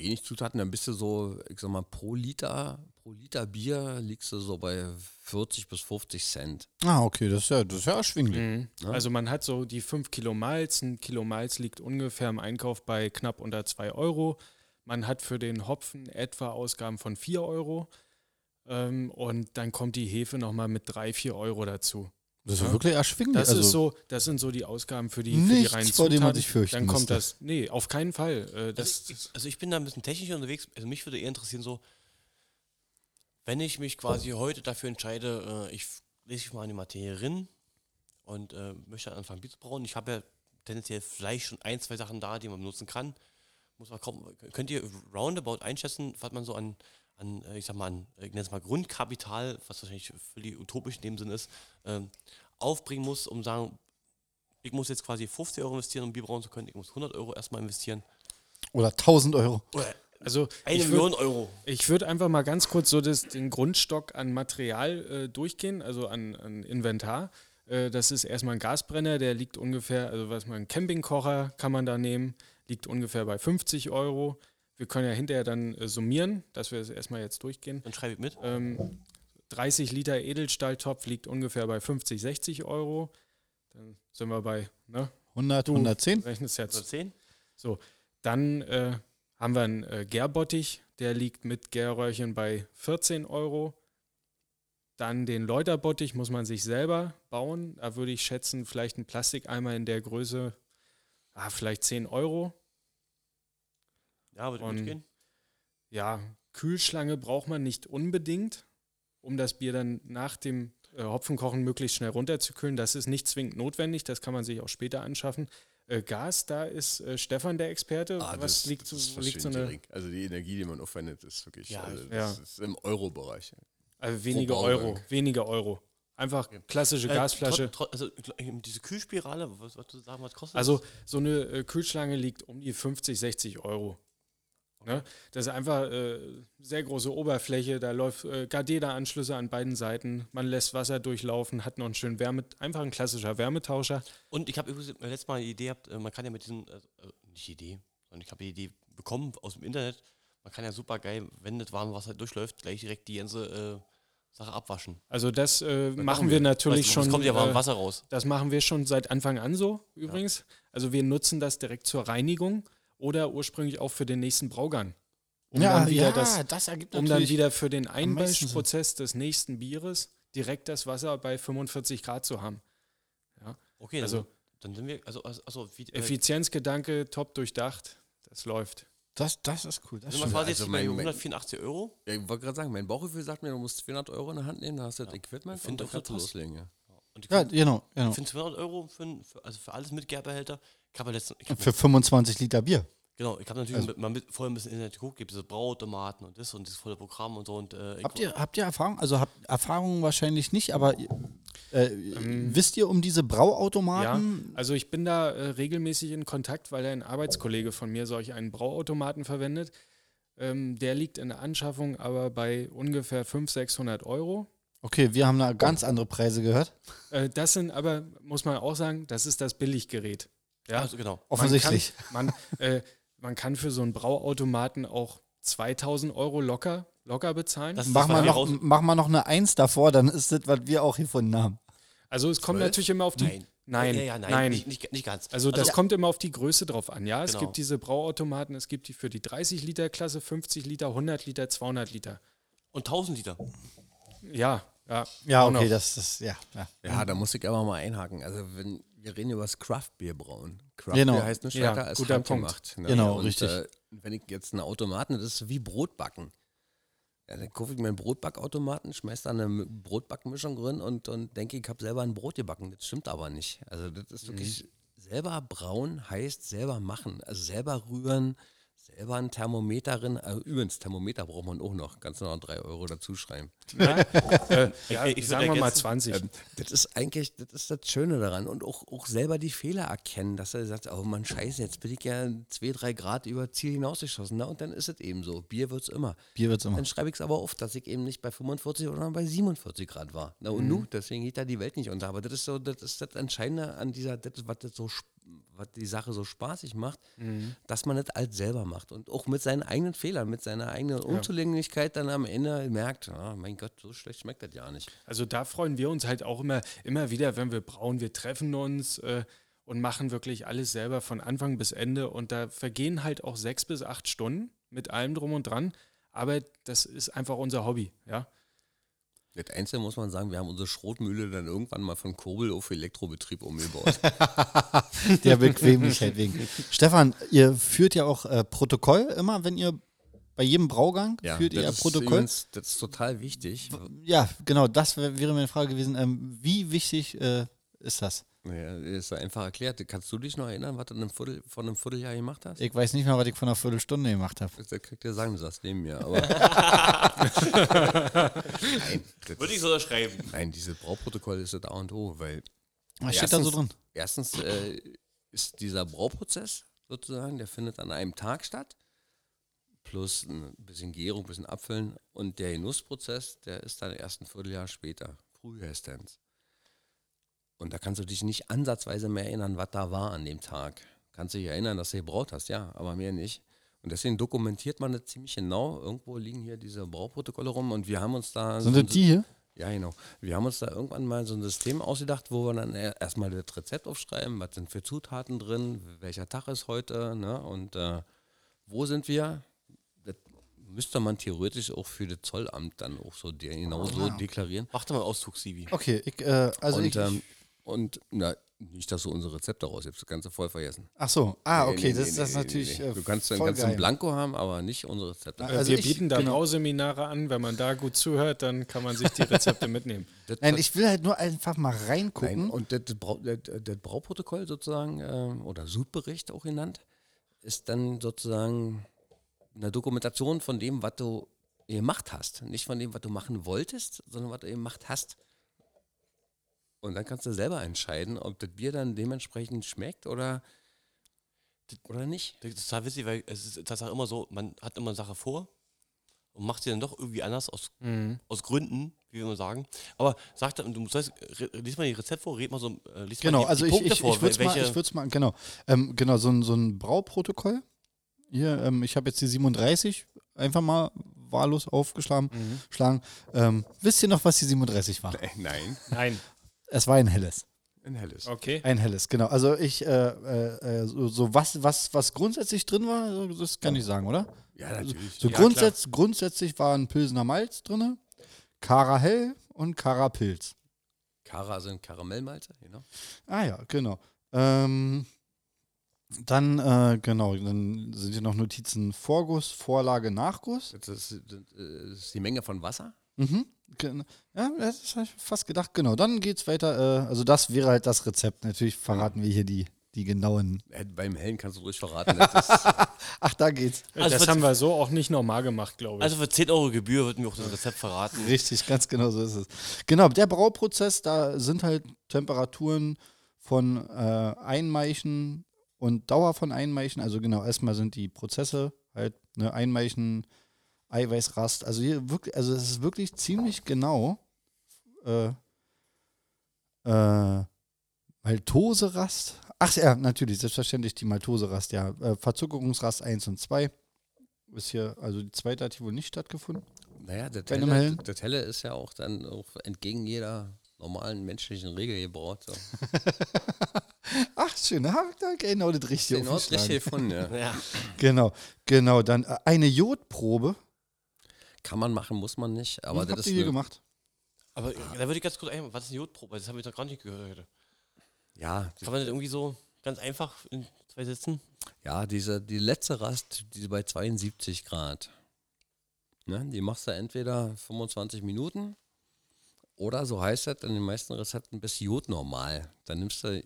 wenig Zutaten, dann bist du so, ich sag mal, pro Liter, pro Liter Bier liegst du so bei 40 bis 50 Cent. Ah, okay, das ist ja, das ist ja erschwinglich. Ja. Also man hat so die 5 Kilo Malz. Ein Kilo Malz liegt ungefähr im Einkauf bei knapp unter 2 Euro. Man hat für den Hopfen etwa Ausgaben von 4 Euro. Ähm, und dann kommt die Hefe nochmal mit 3, 4 Euro dazu. Das ist wirklich erschwinglich. Das, also, ist so, das sind so die Ausgaben für die, für die reinen vor dem man Zutaten. sich fürchten Dann kommt müsste. das. Nee, auf keinen Fall. Äh, das, Also ich, also ich bin da ein bisschen technisch unterwegs. Also mich würde eher interessieren, so, wenn ich mich quasi heute dafür entscheide, äh, ich lese mich mal in die Materie rein und äh, möchte anfangen Bier zu brauen. Ich habe ja tendenziell vielleicht schon ein, zwei Sachen da, die man benutzen kann. Muss man kaum, könnt ihr roundabout einschätzen, was man so an, an äh, ich sag mal, an, ich nenne es mal Grundkapital, was wahrscheinlich völlig utopisch in dem Sinn ist, ähm, aufbringen muss, um sagen, ich muss jetzt quasi 50 Euro investieren, um Bier brauen zu können, ich muss 100 Euro erstmal investieren. oder 1000 Euro. Oder also eine ich würd- Million Euro. Ich würde einfach mal ganz kurz so das, den Grundstock an Material äh, durchgehen, also an, an Inventar. Äh, das ist erstmal ein Gasbrenner, der liegt ungefähr, also was man, ein Campingkocher kann man da nehmen, liegt ungefähr bei 50 Euro. Wir können ja hinterher dann äh, summieren, dass wir das erstmal jetzt durchgehen. Dann schreibe ich mit. Ähm, 30 Liter Edelstahltopf liegt ungefähr bei 50, 60 Euro. Dann sind wir bei, ne? 100, Du 110. rechnest jetzt. 110? Dann äh, haben wir einen äh, Gärbottich, der liegt mit Gärröhrchen bei 14 Euro. Dann den Läuterbottich muss man sich selber bauen. Da würde ich schätzen, vielleicht ein Plastikeimer in der Größe, ah, vielleicht 10 Euro. Ja, würde Und- mitgehen. Ja, Kühlschlange braucht man nicht unbedingt, um das Bier dann nach dem äh, Hopfenkochen möglichst schnell runterzukühlen. Das ist nicht zwingend notwendig, das kann man sich auch später anschaffen. Äh, Gas, da ist äh, Stefan der Experte. Ah, Was das, liegt, das so, liegt so eine gering. Also die Energie, die man aufwendet, ist wirklich, Ja, also ja. das ist im Euro-Bereich. Also wenige Bauwerk. Euro, wenige Euro. Einfach klassische Gasflasche. Äh, trot- trot- also gl- diese Kühlspirale, was was du sagen, was kostet Also so eine äh, Kühlschlange liegt um die 50, 60 Euro. Ne? Das ist einfach äh, sehr große Oberfläche, da läuft äh, Gardena-Anschlüsse an beiden Seiten, man lässt Wasser durchlaufen, hat noch einen schönen Wärme, einfach ein klassischer Wärmetauscher. das? Und ich habe übrigens letztes Mal die Idee gehabt, äh, man kann ja mit diesen, äh, äh, nicht Idee, sondern ich habe die Idee bekommen aus dem Internet, man kann ja super geil, wenn das warme Wasser durchläuft, gleich direkt die ganze äh, Sache abwaschen. Also das äh, machen wir. natürlich Weißt schon. Es kommt ja warmes äh, Wasser raus. Das machen wir schon seit Anfang an so, übrigens. Also wir nutzen das direkt zur Reinigung oder ursprünglich auch für den nächsten Braugang. Um dann wieder das, das ergibt um dann wieder für den. Einweichprozess des nächsten Bieres direkt das Wasser bei 45 Grad zu haben. Okay, also- also dann sind wir, also, also, also wie, äh, Effizienzgedanke, top durchdacht, das läuft. Das, das ist cool. Das sind wir Also jetzt bei mein- mein- 184 Euro. Ja, ich wollte gerade sagen, mein Bauchgefühl sagt mir, du musst 400 Euro in der Hand nehmen, dann hast du das Equipment Ich find und dann kannst du loslegen. Ja. Und Ja, genau. genau. find 200 Euro für, für, also für alles mit Gärbehälter. Ich habe ja letztens, ich hab, Für 25 Liter Bier. genau, ich habe natürlich Also- mit, mal mit, vorher ein bisschen Internet geguckt, gibt diese Brauautomaten und das und das volle Programm und so. Und, äh, Habt ihr, habt ihr Erfahrung? Also habt Erfahrung wahrscheinlich nicht, aber äh, wisst ihr um diese Ja, Brauautomaten? also ich bin da äh, regelmäßig in Kontakt, weil ein Arbeitskollege von mir solch einen Brauautomaten verwendet. Ähm, der liegt in der Anschaffung aber bei ungefähr 500, 600 Euro. Okay, wir haben da ganz andere Preise gehört. Äh, das sind aber, muss man auch sagen, das ist das Billiggerät. Ja, also genau. Offensichtlich. Man kann, man, äh, man kann für so einen Brauautomaten auch 2000 Euro locker, locker bezahlen. Das- Mach mal, noch, mach mal noch eine Eins davor, dann ist das, was wir auch gefunden haben. also es kommt Zwölf? natürlich immer auf die. Nein. Nein, Ja, ja, nein, nein. Nicht, nicht, nicht ganz. Also das kommt immer auf die Größe drauf an. Ja, es Genau. gibt diese Brauautomaten, es gibt die für die 30 Liter Klasse, 50 Liter, 100 Liter, 200 Liter. Und 1000 Liter. Ja, ja. Ja, auch okay, noch. das, das, ja. ja. Ja, da muss ich aber mal einhaken. Also wenn wir reden über das Craft-Bier brauen. Craft Genau. Heißt nicht Ja, stärker als guter handgemacht. Ne? Genau, Und, richtig. Äh, wenn ich jetzt einen Automaten, das ist wie Brotbacken. Ja, dann kaufe ich mir einen Brotbackautomaten, schmeiß da eine Brotbackmischung drin und, und denke, ich habe selber ein Brot gebacken. Das stimmt aber nicht. Also das ist wirklich selber brauen heißt selber machen. Also selber rühren, selber ein Thermometer drin. Also übrigens, Thermometer braucht man auch noch. Kannst du noch drei Euro dazu schreiben. Äh, ja ich sagen wir mal ergänzen, 20. Ähm, das ist eigentlich, das ist das Schöne daran. Und auch, auch selber die Fehler erkennen, dass er sagt, oh Mann, scheiße, jetzt bin ich ja zwei, drei Grad über Ziel hinausgeschossen. Na, und dann ist es eben so. Bier wird es immer. Bier wird's immer. Dann schreibe ich es aber auf, dass ich eben nicht bei 45 oder bei 47 Grad war. Na und nu, deswegen geht da die Welt nicht unter. Aber das ist so, das ist das Entscheidende an dieser, das, was das so was die Sache so spaßig macht, dass man das alles selber macht und auch mit seinen eigenen Fehlern, mit seiner eigenen Unzulänglichkeit dann am Ende merkt, ah, mein Gott, so schlecht schmeckt das ja nicht. Also da freuen wir uns halt auch immer, immer wieder, wenn wir brauen. Wir treffen uns äh, und machen wirklich alles selber von Anfang bis Ende. Und da vergehen halt auch sechs bis acht Stunden. mit allem drum und dran. Aber das ist einfach unser Hobby, ja. Das Einzige muss man sagen, wir haben unsere Schrotmühle dann irgendwann mal von Kurbel auf Elektrobetrieb umgebaut. Der Bequemlichkeit wegen. Stefan, ihr führt ja auch äh, Protokoll immer, wenn ihr bei jedem Braugang führt ihr ja ist Protokoll. übrigens- das ist total wichtig. Ja, genau, das wär, wäre meine Frage gewesen. Ähm, wie wichtig äh, ist das? Ja, ist einfach erklärt. Kannst du dich noch erinnern, was du in einem Viertel, von einem Vierteljahr gemacht hast? Ich weiß nicht mehr, was ich von einer Viertelstunde gemacht habe. Das kriegt ihr sagen, du saßt neben mir. Aber nein, das Würde ich so schreiben. nein, dieses Brauprotokoll ist das A und O, weil Was steht da so drin? erstens äh, ist dieser Brauprozess sozusagen, der findet an einem Tag statt, plus ein bisschen Gärung, ein bisschen Abfüllen und der Genussprozess, der ist dann erst ein Vierteljahr später, frühestens. Und da kannst du dich nicht ansatzweise mehr erinnern, was da war an dem Tag. Kannst dich erinnern, dass du gebraut hast, ja, aber mehr nicht. Und deswegen dokumentiert man das ziemlich genau. Irgendwo liegen hier diese Brauprotokolle rum und wir haben uns da. Sind so- das die hier? ja, genau. Wir haben uns da irgendwann mal so ein System ausgedacht, wo wir dann erstmal das Rezept aufschreiben, was sind für Zutaten drin, welcher Tag ist heute, ne? Und äh, wo sind wir? Das müsste man theoretisch auch für das Zollamt dann auch so genau so deklarieren. Mach doch mal Auszug, Sivi. Okay, ich, äh, also und ich, ähm, und na, nicht, dass du unsere Rezepte rausgibst, das kannst du voll vergessen. ach so, ah, Nee, okay, nee, das, nee, das ist nee, natürlich nee, nee. äh, Du kannst, dann ein geheim. Blanko haben, aber nicht unsere Rezepte. Also Also wir ich- bieten da genau. Brauseminare an. Wenn man da gut zuhört, dann kann man sich die Rezepte mitnehmen. Das- Nein, das- ich will halt nur einfach mal Nein, reingucken. und das, Brau, das, das Brauprotokoll sozusagen, äh, oder Sudbericht auch genannt, ist dann sozusagen eine Dokumentation von dem, was du gemacht hast. Nicht von dem, was du machen wolltest, sondern was du gemacht hast. Und dann kannst du selber entscheiden, ob das Bier dann dementsprechend schmeckt oder, oder nicht. Das ist total witzig, weil es ist tatsächlich immer so, man hat immer eine Sache vor und macht sie dann doch irgendwie anders aus, aus Gründen, wie wir immer sagen. Aber sag da, du sollst, re, lies mal die Rezept vor, red mal so, äh, lies Genau, mal die, also die ich, Punkte ich, vor, ich würde es mal, genau, ähm, genau, so ein, so ein Brauprotokoll. Hier, ähm, ich habe jetzt die 37 einfach mal wahllos aufgeschlagen. Schlagen. Ähm, wisst ihr noch, was die 37 war? Äh, Nein, Nein. Es war ein helles. ein helles. Okay. Ein helles, genau. Also ich, äh, äh, äh, so, so was, was, was grundsätzlich drin war, das kann ich sagen, oder? Ja, natürlich. So Ja, grundsätz, grundsätzlich war ein Pilsener Malz drin, Kara Hell und Kara Pilz. Kara sind Karamellmalze, genau. Ah ja, genau. Ähm, dann, äh, genau, dann sind hier noch Notizen Vorguss, Vorlage, Nachguss. Das ist, das ist die Menge von Wasser. Mhm. Ja, das habe ich fast gedacht. Genau, dann geht's weiter. Äh, also das wäre halt das Rezept. Natürlich verraten wir hier die, die genauen. Beim Hellen kannst du ruhig verraten. Ach, da geht's. Also das haben wir so auch nicht normal gemacht, glaube ich. also für 10 Euro Gebühr wird mir auch das Rezept verraten. Richtig, ganz genau so ist es. Genau, der Brauprozess, da sind halt Temperaturen von äh, Einmeichen und Dauer von Einmeichen. Also genau, erstmal sind die Prozesse halt ne, Einmeichen, Eiweißrast. Also hier wirklich, also es ist wirklich ziemlich genau. Äh, äh, Maltoserast. Ach ja, natürlich, selbstverständlich die Maltoserast, ja. Äh, Verzuckerungsrast 1 und 2. Ist hier, also die zweite hat hier wohl nicht stattgefunden. naja, Helle, Hellen? das Helle ist ja auch dann auch entgegen jeder normalen menschlichen Regel gebraut. So. Ach, schön, da habe ich genau das Richtige Genau, das aufgeschlagen. richtig gefunden, ja. Ja. Genau, genau. Dann äh, eine Jodprobe. Kann man machen, muss man nicht. Aber Hm, das habt ist ihr hier gemacht? Aber da würde ich ganz kurz ein, was ist eine Jodprobe? Das habe ich noch gar nicht gehört heute. Ja, Kann man das irgendwie so ganz einfach in zwei Sätzen? ja diese, die letzte Rast, die bei 72 Grad. Ne, die machst du entweder 25 Minuten oder, so heißt das in den meisten Rezepten, bis Jod normal. Dann nimmst du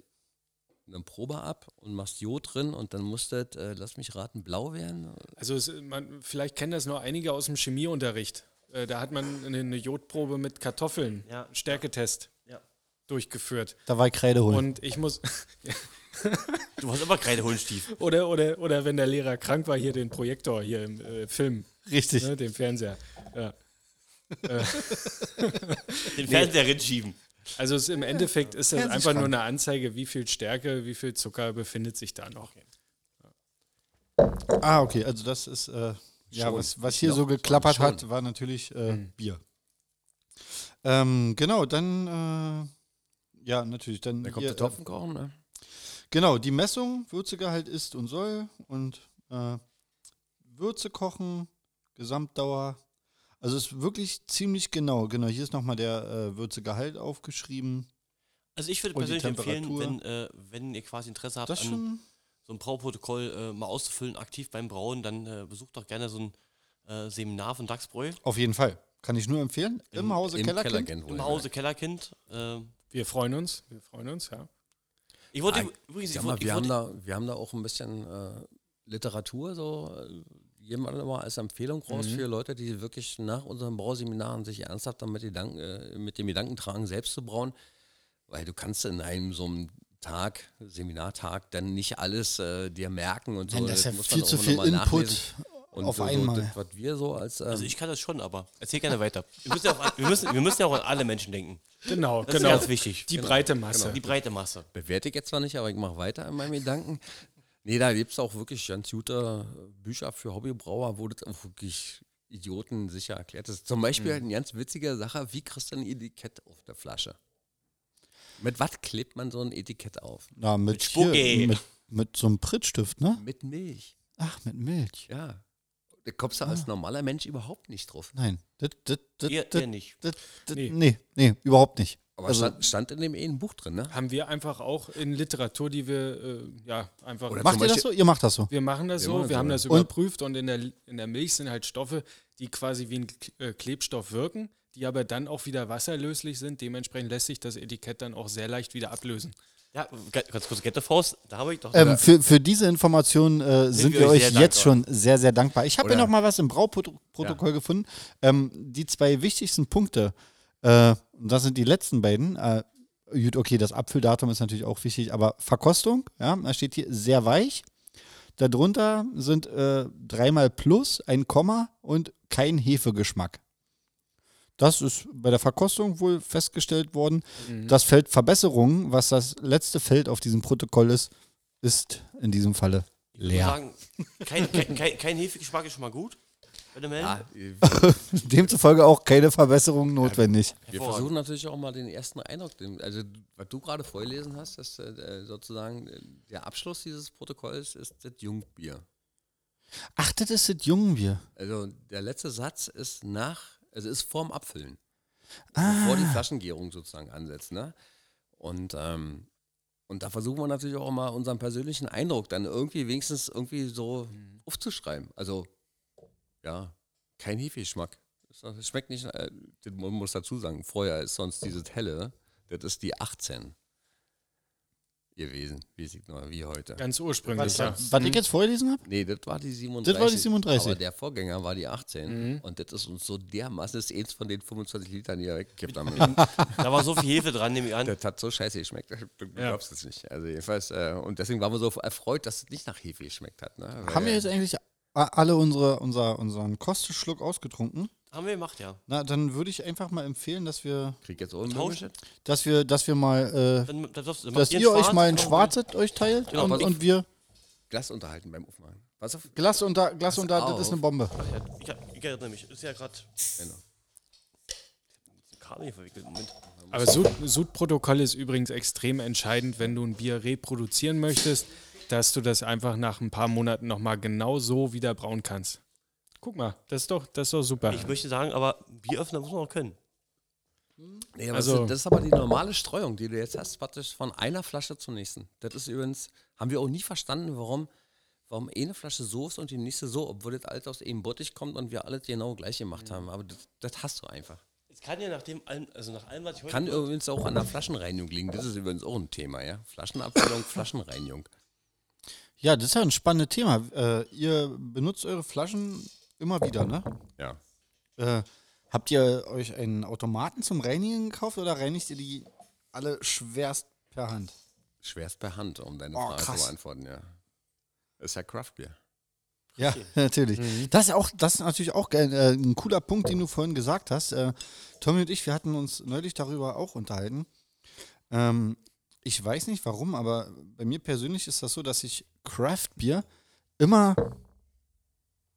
eine Probe ab und machst Jod drin und dann muss das, äh, lass mich raten, blau werden. Also es, man, vielleicht kennen das noch einige aus dem Chemieunterricht. Äh, da hat man eine, eine Jodprobe mit Kartoffeln, Ja. Stärketest Ja. durchgeführt. Da war Kreide holen. Und ich muss, Du hast immer keine Hohenstief. oder, oder, oder wenn der Lehrer krank war, hier den Projektor, hier im äh, Film, Richtig. ne, den Fernseher. Ja. Den Fernseher rinschieben. Also es, im Endeffekt ist das einfach nur eine Anzeige, wie viel Stärke, wie viel Zucker befindet sich da noch. Ah, okay, also das ist, äh, ja, was, was hier so geklappert schon. hat, war natürlich äh, Bier. Ähm, genau, dann, äh, ja, natürlich, dann, Da kommt hier, der Topfen kochen, ne? Genau, die Messung, Würzegehalt ist und soll und äh, Würze kochen, Gesamtdauer. Also es ist wirklich ziemlich genau. Genau, hier ist nochmal der äh, Würzegehalt aufgeschrieben. Also ich würde persönlich empfehlen, wenn, äh, wenn ihr quasi Interesse habt, an schon. so ein Brauprotokoll äh, mal auszufüllen, aktiv beim Brauen, dann äh, besucht doch gerne so ein äh, Seminar von Dachsbräu Auf jeden Fall. Kann ich nur empfehlen. Im, Hause Im Kellerkind. Im Hause Kellerkind. Äh, Wir freuen uns, wir freuen uns, ja. ich wollte Ah, übrigens, ich Sag mal, wollte, ich wir, haben wollte, da, wir haben da auch ein bisschen äh, Literatur, so äh, jemand immer als Empfehlung raus für Leute, die wirklich nach unseren Brauseminaren sich ernsthaft damit Gedanken, äh, mit dem Gedanken tragen, selbst zu brauen. Weil du kannst in einem so einem Tag, Seminartag, dann nicht alles äh, dir merken und so. Nein, das ist ja muss man viel zu auch viel nochmal Input nachlesen. Und auf so, einmal. Das, was wir so als ähm, also ich kann das schon, aber erzähl gerne weiter. Wir müssen, ja auch an, wir, müssen, wir müssen ja auch an alle Menschen denken. Genau, Das genau. ist ganz wichtig. Die Genau. breite Masse. Die breite Masse. bewerte ich jetzt zwar nicht, aber ich mache weiter in meinen Gedanken. Nee, da gibt es auch wirklich ganz gute Bücher für Hobbybrauer, wo das auch wirklich Idioten sicher erklärt ist. Zum Beispiel Mhm. eine ganz witzige Sache, wie kriegst du ein Etikett auf der Flasche? Mit was klebt man so ein Etikett auf? Na, mit, Mit Spucki. hier, mit, mit so einem Prittstift, ne? Mit Milch. Ach, mit Milch. Ja. Da kommst du Ah. als normaler Mensch überhaupt nicht drauf. Nein. Das, das, das, das, nicht. das, das, Nee. nee. nee, überhaupt nicht. Aber Also- stand, stand in dem eh ein Buch drin, ne? Haben wir einfach auch in Literatur, die wir, äh, ja, einfach. Oder Macht ihr das so? Ihr macht das so. Wir machen das Wir so, machen das wir so, haben ja. das Und- überprüft und in der, in der Milch sind halt Stoffe, die quasi wie ein äh, Klebstoff wirken, die aber dann auch wieder wasserlöslich sind. Dementsprechend lässt sich das Etikett dann auch sehr leicht wieder ablösen. Ja, ga- ganz kurz, Get the Faust, da habe ich doch. Ähm, für, für diese Information äh, sind wir wir euch jetzt schon sehr, sehr dankbar. Ich habe ja Oder- noch mal was im Brauprotokoll gefunden. Ähm, die zwei wichtigsten Punkte, äh, und das sind die letzten beiden. Äh, gut, okay, das Abfülldatum ist natürlich auch wichtig, aber Verkostung, ja, da steht hier sehr weich. Darunter sind äh, dreimal Plus, ein Komma und kein Hefegeschmack. Das ist bei der Verkostung wohl festgestellt worden. Das Feld Verbesserungen, was das letzte Feld auf diesem Protokoll ist, ist in diesem Falle Ich würde leer. sagen, kein, kein, kein, kein Hefegeschmack ist schon mal gut. Ja, Demzufolge auch keine Verbesserung notwendig. wir versuchen natürlich auch mal den ersten Eindruck, den, also was du gerade vorgelesen hast, dass äh, sozusagen äh, der Abschluss dieses Protokolls ist das Jungbier. Ach, das ist das Jungbier. Also der letzte Satz ist nach, also ist vorm Abfüllen. Ah. Bevor die Flaschengärung sozusagen ansetzt. Ne? Und, ähm, und da versuchen wir natürlich auch mal unseren persönlichen Eindruck dann irgendwie wenigstens irgendwie so aufzuschreiben. Also, ja, kein Hefegeschmack. Es schmeckt nicht, äh, man muss dazu sagen, vorher ist sonst dieses helle, das ist die 18 gewesen, wie wie heute. Ganz ursprünglich, Was, ja. was ich jetzt vorgelesen habe? Nee, das war die 37. Das war die 37. Aber der Vorgänger war die 18. Und das ist uns so dermaßen, das ist eins von den 25 Litern, die er weggekippt haben. Da war so viel Hefe dran, nehme ich an. das hat so scheiße geschmeckt. Du Ja. glaubst es nicht. Also jedenfalls, äh, und deswegen waren wir so erfreut, dass es nicht nach Hefe geschmeckt hat. Ne? Haben wir jetzt eigentlich alle unsere, unser, unseren Kostenschluck ausgetrunken? Haben wir gemacht, ja. Na, dann würde ich einfach mal empfehlen, dass wir, Krieg jetzt auch einen Tauschen? dass wir, dass wir mal, äh, Dann, dann, du- dass macht ihr euch mal ein dann- Schwarzes euch teilt Genau, und, auf. und wir Glas unterhalten beim Aufmachen. Pass auf. Glas unter, Glas unter, das ist eine Bombe. Ach ja, ich, hab- ich erinnere mich. Ist ja gerade Genau. Kabel hier verwickelt. Moment. Aber Sud- Sudprotokoll ist übrigens extrem entscheidend, wenn du ein Bier reproduzieren möchtest, dass du das einfach nach ein paar Monaten nochmal genau so wieder brauen kannst. Guck mal, das ist doch, das ist doch super. Ich möchte sagen, aber Bieröffner muss man auch können. Nee, Also- das, das ist aber die normale Streuung, die du jetzt hast, praktisch von einer Flasche zur nächsten. Das ist übrigens, haben wir auch nie verstanden, warum, warum eine Flasche so ist und die nächste so, obwohl das alles aus einem Bottich kommt und wir alles genau gleich gemacht haben. Aber das, das hast du einfach. Es kann ja nach dem, allem- also nach allem, was ich heute Kann übrigens auch an der Flaschenreinigung liegen. Das ist übrigens auch ein Thema, ja. Flaschenabfüllung, Flaschenreinigung. Ja, das ist ja ein spannendes Thema. Äh, ihr benutzt eure Flaschen immer wieder, ne? Ja. Äh, habt ihr euch einen Automaten zum Reinigen gekauft oder reinigt ihr die alle schwerst per Hand? Schwerst per Hand, um deine Oh, Frage krass. zu beantworten, ja. Ist ja Craftbier. Ja, natürlich. Das ist auch, das ist natürlich auch äh, ein cooler Punkt, den du vorhin gesagt hast. Äh, Tommy und ich, wir hatten uns neulich darüber auch unterhalten. Ähm, ich weiß nicht warum, aber bei mir persönlich ist das so, dass ich Craft-Bier immer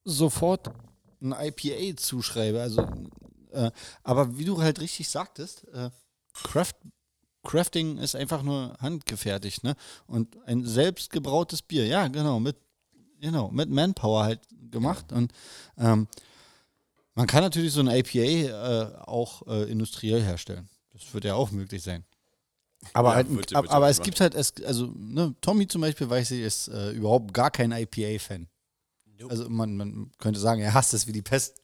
sofort ein IPA zuschreibe. Also, äh, aber wie du halt richtig sagtest, äh, Craft, Crafting ist einfach nur handgefertigt, ne? Und ein selbstgebrautes Bier, ja, genau, mit Genau, mit Manpower halt gemacht. Und ähm, man kann natürlich so ein IPA äh, auch äh, industriell herstellen. Das wird ja auch möglich sein. Aber, Ja, halt, ab, aber ja es gibt halt, es, also ne, Tommy zum Beispiel, weiß ich, ist äh, überhaupt gar kein IPA-Fan. Nope. Also man, man könnte sagen, er hasst es wie die Pest.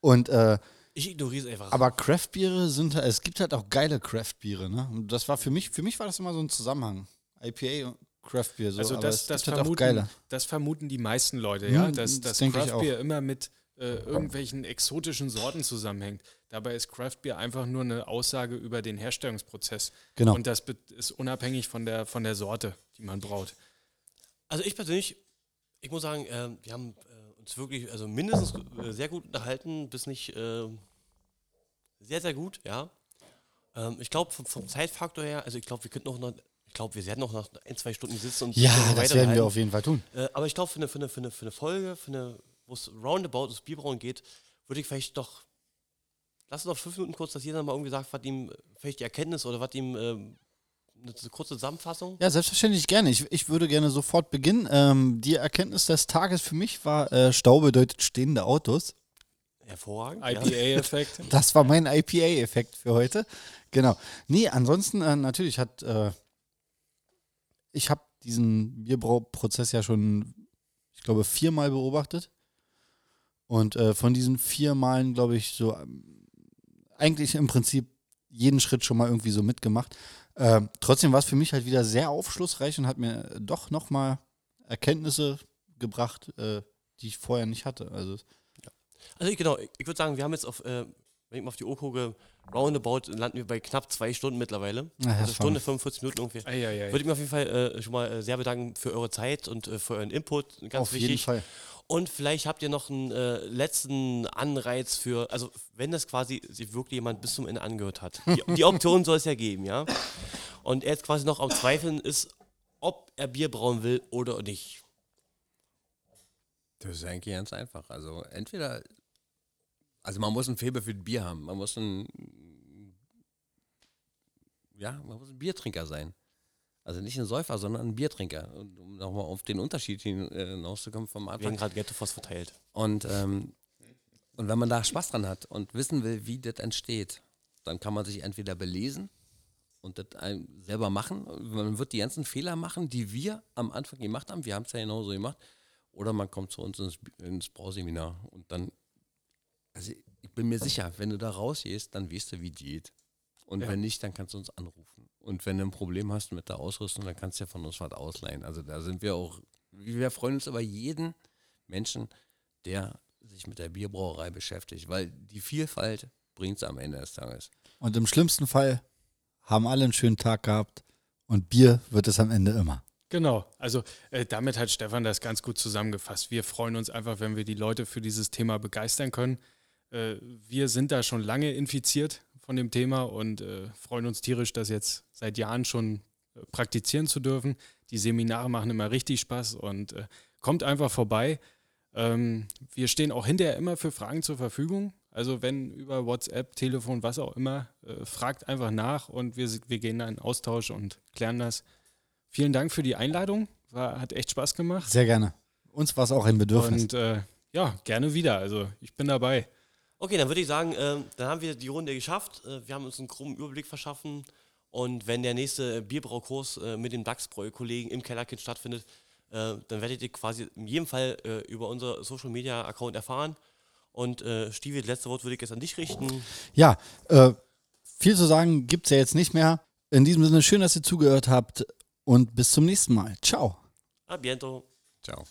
Und äh, Ich ignoriere es einfach. aber Craftbiere sind halt, es gibt halt auch geile Craftbiere, ne? Und das war für mich, für mich war das immer so ein Zusammenhang. IPA und Craftbier. So, Also das, das, gibt halt auch vermuten, geile. das vermuten die meisten Leute, Hm, ja, dass das das denke ich Craft Beer immer mit äh, irgendwelchen exotischen Sorten zusammenhängt. Dabei ist Craft Beer einfach nur eine Aussage über den Herstellungsprozess. Genau. Und das ist unabhängig von der, von der Sorte, die man braut. Also ich persönlich, ich muss sagen, ähm, wir haben äh, uns wirklich, also mindestens äh, sehr gut unterhalten, bis nicht äh, sehr, sehr gut, ja. Ähm, ich glaube, vom, vom Zeitfaktor her, also ich glaube, wir könnten noch, noch ich glaube, wir werden noch nach ein, zwei Stunden sitzen und Ja, das werden wir auf jeden Fall tun. Äh, aber ich glaube, für eine, für, eine, für, eine, für eine Folge, für eine, wo es roundabout ums Bierbrauen geht, würde ich vielleicht doch, lass uns noch fünf Minuten kurz, dass jeder mal irgendwie sagt, was ihm vielleicht die Erkenntnis oder was ihm ähm, eine kurze Zusammenfassung. Ja, selbstverständlich gerne. Ich, ich würde gerne sofort beginnen. Ähm, die Erkenntnis des Tages für mich war, äh, Stau bedeutet stehende Autos. Hervorragend. ja. IPA-Effekt. Das war mein IPA-Effekt für heute. Genau. Nee, ansonsten äh, natürlich hat, äh, ich habe diesen Bierbrauprozess ja schon, ich glaube, viermal beobachtet. Und äh, von diesen vier Malen, glaube ich, so ähm, eigentlich im Prinzip jeden Schritt schon mal irgendwie so mitgemacht. Ähm, trotzdem war es für mich halt wieder sehr aufschlussreich und hat mir doch nochmal Erkenntnisse gebracht, äh, die ich vorher nicht hatte. Also Also ich, genau, ich, ich würde sagen, wir haben jetzt auf, äh, wenn ich mal auf die Uhr gucke, roundabout landen wir bei knapp zwei Stunden mittlerweile. Na, also. Stunde 45 Minuten ungefähr. Würde ich mich auf jeden Fall äh, schon mal äh, sehr bedanken für eure Zeit und äh, für euren Input. Ganz auf wichtig. jeden Fall. Und vielleicht habt ihr noch einen äh, letzten Anreiz für, also wenn das quasi sich wirklich jemand bis zum Ende angehört hat. Die, die Option soll es ja geben, ja. Und er jetzt quasi noch am Zweifeln ist, ob er Bier brauen will oder nicht. Das ist eigentlich ganz einfach. Also entweder, also man muss ein Faible für Bier haben. Man muss ein, ja, man muss ein Biertrinker sein. Also nicht ein Säufer, sondern ein Biertrinker. Und um nochmal auf den Unterschied äh, hinauszukommen vom Wir haben Anfang. gerade Ghetto Force verteilt. Und, ähm, und wenn man da Spaß dran hat und wissen will, wie das entsteht, dann kann man sich entweder belesen und das selber machen. Man wird die ganzen Fehler machen, die wir am Anfang gemacht haben. Wir haben es ja genauso gemacht. Oder man kommt zu uns ins, ins Brauseminar und dann, also ich bin mir sicher, wenn du da rausgehst, dann weißt du, wie die geht. Und Ja. wenn nicht, dann kannst du uns anrufen. Und wenn du ein Problem hast mit der Ausrüstung, dann kannst du ja von uns was ausleihen. Also da sind wir auch, wir freuen uns über jeden Menschen, der sich mit der Bierbrauerei beschäftigt, weil die Vielfalt bringt es am Ende des Tages. Und im schlimmsten Fall haben alle einen schönen Tag gehabt und Bier wird es am Ende immer. Genau, also äh, damit hat Stefan das ganz gut zusammengefasst. Wir freuen uns einfach, wenn wir die Leute für dieses Thema begeistern können. Äh, wir sind da schon lange infiziert von dem Thema und äh, freuen uns tierisch, das jetzt seit Jahren schon äh, praktizieren zu dürfen. Die Seminare machen immer richtig Spaß und äh, kommt einfach vorbei. Ähm, wir stehen auch hinterher immer für Fragen zur Verfügung. Also wenn über WhatsApp, Telefon, was auch immer, äh, fragt einfach nach und wir, wir gehen da in Austausch und klären das. Vielen Dank für die Einladung. War, hat echt Spaß gemacht. Sehr gerne. Uns war es auch ein Bedürfnis. Und äh, ja, gerne wieder. Also ich bin dabei. Okay, dann würde ich sagen, ähm, dann haben wir die Runde geschafft. Äh, wir haben uns einen krummen Überblick verschaffen. Und wenn der nächste Bierbraukurs äh, mit den DAX-Kollegen im Kellerkind stattfindet, äh, dann werdet ihr quasi in jedem Fall äh, über unser Social-Media-Account erfahren. Und äh, Stivi, das letzte Wort würde ich jetzt an dich richten. Ja, äh, viel zu sagen gibt es ja jetzt nicht mehr. In diesem Sinne, schön, dass ihr zugehört habt und bis zum nächsten Mal. Ciao. A biento. Ciao.